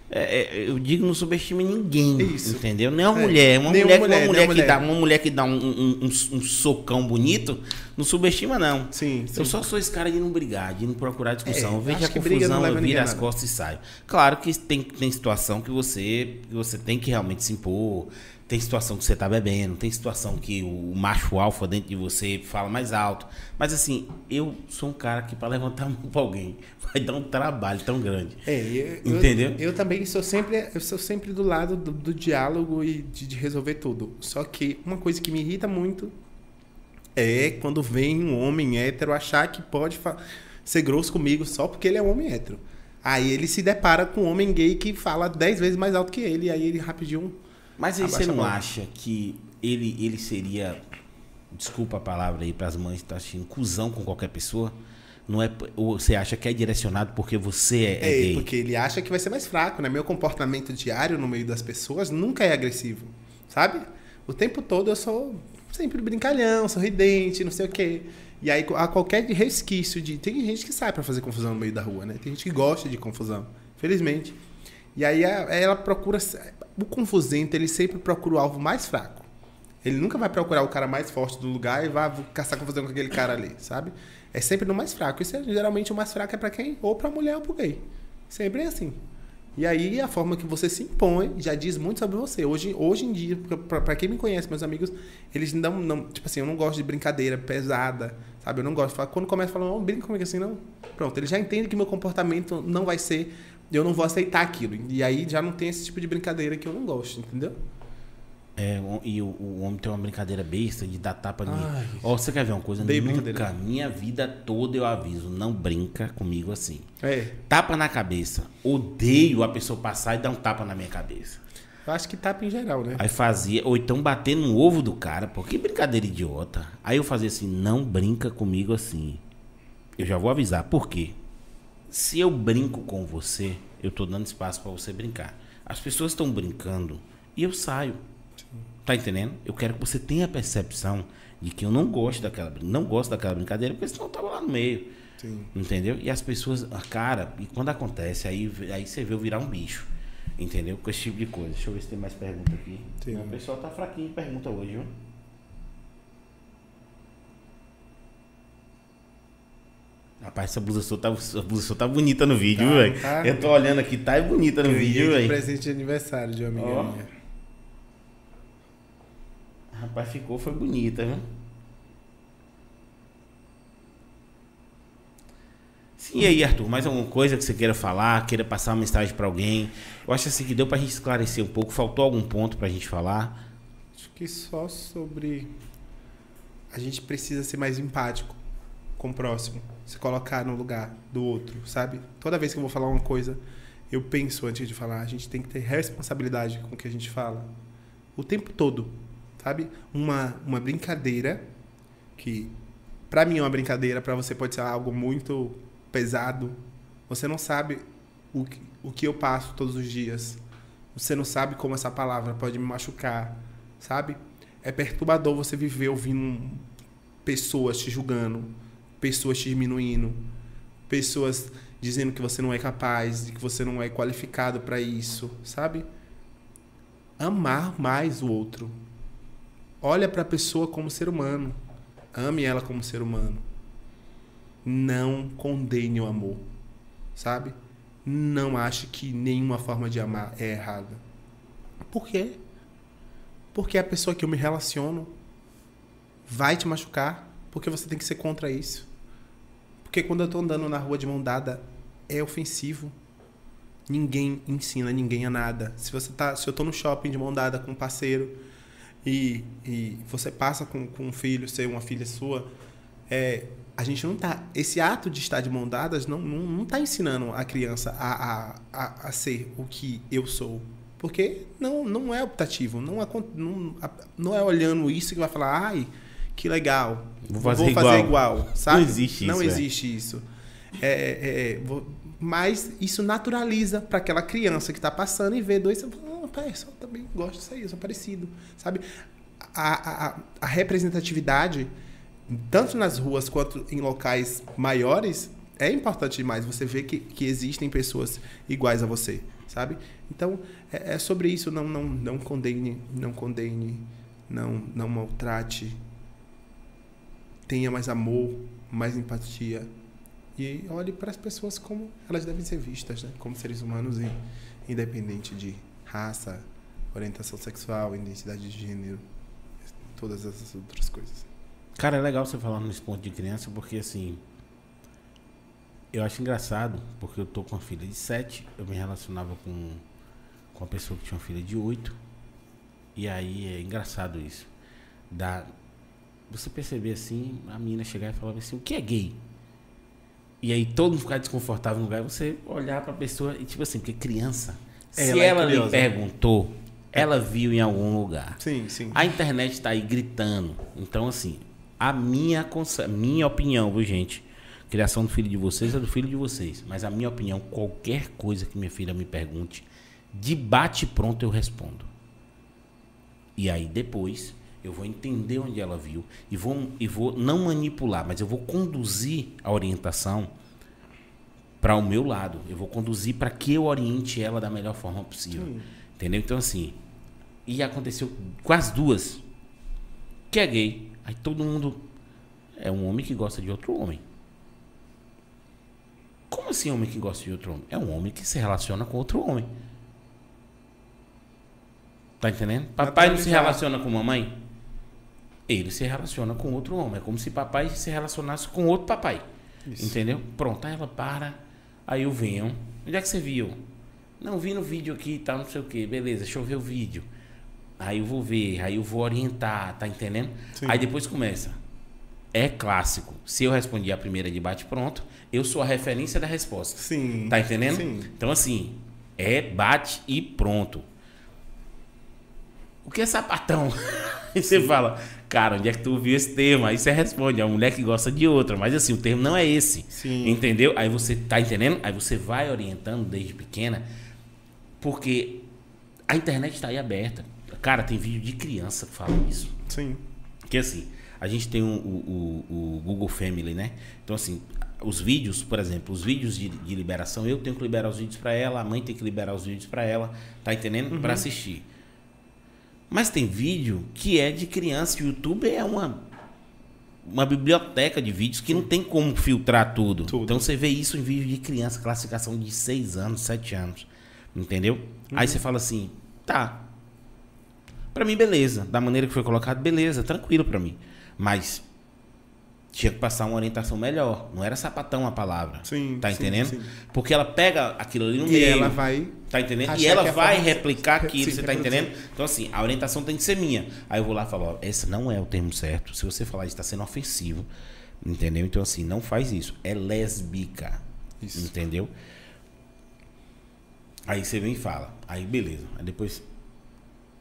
A: é, é, eu digo não subestime ninguém.
B: Isso.
A: Entendeu? Nem uma
B: É,
A: mulher. Uma mulher,
B: mulher,
A: uma mulher, que
B: mulher.
A: dá, uma mulher que dá um, um- um- um socão bonito, não subestima, não.
B: Sim, sim.
A: Eu só sou esse cara de não brigar, de não procurar discussão.
B: É,
A: eu vejo a
B: que briga não
A: confusão, eu viro
B: a
A: as costas e saio. Claro que tem, tem situação que você, que você tem que realmente se impor. Tem situação que você tá bebendo, tem situação que o macho alfa dentro de você fala mais alto. Mas assim, eu sou um cara que para levantar a mão pra alguém vai dar um trabalho tão grande.
B: É, eu,
A: Entendeu?
B: Eu, eu também sou sempre, eu sou sempre do lado do, do diálogo e de, de resolver tudo. Só que uma coisa que me irrita muito é quando vem um homem hétero achar que pode ser grosso comigo só porque ele é um homem hétero. Aí ele se depara com um homem gay que fala dez vezes mais alto que ele, e aí ele rapidinho.
A: Mas aí
B: Abaixa
A: você não acha que ele, ele seria, desculpa a palavra aí para as mães que estão assistindo, cuzão com qualquer pessoa? Não é, ou você acha que é direcionado porque você é, é
B: É,
A: gay?
B: porque ele acha que vai ser mais fraco, né? Meu comportamento diário no meio das pessoas nunca é agressivo, sabe? O tempo todo eu sou sempre brincalhão, sorridente, não sei o quê. E aí a qualquer resquício de. Tem gente que sai pra fazer confusão no meio da rua, né? Tem gente que gosta de confusão, felizmente. E aí ela procura. O confusento, ele sempre procura o alvo mais fraco. Ele nunca vai procurar o cara mais forte do lugar e vai caçar confusão com aquele cara ali, sabe? É sempre no mais fraco. Isso é, geralmente o mais fraco é pra quem? Ou pra mulher ou pro gay. Sempre é assim. E aí a forma que você se impõe já diz muito sobre você. Hoje, hoje em dia, pra quem me conhece, meus amigos, eles não, não. Tipo assim, eu não gosto de brincadeira pesada, sabe? Eu não gosto. Quando começa a falar, não, brinca comigo assim, não. Pronto, ele já entende que meu comportamento não vai ser. Eu não vou aceitar aquilo. E aí já não tem esse tipo de brincadeira que eu não gosto, entendeu?
A: É, e o, o homem tem uma brincadeira besta de dar tapa.
B: Ai.
A: Ó, você quer ver uma coisa?
B: Odeio
A: Nunca, minha vida toda eu aviso, não brinca comigo assim.
B: É.
A: Tapa na cabeça. Odeio a pessoa passar e dar um tapa na minha cabeça.
B: Eu acho que tapa em geral, né?
A: Aí fazia, ou então bater no ovo do cara, pô, que brincadeira idiota. Aí eu fazia assim, não brinca comigo assim. Eu já vou avisar, por quê? Se eu brinco com você, eu tô dando espaço pra você brincar. As pessoas estão brincando e eu saio. Tá entendendo? Eu quero que você tenha a percepção de que eu não gosto daquela, não gosto daquela brincadeira, porque senão eu tava lá no meio.
B: Sim.
A: Entendeu? E as pessoas, cara, e quando acontece, aí, aí você vê eu virar um bicho. Entendeu? Com esse tipo de coisa. Deixa eu ver se tem mais pergunta aqui.
B: Tem.
A: O pessoal tá fraquinho de pergunta hoje, viu? Rapaz, essa blusa sua tá, essa blusa sua tá bonita no vídeo,
B: Tá,
A: velho.
B: tá.
A: Eu tô olhando aqui, tá bonita no
B: Ganhei
A: vídeo,
B: de
A: velho.
B: presente de aniversário de uma amiga
A: Ó.
B: minha.
A: Rapaz, ficou, foi bonita, viu? Sim, e aí, Arthur, mais alguma coisa que você queira falar, queira passar uma mensagem pra alguém? Eu acho assim que deu pra gente esclarecer um pouco. Faltou algum ponto pra gente falar?
B: Acho que só sobre. A gente precisa ser mais empático com o próximo. Se colocar no lugar do outro, sabe? Toda vez que eu vou falar uma coisa, eu penso antes de falar. A gente tem que ter responsabilidade com o que a gente fala. O tempo todo, sabe? Uma, uma brincadeira que, pra mim, é uma brincadeira, pra você pode ser algo muito pesado. Você não sabe o que, o que eu passo todos os dias. Você não sabe como essa palavra pode me machucar, sabe? É perturbador você viver ouvindo pessoas te julgando, pessoas te diminuindo, pessoas dizendo que você não é capaz, de que você não é qualificado para isso, sabe? Amar mais o outro. Olha para a pessoa como ser humano. Ame ela como ser humano. Não condene o amor, sabe? Não ache que nenhuma forma de amar é errada. Por quê? porque a pessoa que eu me relaciono vai te machucar, porque você tem que ser contra isso. Porque quando eu tô andando na rua de mão dada, é ofensivo. Ninguém ensina ninguém a nada. Se você tá, se eu tô no shopping de mão dada com um parceiro e, e você passa com, com um filho, ser uma filha sua, é, a gente não tá. Esse ato de estar de mão dadas não, não, não tá ensinando a criança a, a, a, a ser o que eu sou. Porque não, não é optativo. Não é, não, não é olhando isso que vai falar, ai, que legal.
A: Vou fazer,
B: vou
A: igual.
B: fazer igual. sabe?
A: Não existe
B: Não
A: isso, é.
B: existe isso. É, é, é, vou- mas isso naturaliza para aquela criança que está passando e vê dois. Oh, pai, eu também gosto disso aí, eu sou parecido. Sabe? A, a, a representatividade, tanto nas ruas quanto em locais maiores, é importante demais. Você vê que, que existem pessoas iguais a você, sabe? Então, é, é sobre isso. Não, não, não condene, não condene, não, não maltrate. Tenha mais amor, mais empatia. E olhe para as pessoas como elas devem ser vistas, né? Como seres humanos, e, independente de raça, orientação sexual, identidade de gênero, todas essas outras coisas.
A: Cara, é legal você falar nesse ponto de criança, porque assim. Eu acho engraçado, porque eu tô com uma filha de 7, eu me relacionava com, com uma pessoa que tinha uma filha de 8. E aí é engraçado isso. Da, você perceber assim, a menina chegar e falar assim, o que é gay? E aí todo mundo ficar desconfortável no lugar, você olhar pra pessoa e tipo assim, porque criança, se
B: Ela é
A: lhe
B: curiosa.
A: perguntou, ela viu em algum lugar.
B: Sim, sim.
A: A internet está aí gritando. Então, assim, a minha, minha opinião, viu, gente? Criação do filho de vocês é do filho de vocês. Mas a minha opinião, qualquer coisa que minha filha me pergunte, de bate pronto eu respondo. E aí depois eu vou entender onde ela viu e vou, e vou não manipular, mas eu vou conduzir a orientação para o meu lado. Eu vou conduzir para que eu oriente ela da melhor forma possível.
B: Sim.
A: Entendeu? Então, assim, e aconteceu com as duas. Que é gay. Aí todo mundo. É um homem que gosta de outro homem. Como assim homem que gosta de outro homem? É um homem que se relaciona com outro homem. Tá entendendo? Papai não se relaciona com mamãe? Ele se relaciona com outro homem. É como se papai se relacionasse com outro papai.
B: Isso.
A: Entendeu? Pronto, aí ela para. Aí eu venho. Onde é que você viu? Não, vi no vídeo aqui e tal, não sei o que. Beleza, deixa eu ver o vídeo. Aí eu vou ver, aí eu vou orientar, tá entendendo?
B: Sim.
A: Aí depois começa. É clássico. Se eu respondi a primeira de bate pronto, eu sou a referência da resposta.
B: Sim.
A: Tá entendendo?
B: Sim.
A: Então assim, é bate e pronto. O que é sapatão? Aí você fala, cara, onde é que tu ouviu esse termo? Aí você responde, é uma mulher que gosta de outra. Mas assim, o termo não é esse.
B: Sim.
A: Entendeu? Aí você tá entendendo? Aí você vai orientando desde pequena, porque a internet tá aí aberta. Cara, tem vídeo de criança que fala isso.
B: Sim.
A: Porque assim, a gente tem o, o- o- Google Family, né? Então, assim, os vídeos, por exemplo, os vídeos de, de liberação, eu tenho que liberar os vídeos pra ela, a mãe tem que liberar os vídeos pra ela, tá entendendo? Pra assistir. Mas tem vídeo que é de criança. O YouTube é uma, uma biblioteca de vídeos que não tem como filtrar tudo.
B: Tudo.
A: Então você vê isso em vídeo de criança, classificação de 6 anos, 7 anos. Entendeu? Aí você fala assim, tá. Pra mim, beleza. Da maneira que foi colocado, beleza, tranquilo pra mim. Mas tinha que passar uma orientação melhor. Não era sapatão a palavra.
B: Sim,
A: Tá
B: sim,
A: entendendo?
B: sim.
A: Porque ela pega aquilo ali no
B: E
A: meio.
B: ela vai.
A: Tá entendendo? E ela
B: é
A: vai
B: de-
A: replicar aquilo,
B: Sim,
A: você tá
B: reproduzir.
A: entendendo? Então, assim, a orientação tem que ser minha. Aí eu vou lá e falo, ó, esse não é o termo certo. Se você falar isso, tá sendo ofensivo. Entendeu? Então, assim, não faz isso. É lésbica.
B: Isso.
A: Entendeu? Aí você vem e fala. Aí, beleza. Aí depois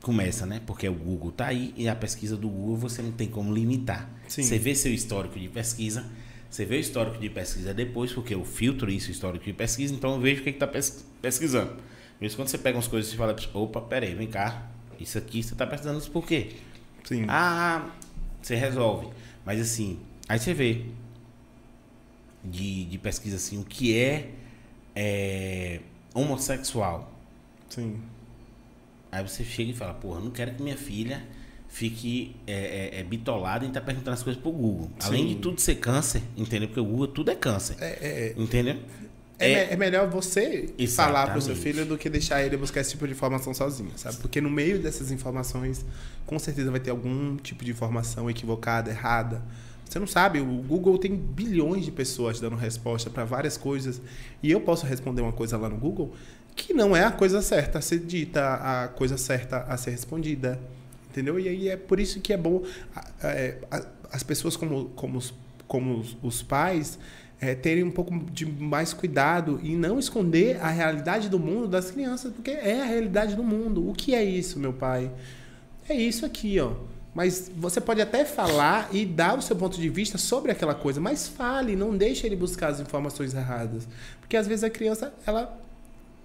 A: começa, né? Porque o Google tá aí e a pesquisa do Google você não tem como limitar.
B: Sim.
A: Você vê seu histórico de pesquisa, você vê o histórico de pesquisa depois, porque eu filtro isso, o histórico de pesquisa, então eu vejo o que está pesquisando. Mesmo quando você pega umas coisas e fala, opa, peraí, vem cá, isso aqui você está pesquisando isso por quê?
B: Sim.
A: Ah, você resolve. Mas assim, aí você vê de, de pesquisa assim, o que é, é homossexual.
B: Sim.
A: Aí você chega e fala, porra, não quero que minha filha fique é, é, é bitolada e tá perguntando as coisas pro Google. Além
B: Sim.
A: de tudo ser câncer, entendeu? Porque o Google tudo é câncer.
B: É, é,
A: Entendeu?
B: É,
A: É-
B: me- é melhor você
A: Exatamente.
B: falar pro seu filho do que deixar ele buscar esse tipo de informação sozinho, sabe? Porque no meio dessas informações, com certeza vai ter algum tipo de informação equivocada, errada. Você não sabe, o Google tem bilhões de pessoas dando resposta para várias coisas e eu posso responder uma coisa lá no Google que não é a coisa certa a ser dita, a coisa certa a ser respondida, entendeu? E aí é por isso que é bom é, as pessoas como, como, os, como os pais é, terem um pouco de mais cuidado e não esconder a realidade do mundo das crianças, porque é a realidade do mundo. O que é isso, meu pai? É isso aqui, ó. Mas você pode até falar e dar o seu ponto de vista sobre aquela coisa, mas fale, não deixe ele buscar as informações erradas. Porque às vezes a criança, ela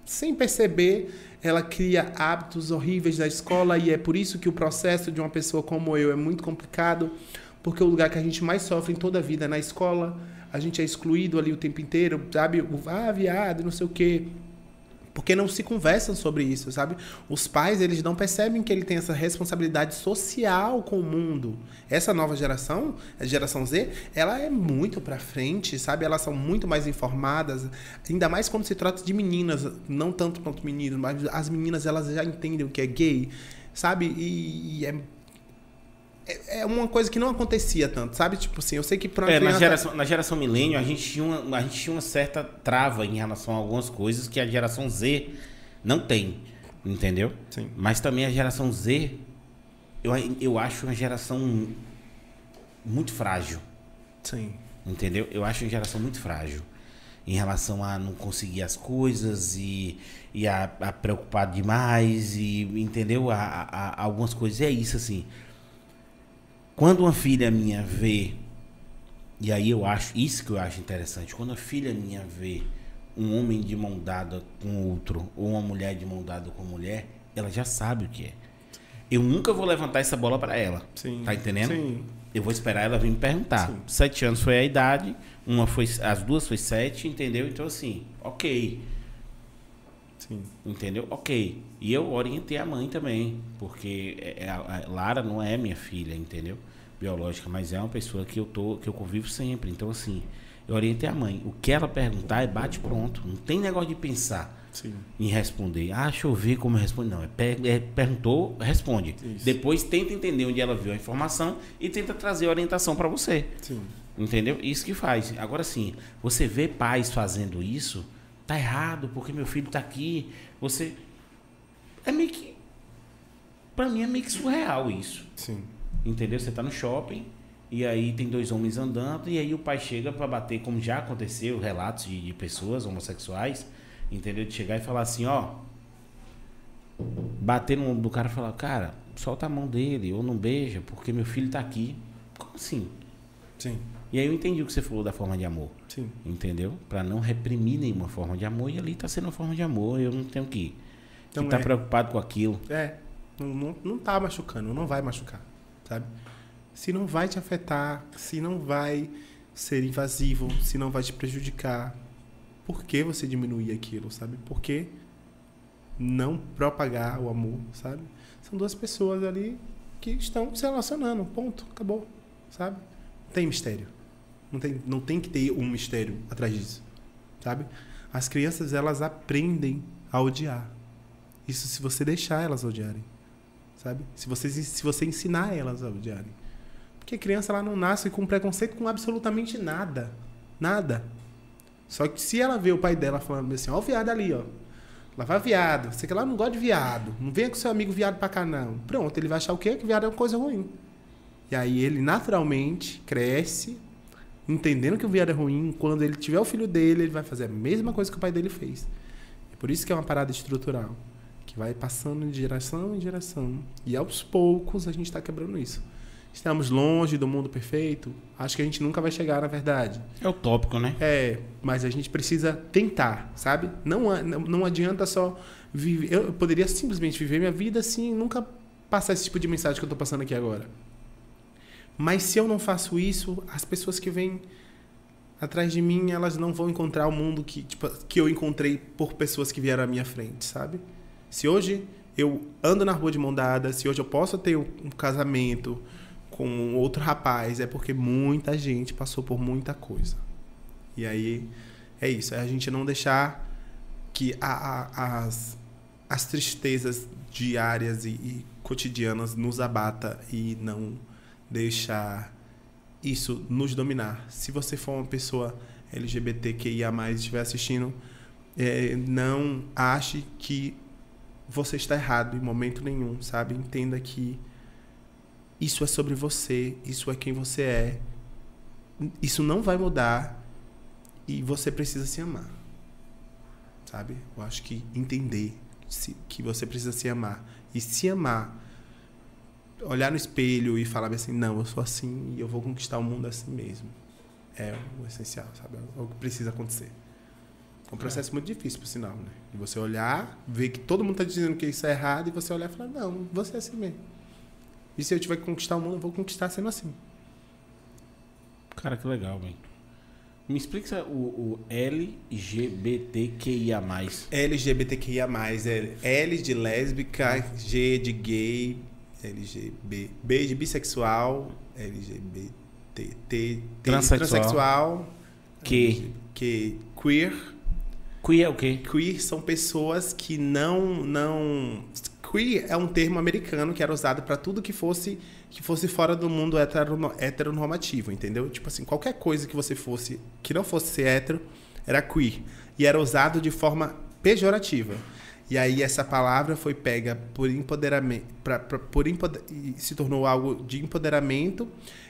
B: sem perceber, ela cria hábitos horríveis da escola e é por isso que o processo de uma pessoa como eu é muito complicado, porque o lugar que a gente mais sofre em toda a vida é na escola, a gente é excluído ali o tempo inteiro, sabe? Ah, viado, não sei o quê. Porque não se conversam sobre isso, sabe? Os pais, eles não percebem que ele tem essa responsabilidade social com o mundo. Essa nova geração, a geração Z, ela é muito pra frente, sabe? Elas são muito mais informadas, ainda mais quando se trata de meninas, não tanto quanto meninos, mas as meninas, elas já entendem o que é gay, sabe? E, e é é- é uma coisa que não acontecia tanto, sabe? Tipo assim, eu sei que pra uma
A: É, na
B: criança...
A: geração, na geração milênio, a gente, tinha uma, a gente tinha uma certa trava em relação a algumas coisas que a geração Z não tem. Entendeu?
B: Sim.
A: Mas também a geração Z, eu, eu acho uma geração muito frágil.
B: Sim.
A: Entendeu? Eu acho uma geração muito frágil. Em relação a não conseguir as coisas e, e a, a preocupar demais e, entendeu? A, a- a- algumas coisas. É isso, assim. Quando uma filha minha vê, e aí eu acho, isso que eu acho interessante, quando a filha minha vê um homem de mão dada com outro, ou uma mulher de mão dada com mulher, ela já sabe o que é. Eu nunca vou levantar essa bola pra ela.
B: Sim.
A: Tá entendendo?
B: Sim.
A: Eu vou esperar ela vir me perguntar.
B: Sim.
A: Sete anos foi a idade, uma foi, as duas foi sete, entendeu? Então assim, ok,
B: Sim.
A: entendeu? Ok. E eu orientei a mãe também, porque é- é a, a Lara não é minha filha, entendeu? Biológica, mas é uma pessoa que eu tô, que eu convivo sempre. Então assim, eu orientei a mãe. O que ela perguntar é bate pronto. Não tem negócio de pensar
B: Sim.
A: em responder. Ah, deixa eu ver como eu respondo. Não, é, per- é perguntou, responde.
B: Isso.
A: Depois tenta entender onde ela viu a informação e tenta trazer a orientação para você.
B: Sim.
A: Entendeu? Isso que faz. Agora sim, você vê pais fazendo isso, tá errado, porque meu filho tá aqui. Você. É meio que. Pra mim é meio que surreal isso.
B: Sim.
A: Entendeu? Você tá no shopping e aí tem dois homens andando e aí o pai chega pra bater, como já aconteceu, relatos de, de pessoas homossexuais, entendeu? De chegar e falar assim, ó. Bater no ombro do cara e falar, cara, solta a mão dele ou não beija, porque meu filho tá aqui. Como assim?
B: Sim.
A: E aí eu entendi o que você falou da forma de amor.
B: Sim.
A: Entendeu? Pra não reprimir nenhuma forma de amor. E ali tá sendo uma forma de amor. Eu não tenho que
B: Então
A: estar
B: é.
A: preocupado com aquilo.
B: É. Não, não, não tá machucando, não vai machucar, sabe? Se não vai te afetar, se não vai ser invasivo, se não vai te prejudicar, por que você diminuir aquilo, sabe? Por que não propagar o amor, sabe? São duas pessoas ali que estão se relacionando, ponto, acabou, sabe? Tem mistério. Não tem, não tem que ter um mistério atrás disso, sabe? As crianças, elas aprendem a odiar. Isso se você deixar elas odiarem, sabe? Se você, se você ensinar elas a odiarem. Porque a criança ela não nasce com preconceito com absolutamente nada. Nada. Só que se ela vê o pai dela falando assim, ó o viado ali, ó. Lá vai viado. Você que lá não gosta de viado. Não venha com seu amigo viado pra cá, não. Pronto, ele vai achar o quê? Que viado é uma coisa ruim. E aí ele naturalmente cresce, entendendo que o viado é ruim. Quando ele tiver o filho dele, ele vai fazer a mesma coisa que o pai dele fez. É por isso que é uma parada estrutural. Que vai passando de geração em geração. E aos poucos a gente está quebrando isso. Estamos longe do mundo perfeito. Acho que a gente nunca vai chegar, na verdade.
A: É utópico, né?
B: É, mas a gente precisa tentar, sabe? Não, não, adianta só viver. Eu poderia simplesmente viver minha vida assim e nunca passar esse tipo de mensagem que eu tô passando aqui agora. Mas se eu não faço isso, as pessoas que vêm atrás de mim, elas não vão encontrar o mundo que, tipo, que eu encontrei por pessoas que vieram à minha frente, sabe? Se hoje eu ando na rua de mão dada, se hoje eu posso ter um casamento com outro rapaz, é porque muita gente passou por muita coisa. E aí é isso, é a gente não deixar que a, a, as, as tristezas diárias e, e cotidianas nos abata e não deixar isso nos dominar. Se você for uma pessoa LGBTQIA+, estiver assistindo, é, não ache que você está errado em momento nenhum, sabe? Entenda que isso é sobre você, isso é quem você é. Isso não vai mudar e você precisa se amar. Sabe? Eu acho que entender que você precisa se amar e se amar olhar no espelho e falar assim, não, eu sou assim e eu vou conquistar o mundo assim mesmo. É o essencial, sabe? É o que precisa acontecer. É um processo é. muito difícil, por sinal, né? De você olhar, ver que todo mundo está dizendo que isso é errado e você olhar e falar, não, você é assim mesmo. E se eu tiver que conquistar o mundo, eu vou conquistar sendo assim.
A: Cara, que legal, velho. Me explica o, o LGBTQIA+.
B: LGBTQIA+, é L de lésbica, G de gay, LGB, B de bissexual, LGBT, T,
A: transexual,
B: transexual
A: que,
B: que queer.
A: Queer é o quê?
B: Queer são pessoas que não não queer é um termo americano que era usado para tudo que fosse que fosse fora do mundo heteronormativo, entendeu? Tipo assim, qualquer coisa que você fosse que não fosse ser hétero era queer e era usado de forma pejorativa. E aí essa palavra foi pega por empoderamento, pra, pra, por empoder, se tornou algo de empoderamento.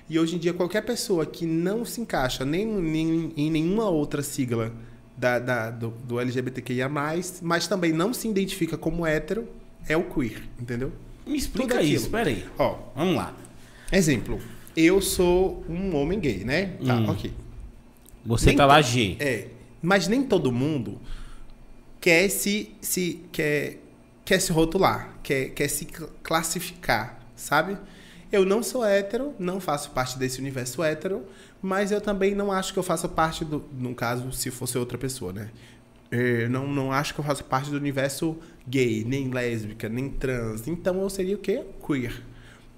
B: E hoje em dia qualquer pessoa que não se encaixa nem, nem em nenhuma outra sigla da, da, do, do LGBTQIA+, mas também não se identifica como hétero, é o queer, entendeu?
A: Me explica isso, peraí. Ó, vamos lá.
B: Exemplo, eu sou um homem gay, né? Tá, hum. ok.
A: Você nem tá lá G.
B: É, mas nem todo mundo quer se, se quer, quer se rotular, quer, quer se classificar, sabe? Eu não sou hétero, não faço parte desse universo hétero, mas eu também não acho que eu faça parte do. No caso, se fosse outra pessoa, né? Eu não, não acho que eu faça parte do universo gay, nem lésbica, nem trans. Então eu seria o quê? Queer.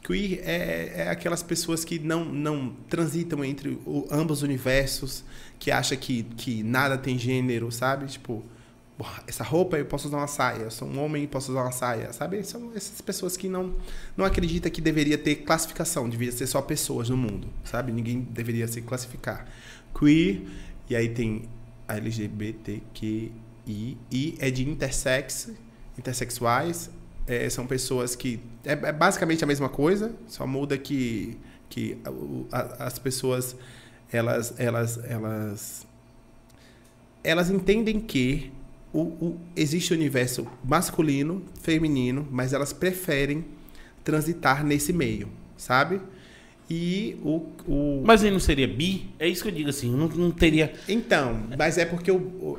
B: Queer é, é aquelas pessoas que não, não transitam entre o, ambos universos, que acha que, que nada tem gênero, sabe? Tipo, essa roupa eu posso usar uma saia, eu sou um homem e posso usar uma saia, sabe? São essas pessoas que não não acreditam que deveria ter classificação, deveria ser só pessoas no mundo, sabe? Ninguém deveria se classificar. Queer, e aí tem a LGBTQI, I é de intersex, intersexuais, é, são pessoas que é, é, basicamente a mesma coisa, só muda que que a, as pessoas elas elas elas elas entendem que o, o, existe o universo masculino, feminino, mas elas preferem transitar nesse meio, sabe? E o, o...
A: Mas ele não seria bi? É isso que eu digo assim, não, não teria...
B: Então, mas é porque o, o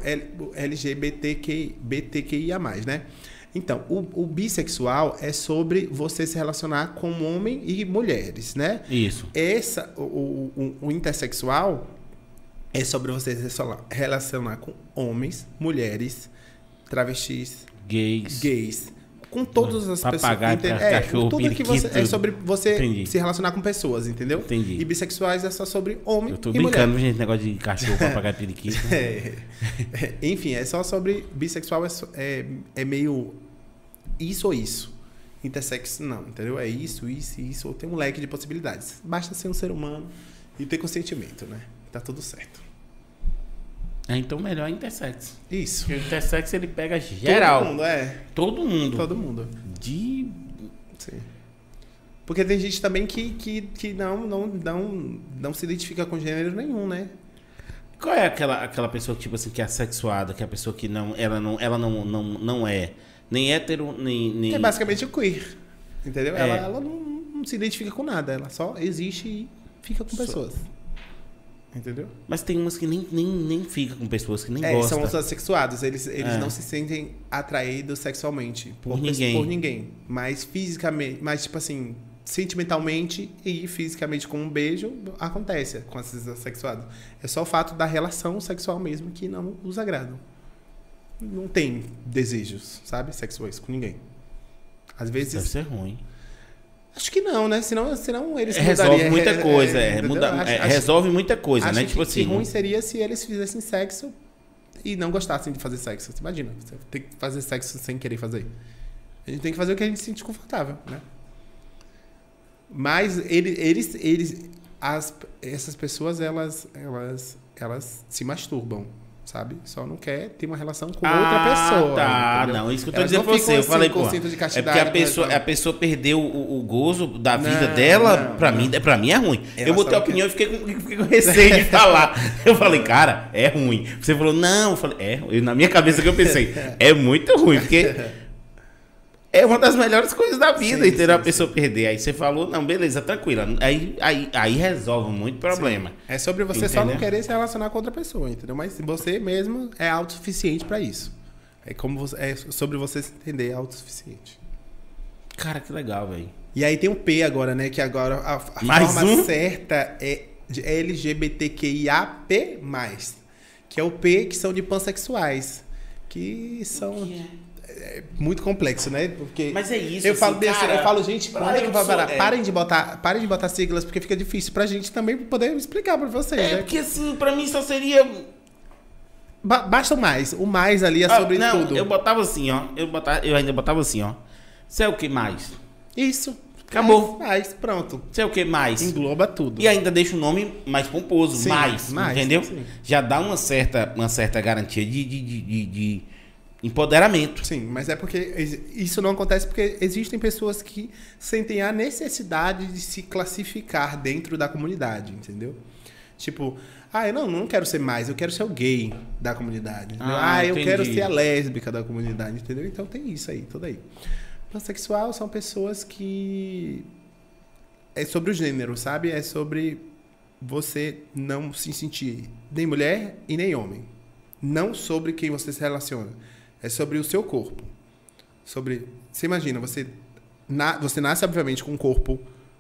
B: LGBTQIA+, né? Então, o, o, bissexual é sobre você se relacionar com homem e mulheres, né?
A: Isso.
B: Essa, o, o, o intersexual é sobre você se relacionar com homens, mulheres, travestis,
A: gays,
B: gays com todas as
A: Papagaio,
B: pessoas.
A: É, cachorro,
B: tudo que você é sobre você
A: Entendi.
B: se relacionar com pessoas, entendeu?
A: Entendi.
B: E bissexuais é só sobre homem
A: Eu tô
B: e
A: brincando,
B: mulher.
A: gente, negócio de cachorro, papagaio, periquito.
B: É. Enfim, é só sobre bissexual é, é, é meio isso ou isso. Intersex não, entendeu? É isso, isso, isso. Tem um leque de possibilidades. Basta ser um ser humano e ter consentimento, né? Tá tudo certo.
A: É, então melhor intersex.
B: Isso.
A: Porque o intersex ele pega geral.
B: Todo mundo, é.
A: Todo mundo.
B: Todo mundo.
A: De.
B: Sim. Porque tem gente também que, que, que não, não, não, não se identifica com gênero nenhum, né?
A: Qual é aquela, aquela pessoa tipo assim, que é assexuada, que é a pessoa que não. Ela não, ela não, não, não é nem hétero, nem. nem...
B: É basicamente o queer. Entendeu?
A: É.
B: Ela, ela não, não se identifica com nada, ela só existe e fica com
A: Só-
B: pessoas. Entendeu?
A: Mas tem umas que nem, nem, nem fica com pessoas que nem
B: É,
A: gostam.
B: são os assexuados, eles, eles
A: É.
B: não se sentem atraídos sexualmente
A: Por
B: pe-
A: ninguém.
B: por ninguém, mas fisicamente, mas tipo assim, sentimentalmente e fisicamente com um beijo acontece com esses assexuados. É só o fato da relação sexual mesmo que não os agradam. Não tem desejos, sabe, sexuais com ninguém. Às vezes
A: Deve ser ruim.
B: Acho que não, né? Senão, senão eles
A: resolve muita coisa,
B: é,
A: é, muda-
B: Acho-
A: é,
B: acho-
A: resolve muita coisa,
B: acho
A: né?
B: que,
A: Tipo
B: que
A: assim.
B: ruim seria se eles fizessem sexo e não gostassem de fazer sexo. Você imagina, você tem que fazer sexo sem querer fazer. A gente tem que fazer o que a gente se sente confortável, né? Mas ele, eles, eles, as, essas pessoas, elas, elas, elas se masturbam, sabe? Só não quer ter uma relação com outra
A: Ah,
B: pessoa.
A: Tá,
B: entendeu?
A: não, isso que eu tô
B: Elas
A: dizendo pra você. Eu
B: assim,
A: falei, pô. É porque a pessoa,
B: né?
A: a pessoa perdeu o, o gozo da vida
B: Não,
A: dela,
B: não,
A: pra,
B: não.
A: Mim, pra mim é ruim.
B: Ela
A: eu botei a
B: que-
A: opinião e fiquei com, fiquei com receio de falar. Eu falei, cara, é ruim. Você falou, não, eu falei, é. Eu, na minha cabeça que eu pensei, é muito ruim, porque é uma das melhores coisas da vida,
B: Sim,
A: entendeu?
B: sim,
A: a pessoa perder. Aí você falou, não, beleza, tranquila. Aí, aí, aí resolve muito problema.
B: É sobre você só não
A: Entendeu?
B: querer se relacionar com outra pessoa, entendeu? Mas você mesmo é autossuficiente pra isso. É como você, é sobre você se entender autossuficiente.
A: Cara, que legal, velho.
B: E aí tem o P agora, né? Que agora a, a
A: Mais
B: forma
A: um?
B: certa é de LGBTQIAP+, que é o P que são de pansexuais, que são é muito complexo, né? Porque
A: Mas é isso,
B: eu
A: assim,
B: falo
A: cara,
B: eu falo, gente, quando é que vai parar?
A: é.
B: Parem de botar, parem de botar siglas porque fica difícil pra gente também poder explicar pra vocês,
A: É,
B: né?
A: porque assim, pra mim só seria
B: Ba- Basta o mais, o mais ali é
A: Ah,
B: sobre
A: não,
B: tudo.
A: eu botava assim, ó. Eu, botava, eu ainda botava assim, ó. Você é o que mais?
B: Isso.
A: Acabou.
B: Mais, mais, pronto.
A: Você é o que mais?
B: Engloba tudo.
A: E ainda deixa o nome mais pomposo,
B: Sim,
A: mais,
B: mais,
A: entendeu?
B: sim.
A: Já dá uma certa, uma certa garantia de, de, de- de empoderamento.
B: Sim, mas é porque isso não acontece porque existem pessoas que sentem a necessidade de se classificar dentro da comunidade, entendeu? Tipo, ah, eu não, não quero ser mais, eu quero ser o gay da comunidade.
A: Ah,
B: Ah, eu
A: entendi.
B: quero ser a lésbica da comunidade, entendeu? Então tem isso aí, tudo aí. Pansexual são pessoas que. É sobre o gênero, sabe? É sobre você não se sentir nem mulher e nem homem. Não sobre quem você se relaciona. É sobre o seu corpo. Sobre. Você imagina, você, na, você nasce, obviamente, com um corpo.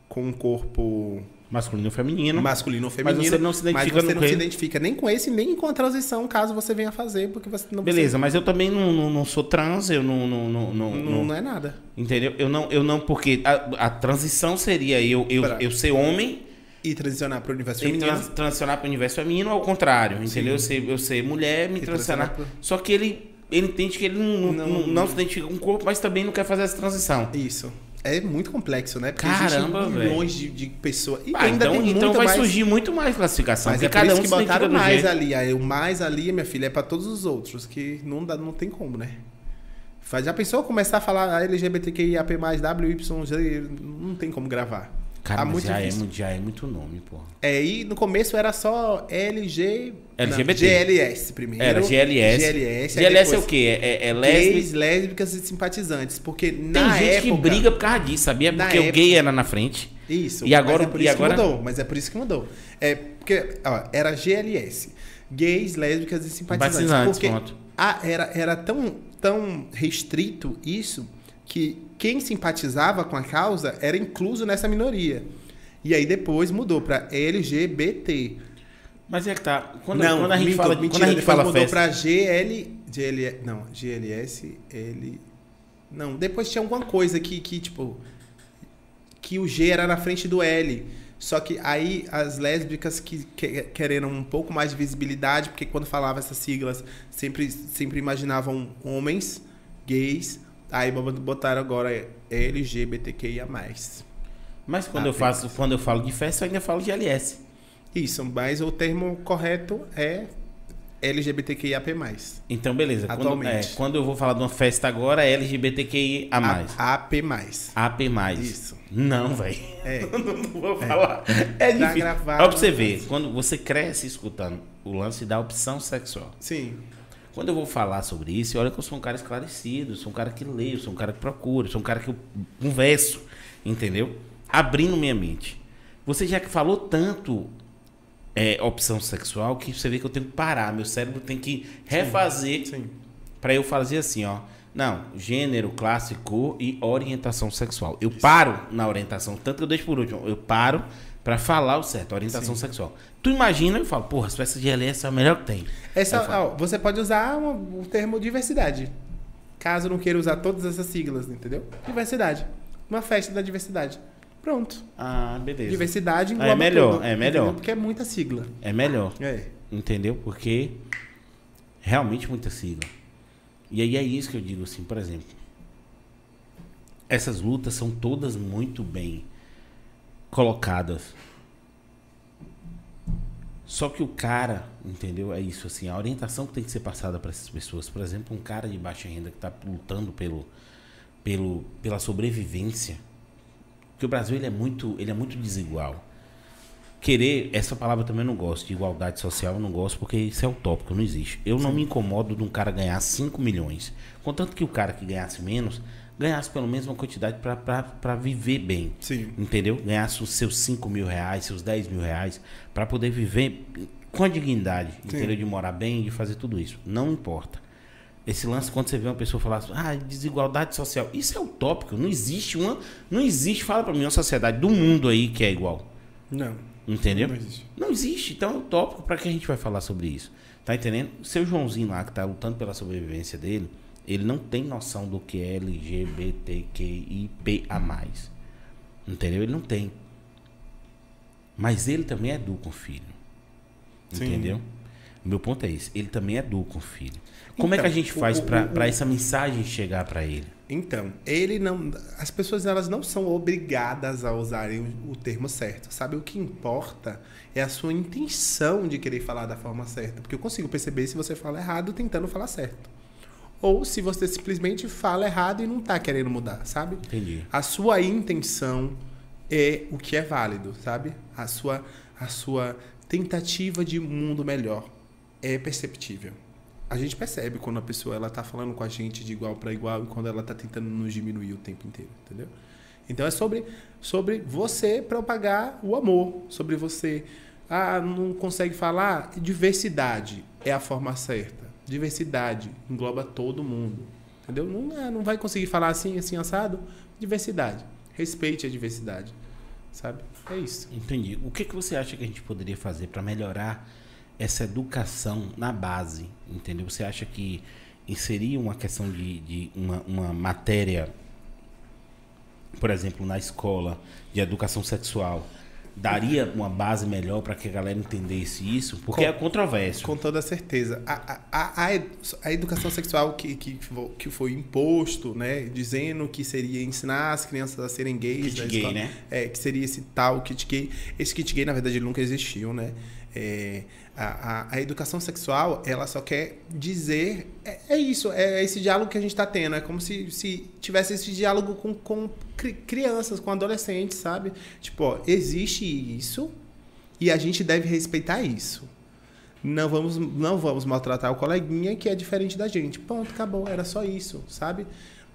B: Com um corpo
A: Masculino e feminino.
B: masculino ou
A: Mas
B: feminino.
A: você não se identifica
B: mas você não se identifica nem com esse, nem com a transição, caso você venha fazer, porque você não
A: Beleza, mas eu também não, não, não sou trans, eu não. não, não, não,
B: Não,
A: não-
B: é nada.
A: entendeu? Eu não, eu não, porque a, a transição seria eu, eu,
B: Pra-
A: eu ser homem
B: E transicionar para o universo
A: e
B: feminino.
A: trans, transicionar para o universo feminino ou ao contrário, entendeu? Eu ser, eu ser mulher, me
B: E
A: transicionar.
B: transicionar
A: Só que ele, ele entende que ele não, não,
B: Não-
A: não, se identifica com o corpo, mas também não quer fazer essa transição.
B: Isso. É muito complexo, né? Porque
A: Caramba,
B: existem milhões de, de pessoas. E
A: Ah,
B: ainda
A: então,
B: tem
A: então vai
B: mais...
A: surgir muito mais classificação.
B: Mas é
A: porque
B: por
A: cada
B: isso
A: um
B: que botaram mais ali. Aí o mais ali, minha filha, é para todos os outros, que não, dá, não tem como, né? Já pensou começar a falar LGBTQIAP+, WYZ, não tem como gravar.
A: Cara,
B: Tá
A: mas já, é, já é muito nome, pô.
B: É, e no começo era só LG...
A: LGBT.
B: Não, GLS primeiro.
A: Era GLS.
B: GLS.
A: GLS é o quê? É, é
B: Gays,
A: lésbica.
B: lésbicas e simpatizantes. Porque
A: Tem
B: na
A: gente
B: época...
A: que briga por causa disso, sabia? Porque o
B: época-
A: gay era na frente.
B: Isso.
A: E agora-
B: mas é por
A: e
B: isso
A: agora-
B: que mudou. Mas é por isso que mudou. É porque, ó, era GLS. Gays, lésbicas e simpatizantes.
A: Simpatizantes,
B: porque a- era, era tão, tão restrito isso que quem simpatizava com a causa era incluso nessa minoria. E aí depois mudou para LGBT.
A: Mas é que tá. Quando,
B: não,
A: quando a gente
B: minto,
A: fala,
B: mentira,
A: quando a gente
B: depois
A: fala
B: mudou para GL, GL, não, GLS, L Não, depois tinha alguma coisa que que tipo que o G era na frente do L. Só que aí as lésbicas que, que querendo um pouco mais de visibilidade, porque quando falava essas siglas, sempre, sempre imaginavam homens, gays, aí botaram agora LGBTQIA+.
A: Mas quando
B: Ah,
A: eu faço, quando eu falo de festa, eu ainda falo de LS.
B: Isso, mas o termo correto é LGBTQIAP+.
A: Então, beleza. Quando,
B: Atualmente.
A: é, quando eu vou falar de uma festa agora, é LGBTQI a
B: AP+.
A: AP.
B: Isso.
A: Não, velho.
B: É.
A: não vou falar. É
B: Tá
A: difícil.
B: gravado,
A: ver, quando você cresce escutando o lance da opção sexual.
B: Sim.
A: Quando eu vou falar sobre isso, olha que eu sou um cara esclarecido, sou um cara que lê, sou um cara que procura, sou um cara que eu converso, entendeu? Abrindo minha mente. Você já que falou tanto é, opção sexual que você vê que eu tenho que parar, meu cérebro tem que refazer
B: Sim.
A: para eu fazer assim, ó. Não, gênero, classe, cor e orientação sexual. Eu paro na orientação, tanto que eu deixo por último. Eu paro para falar o certo, orientação sexual. Tu imagina, eu falo, porra, as festas de LS é a melhor que tem.
B: Essa,
A: falo,
B: ó, você pode usar o termo diversidade. Caso não queira usar todas essas siglas, entendeu? Diversidade. Uma festa da diversidade. Pronto.
A: ah, beleza.
B: Diversidade
A: Ah,
B: engloba
A: é melhor,
B: tudo,
A: é melhor.
B: entendeu? Porque é muita sigla.
A: É melhor,
B: É.
A: entendeu? Porque Realmente muita sigla. E aí é isso que eu digo assim, por exemplo. Essas lutas são todas muito bem colocadas. Só que o cara, entendeu? É isso assim, a orientação que tem que ser passada para essas pessoas, por exemplo, um cara de baixa renda que está lutando pelo, pelo, pela sobrevivência, porque o Brasil ele é muito, ele é muito desigual. Querer, essa palavra também eu não gosto, de igualdade social eu não gosto, porque isso é utópico, não existe. Eu Sim. não me incomodo de um cara ganhar 5 milhões. Contanto que o cara que ganhasse menos, ganhasse pelo menos uma quantidade para viver bem.
B: Sim.
A: Entendeu? Ganhasse os seus 5 mil reais, seus 10 mil reais, para poder viver com a dignidade, Sim. entendeu? De morar bem, de fazer tudo isso. Não importa. Esse lance, quando você vê uma pessoa falar assim, ah, desigualdade social, isso é utópico. Não existe uma. Não existe, fala para mim, uma sociedade do mundo aí que é igual.
B: Não.
A: Entendeu?
B: Não existe.
A: Não existe. Então é utópico. Para que a gente vai falar sobre isso? Tá entendendo? Seu Joãozinho lá, que tá lutando pela sobrevivência dele, ele não tem noção do que é LGBTQIPA. Entendeu? Ele não tem. Mas ele também é com o filho. Sim. Entendeu? Meu ponto é esse. Ele também é com o filho. Como então, é que a então, gente faz para essa mensagem chegar para ele?
B: Então, ele não. As pessoas elas não são obrigadas a usarem o, o, termo certo. Sabe? O que importa é a sua intenção de querer falar da forma certa. Porque eu consigo perceber se você fala errado tentando falar certo. Ou se você simplesmente fala errado e não está querendo mudar, sabe?
A: Entendi.
B: A sua intenção é o que é válido, sabe? A sua, a sua tentativa de mundo melhor é perceptível a gente percebe quando a pessoa ela tá falando com a gente de igual para igual e quando ela tá tentando nos diminuir o tempo inteiro, entendeu? Então é sobre sobre você propagar o amor, sobre você ah, não consegue falar, diversidade é a forma certa. Diversidade engloba todo mundo, entendeu? Não, é, não vai conseguir falar assim, assim assado. Diversidade, respeite a diversidade, sabe? É isso.
A: Entendi. O que que você acha que a gente poderia fazer para melhorar essa educação na base, entendeu? Você acha que inserir uma questão de, de uma, uma matéria, por exemplo, na escola de educação sexual, daria uma base melhor para que a galera entendesse isso? Porque com, é controverso.
B: Com toda certeza. A, a, a, a educação sexual que, que, que foi imposto, né? Dizendo que seria ensinar as crianças a serem gays.
A: Kit gay, né?
B: É, que seria esse tal kit gay. Esse kit gay, na verdade, nunca existiu, né? É, a, a, a, educação sexual, ela só quer dizer. É, é isso, é esse diálogo que a gente está tendo. É como se, se tivesse esse diálogo com, com crianças, com adolescentes, sabe? Tipo, ó, existe isso e a gente deve respeitar isso. Não vamos, não vamos maltratar o coleguinha que é diferente da gente. Ponto, acabou. Era só isso, sabe?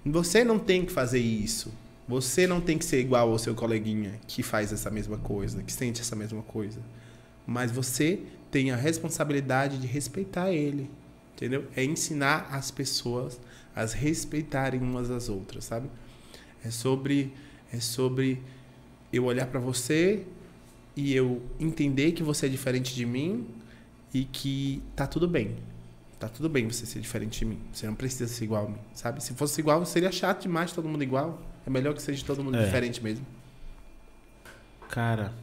B: Você não tem que fazer isso. Você não tem que ser igual ao seu coleguinha que faz essa mesma coisa, que sente essa mesma coisa. Mas você tem a responsabilidade de respeitar ele, entendeu? É ensinar as pessoas a respeitarem umas às outras, sabe? É sobre é sobre eu olhar para você e eu entender que você é diferente de mim e que tá tudo bem. Tá tudo bem você ser diferente de mim. Você não precisa ser igual a mim, sabe? Se fosse igual, seria chato demais todo mundo igual. É melhor que seja todo mundo é. diferente mesmo.
A: Cara,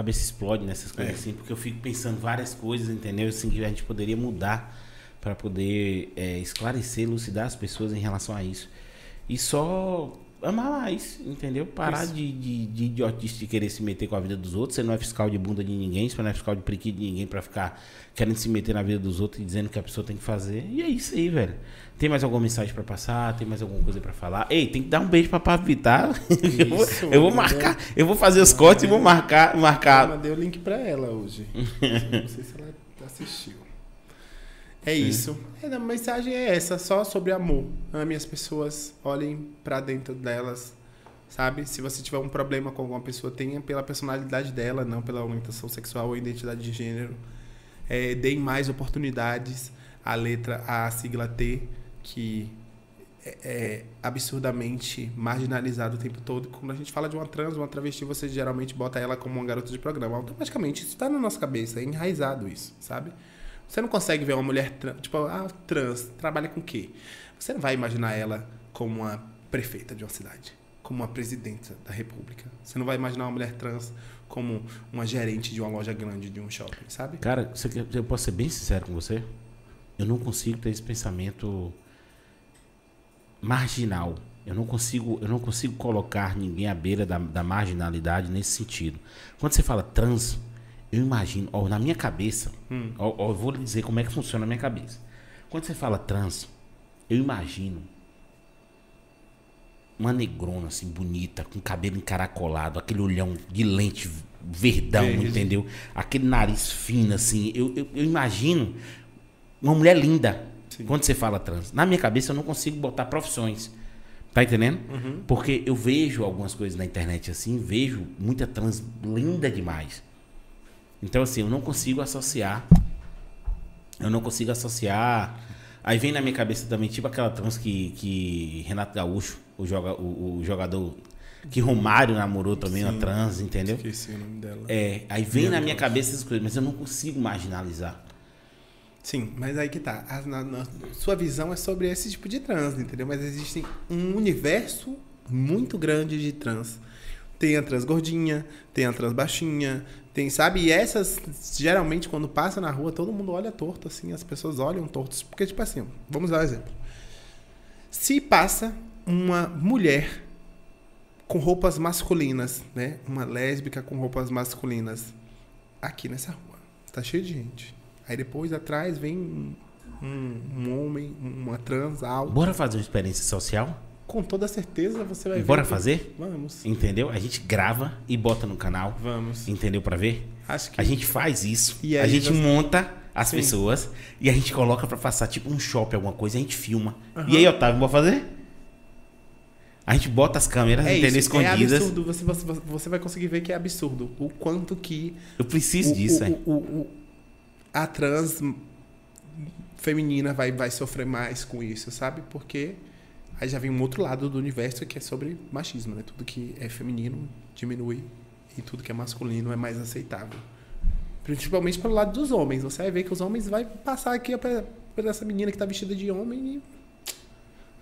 A: cabeça explode nessas coisas é. assim, porque eu fico pensando várias coisas, entendeu? Assim, que a gente poderia mudar para poder é, esclarecer, elucidar as pessoas em relação a isso. E só amar mais, entendeu? Parar de, de, de idiotice de querer se meter com a vida dos outros. Você não é fiscal de bunda de ninguém, você não é fiscal de priquito de ninguém para ficar querendo se meter na vida dos outros e dizendo que a pessoa tem que fazer. E é isso aí, velho. Tem mais alguma mensagem para passar? Tem mais alguma coisa para falar? Ei, tem que dar um beijo pra Pablo Vittar. eu, vou, eu vou marcar, eu vou fazer os cortes e vou marcar. marcar.
B: Eu mandei o link para ela hoje. não sei se ela assistiu. É Sim. isso. É, a mensagem é essa, só sobre amor. Ame as pessoas, olhem para dentro delas, sabe? Se você tiver um problema com alguma pessoa, tenha pela personalidade dela, não pela orientação sexual ou identidade de gênero. É, deem mais oportunidades à letra, à sigla T, que é, é absurdamente marginalizado o tempo todo. Quando a gente fala de uma trans, uma travesti, você geralmente bota ela como uma garota de programa. Automaticamente isso está na nossa cabeça, é enraizado isso, sabe? Você não consegue ver uma mulher trans, tipo, ah, trans, trabalha com o quê? Você não vai imaginar ela como uma prefeita de uma cidade como uma presidenta da república. Você não vai imaginar uma mulher trans como uma gerente de uma loja grande de um shopping, sabe?
A: Cara, eu posso ser bem sincero com você? Eu não consigo ter esse pensamento marginal. Eu não consigo, eu não consigo colocar ninguém à beira da, da marginalidade nesse sentido. Quando você fala trans, eu imagino, ó, na minha cabeça, ó, ó, eu vou lhe dizer como é que funciona na minha cabeça. Quando você fala trans, eu imagino uma negrona assim, bonita, com cabelo encaracolado, aquele olhão de lente verdão,
B: Verde.
A: entendeu? Aquele nariz fino, assim. Eu, eu, eu imagino uma mulher linda quando você fala trans. Na minha cabeça eu não consigo botar profissões. Tá entendendo? Porque eu vejo algumas coisas na internet assim, vejo muita trans linda demais. Então, assim, eu não consigo associar. Eu não consigo associar. Aí vem na minha cabeça também, tipo aquela trans que, que Renato Gaúcho, o, joga, o, o jogador. Que Romário namorou também uma
B: Sim.
A: trans, entendeu?
B: Esqueci o nome dela.
A: É, aí vem
B: Meu
A: na minha
B: Deus.
A: cabeça essas coisas, mas eu não consigo marginalizar.
B: Sim, mas aí que tá. A, na- na- sua visão é sobre esse tipo de trans, entendeu? Mas existe um universo muito grande de trans. Tem a trans gordinha, tem a trans baixinha, tem, sabe? E essas, geralmente, quando passa na rua, todo mundo olha torto, assim, as pessoas olham tortos. Porque, tipo assim, vamos dar um exemplo. Se passa uma mulher com roupas masculinas, né? Uma lésbica com roupas masculinas aqui nessa rua. Tá cheio de gente. Aí depois atrás vem um, um- homem, uma trans alta.
A: Bora fazer uma experiência social?
B: Com toda certeza você vai ver.
A: Bora fazer?
B: Vamos.
A: Entendeu? A gente grava e bota no canal.
B: Vamos.
A: Entendeu? Pra ver?
B: Acho que
A: A gente faz isso.
B: E
A: a gente
B: você-
A: monta as
B: Sim.
A: pessoas e a gente coloca pra passar tipo um shopping, alguma coisa, e a gente filma. E aí, Otávio, bora fazer? A gente bota as câmeras,
B: é
A: entendeu?
B: isso. É
A: Escondidas.
B: absurdo. Você, você, você vai conseguir ver que é absurdo o quanto que
A: Eu preciso
B: o-
A: disso,
B: o,
A: é.
B: o- o- a trans feminina vai, vai sofrer mais com isso, sabe? Porque aí já vem um outro lado do universo que é sobre machismo, né? Tudo que é feminino diminui e tudo que é masculino é mais aceitável. Principalmente pelo lado dos homens. Você vai ver que os homens vai passar aqui por essa menina que tá vestida de homem e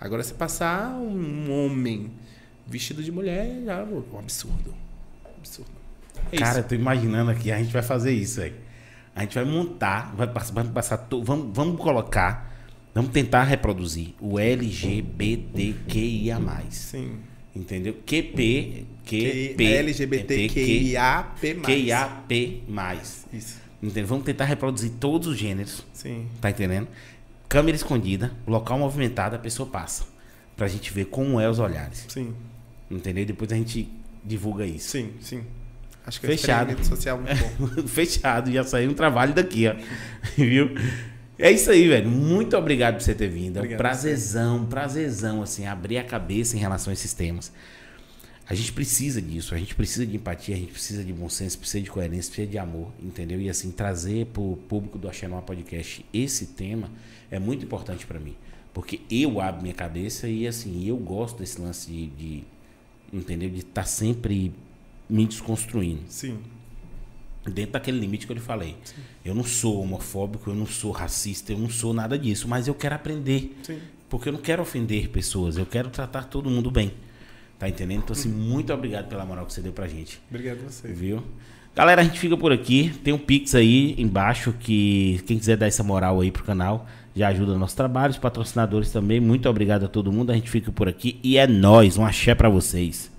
B: agora se passar um homem vestido de mulher, já é um absurdo. Absurdo. É isso.
A: Cara, eu tô imaginando aqui, a gente vai fazer isso aí. A gente vai montar, vai passar, vamos, vamos colocar, vamos tentar reproduzir o LGBTQIA+.
B: Sim.
A: Entendeu? QP, QP,
B: LGBTQIAP+.
A: QIAP+.
B: Isso.
A: Entendeu? Vamos tentar reproduzir todos os gêneros,
B: Sim.
A: tá entendendo? Câmera escondida, local movimentado, a pessoa passa. Pra gente ver como é os olhares.
B: Sim.
A: Entendeu? Depois a gente divulga isso.
B: Sim, sim. Acho que
A: Fechado.
B: é um social muito bom.
A: Fechado, já saiu um trabalho daqui, ó. Viu? É isso aí, velho. Muito obrigado por você ter vindo. É
B: Obrigado.
A: prazerzão, prazerzão, assim, abrir a cabeça em relação a esses temas. A gente precisa disso, a gente precisa de empatia, a gente precisa de bom senso, precisa de coerência, precisa de amor, entendeu? E assim, trazer pro público do Axenoa Podcast esse tema é muito importante pra mim. Porque eu abro minha cabeça e assim, eu gosto desse lance de, de entendeu? De estar sempre me desconstruindo
B: Sim.
A: Dentro daquele limite que eu lhe falei. Eu não sou homofóbico, eu não sou racista, eu não sou nada disso, mas eu quero aprender.
B: Sim.
A: Porque eu não quero ofender pessoas, eu quero tratar todo mundo bem. Tá entendendo? Então, assim, muito obrigado pela moral que você deu pra gente.
B: Obrigado a você.
A: Viu? Galera, a gente fica por aqui. Tem um Pix aí embaixo que quem quiser dar essa moral aí pro canal já ajuda no nosso trabalho. Os patrocinadores também. Muito obrigado a todo mundo. A gente fica por aqui e é nóis. Um axé pra vocês.